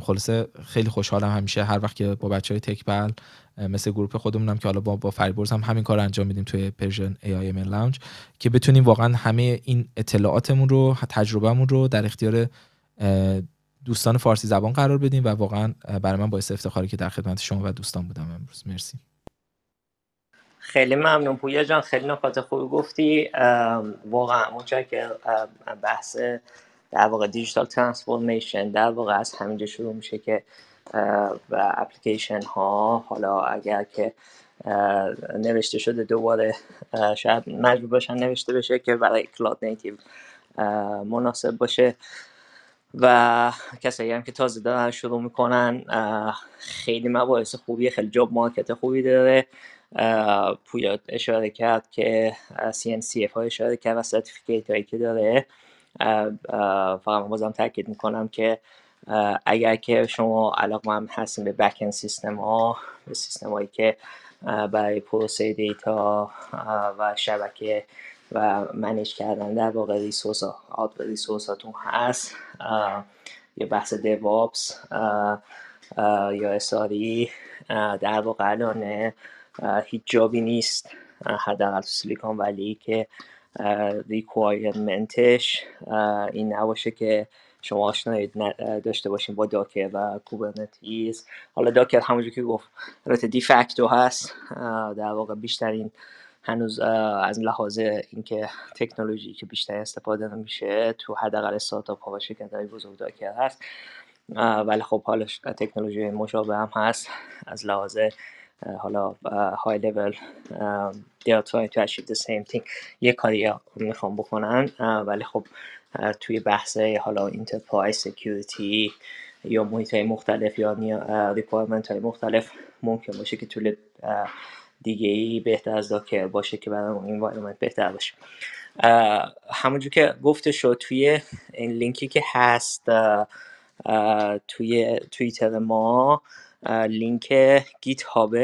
خلاصه خیلی خوشحالم همیشه هر وقت که با بچه های تکبل مثل گروپ خودمونم که حالا با با فریبرز هم همین کار انجام میدیم توی پرژن ام لاونج که بتونیم واقعا همه این اطلاعاتمون رو تجربهمون رو در اختیار دوستان فارسی زبان قرار بدیم و واقعا برای من باعث افتخاری که در خدمت شما و دوستان بودم امروز. مرسی. خیلی ممنون. پویا جان خیلی نکات خوبی گفتی. واقعا اونجا که بحث در واقع digital transformation در واقع از همینجا شروع میشه که و اپلیکیشن ها حالا اگر که نوشته شده دوباره شاید مجبور باشن نوشته بشه که برای cloud native مناسب باشه. و کسایی هم که تازه دارن شروع می‌کنن خیلی مباحث خوبیه خیلی job market خوبی داره. پویا اشاره کرد که CNCF ها اشاره کرد و certificate هایی که داره. فقط بازم تاکید می‌کنم که اگر که شما علاقه هم هستیم به back system ها به سیستم هایی که برای process data و شبکه و manage کردن در واقع resource ها resource هاتون هست یه بحث DevOps یا SRE در واقع الان هیچ جابی نیست. حداقل تو سیلیکون ولی که ریکوایرمنتش این نباشه که شما آشنایی داشته باشین با داکر و کوبرنتیز. حالا داکر همونجور که گفت البته دی فاکتو هست. در واقع بیشترین هنوز از لحاظ اینکه تکنولوژی که بیشتر استفاده میشه تو حداقل استارتاپ ها و شرکت های بزرگ داکر هست. ولی خب حالا تکنولوژی مشابه هم هست. از لحاظ حالا high level they are trying to achieve the یه کاری می‌خوام بکنن ولی خب توی بحث حالا enterprise security یا محیط های مختلف یا requirement های مختلف ممکن باشه که tool دیگه ای بهتر از Docker باشه که برای اون environment بهتر باشه. همونجور که گفته شد توی این لینکی که هست توی توییتر ما لینک GitHub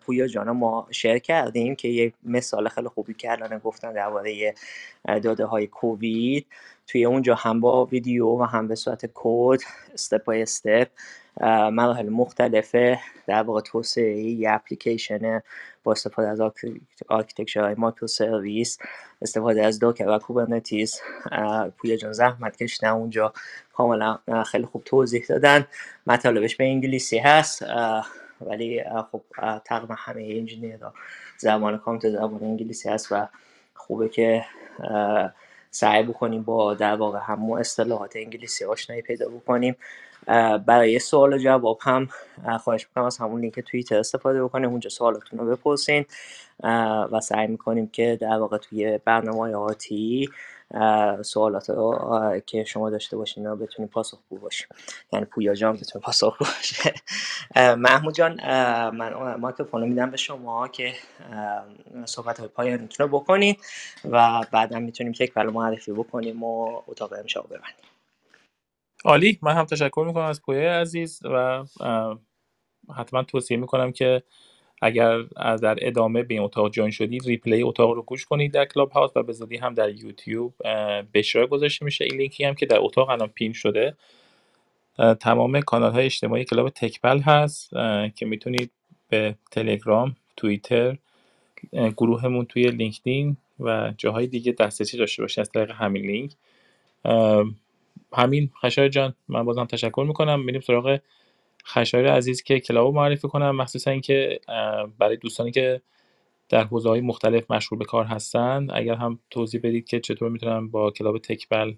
پویا جانا ما share کردیم که یه مثال خیلی خوبی کردن گفتن درباره داده های کووید. توی اونجا هم با ویدیو و هم به صورت کد step by step مراحل مختلفه در واقع توسعه یه اپلیکیشن با استفاده از architecture های microservice استفاده از دوکر و کوبرنتیز. پویا جان زحمت کشیدن اونجا. کاملا خیلی خوب توضیح دادن. مطالبش به انگلیسی هست. ولی خب تقریبا همه انجینیر زبان کامپیوتر زبان انگلیسی هست و خوبه که سعی بکنیم با در واقع همون اصطلاحات انگلیسی آشنایی پیدا بکنیم. برای سوال و جواب هم خواهش می‌کنم از همون لینک توییتر استفاده بکنیم. اونجا سوالاتون رو بپرسین و سعی می‌کنیم که در واقع توی برنامه آتی سوالات رو که شما داشته باشین رو بتونیم پاسخگو باشیم. یعنی پویا جان بتونه پاسخگو باشه. محمود جان من مایکروفون میدم به شما که صحبت های پایانتون رو بکنید و بعدا می‌تونیم یک معرفی بکنیم و اتاق امشب ببندیم. عالی. من هم تشکر می‌کنم از پویه عزیز و حتما توصیه می‌کنم که اگر در ادامه به این اتاق join شدید replay اتاق رو گوش کنید در کلاب هاوس و به زودی هم در یوتیوب به گذاشته میشه. این لینکی هم که در اتاق الان pin شده تمام کانال های اجتماعی کلاب تکبل هست که می‌تونید به تلگرام توییتر گروهمون توی لینکدین و جاهای دیگه دسترسی داشته باشید از طریق همین لینک. همین خشایار جان من بازم تشکر می‌کنم. میریم سراغ خشایار عزیز که کلابو معرفی کنم. مخصوصا اینکه برای دوستانی که در حوزه های مختلف مشغول به کار هستن اگر هم توضیح بدید که چطور می‌تونن با کلاب تکبل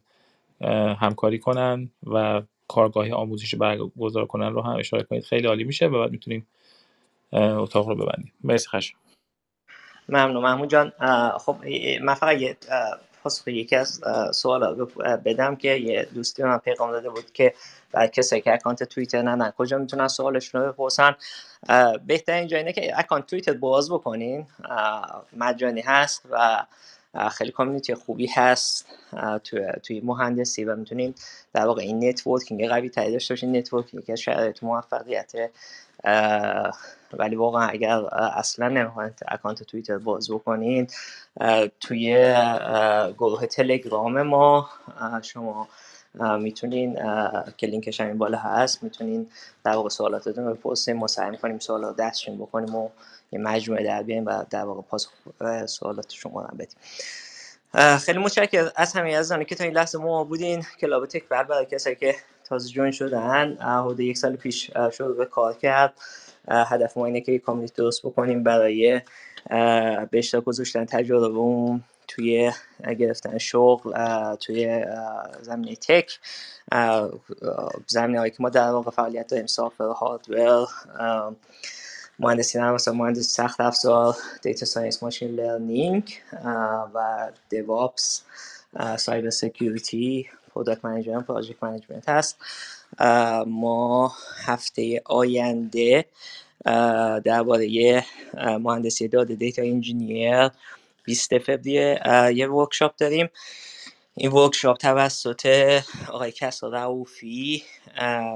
همکاری کنن و کارگاهی آموزشی برگزار کنن رو هم اشاره کنید. خیلی عالی میشه و بعد می‌تونیم اتاق رو ببندیم. مرسی خش ممنون. محمود جان خب من فقط پاسخ یکی از سوال بدم که یه دوستی من پیغام داده بود که برای کسی که account توییتر نه کجا می‌تونن سوالشون رو بپرسن؟ بهترین جای اینه که account توییتر باز بکنین. مجانی هست و خیلی community خوبی هست توی, توی مهندسی و می‌تونین در واقع این networking قوی تری داشته باشین. networking که شرایط موفقیت ولی واقعا اگر اصلا نمی‌خواین account توییتر باز بکنین توی گروه تلگرام ما شما می‌تونین که لینکش همین بالا هست می‌تونین در واقع سوالاتتون رو بپرسین ما سعی می‌کنیم سوالات دستشون بکنیم و یه مجموعه در بیاریم و در واقع پاسخ سوالات شما رو بدیم. خیلی متشکرم از همه از که تا این لحظه ما بودین. کلاب تک بر برای کسایی که تازه join شدن حدود یک سال پیش شروع به کار کرد. هدف ما اینه که community درست بکنیم برای به اشتراک گذاشتن تجربه اون توی گرفتن شغل توی زمینه tech. زمینه هایی که ما در واقع فعالیت داریم software hardware مهندسی نرم مثلا مهندسی سخت افزار data science machine learning و DevOps cyber security product management project management هست. ما هفته آینده درباره مهندسی داده data engineer 20 فوریه یه workshop داریم. این workshop توسط آقای کسا رعوفی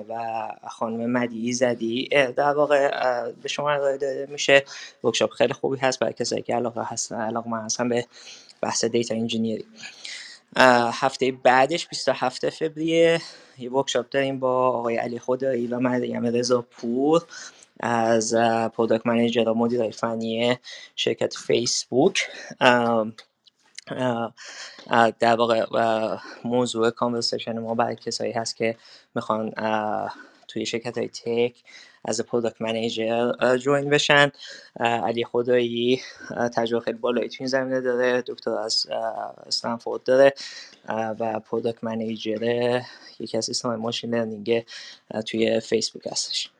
و خانم مدی زدی در واقع به شما ارائه داده میشه. workshop خیلی خوبی هست برای کسایی که علاقه هستن علاقه‌مند هستن به بحث data engineering. هفته بعدش 27 فوریه یه workshop داریم با آقای علی خدایی و مریم رضا پور از product manager و مدیر فنی شرکت فیسبوک در واقع موضوع conversation ما برای کسایی هست که می‌خوان توی شرکت های tech از product manager join بشن. علی خدایی تجربه خیلی بالایی توی این زمینه داره. دکتر از استنفورد داره. و product manager یکی از سیستم machine learning توی فیسبوک هستش.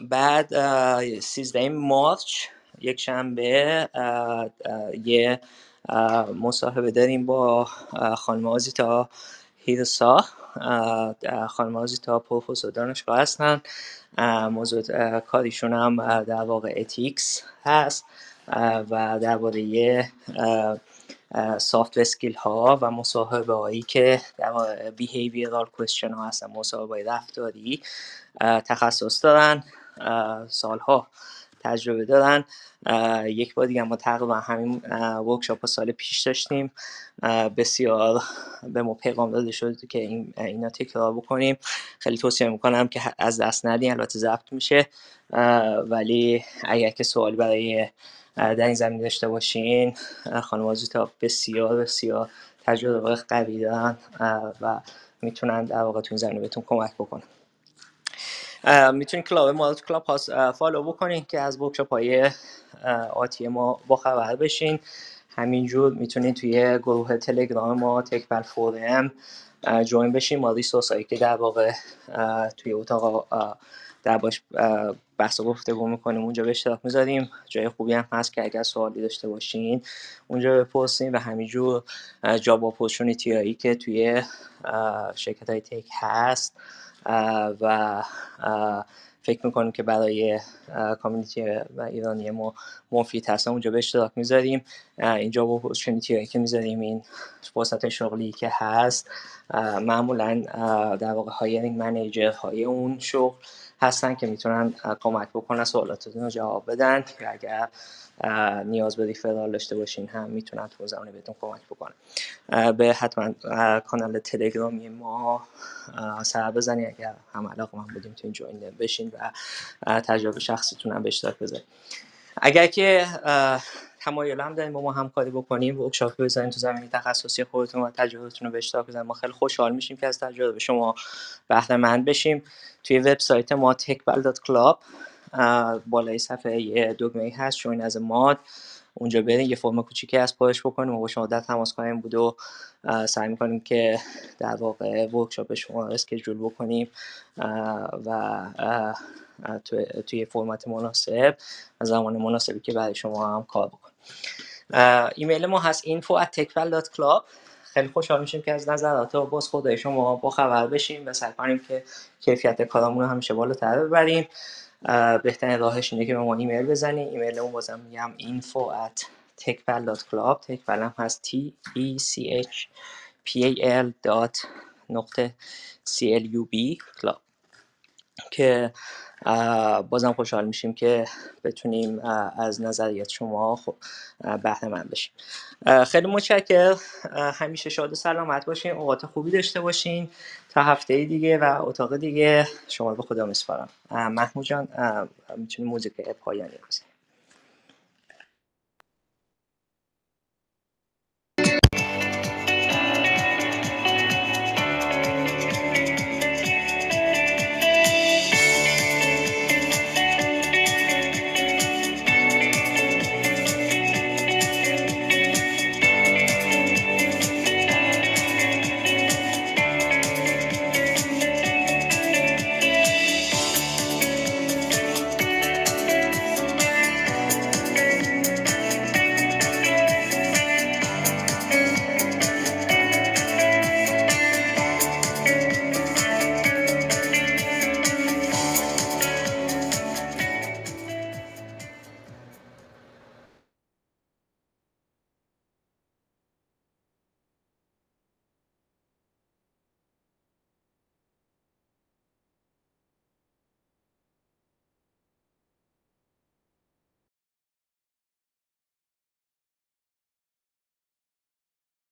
بعد سیزده مارچ یک شنبه یه مصاحبه داریم با خانم آزیتا. هیرسا خانم آزیتا پروفسور دانشگاه هستن. موضوع کاریشون هم در واقع ethics هست. و درباره soft skill ها و مصاحبه هایی که در واقع behavioral question ها هستن مصاحبه رفتاری تخصص دارن سالها. تجربه دارن. یک بار دیگه ما تقریبا همین workshop سال پیش داشتیم. بسیار به ما پیغام داده شد که این اینا تکرار بکنیم. خیلی توصیه می‌کنم که از دست ندین البته ضبط میشه. ولی اگر که سوال برای در این زمین داشته باشین خانم آزیتا بسیار بسیار تجربه قوی دارن و می‌تونن در واقع تو این زمینه بهتون کمک بکنن. می‌تونید club ما club پاس follow بکنین که از workshop های آتی ما با خبر بشین. همینجور می‌تونید توی گروه تلگرام ما تکبل فورم جوین بشین. ما ریسورس هایی که در واقع توی اتاق در باش بحث و گفتگو می‌کنیم اونجا به اشتراک می‌ذاریم. جای خوبی هم هست که اگر سوالی داشته باشین اونجا بپرسین و همینجور جاب اپورچونیتی هایی که توی شرکت های تک هست. و فکر می‌کنیم که برای کامیونیتی و ایرانی ما مفید هست. اونجا به اشتراک می‌ذاریم. اینجا با اپورچونیتی هایی که می‌ذاریم این فرصت شغلی که هست معمولا در واقع هایرینگ منیجر های اون شغل هستن که می‌تونن کمک بکنن سوالاتتون رو جواب بدن. یا اگر نیاز به ریفرال داشته باشین. هم می‌تونن تو زمانه بهتون کمک بکنن به حتما کانال تلگرامی ما سر بزنید اگر هم علاقه من بودیم تو این جوین بشین و تجربه شخصیتون هم به اشتراک بذارید اگر که تمایل هم داریم با ما همکاری بکنیم ورکشاپ بزنیم تو زمینه تخصصی خودتون و تجربهتون رو به اشتراک بزنیم ما خیلی خوشحال میشیم که از تجربه شما بهره مند بشیم. توی وبسایت ما techbal.club بالای صفحه یه دگمه هست شوین از ماد اونجا برین یه فرم کوچیکی از پایش بکنیم و با شما در تماس کنیم بود و سعی می‌کنیم که در واقع workshop شما schedule بکنیم و توی فرمت مناسب زمان مناسبی که برای شما هم کار بکنیم. ایمیل ما هست info at techval.club خیلی خوشحال میشیم که از نظرات و بازخوردای شما با خبر بشیم و سعی کنیم که کیفیت کارمون رو همیشه بالاتر ببریم. بهترین راهش اینه که به ما ایمیل بزنیم ایمیل اون بازم میگم info at techpal.club techpal هم هست t e c h p a l نقطه c l u b club. که بازم خوشحال میشیم که بتونیم از نظریات شما بهره من بشیم. خیلی متشکر همیشه شاد و سلامت باشین. اوقات خوبی داشته باشین. تا هفته دیگه و اتاق دیگه. شما به خدا میسپارم. محمود جان می‌تونی موزیک پایانی بزنیم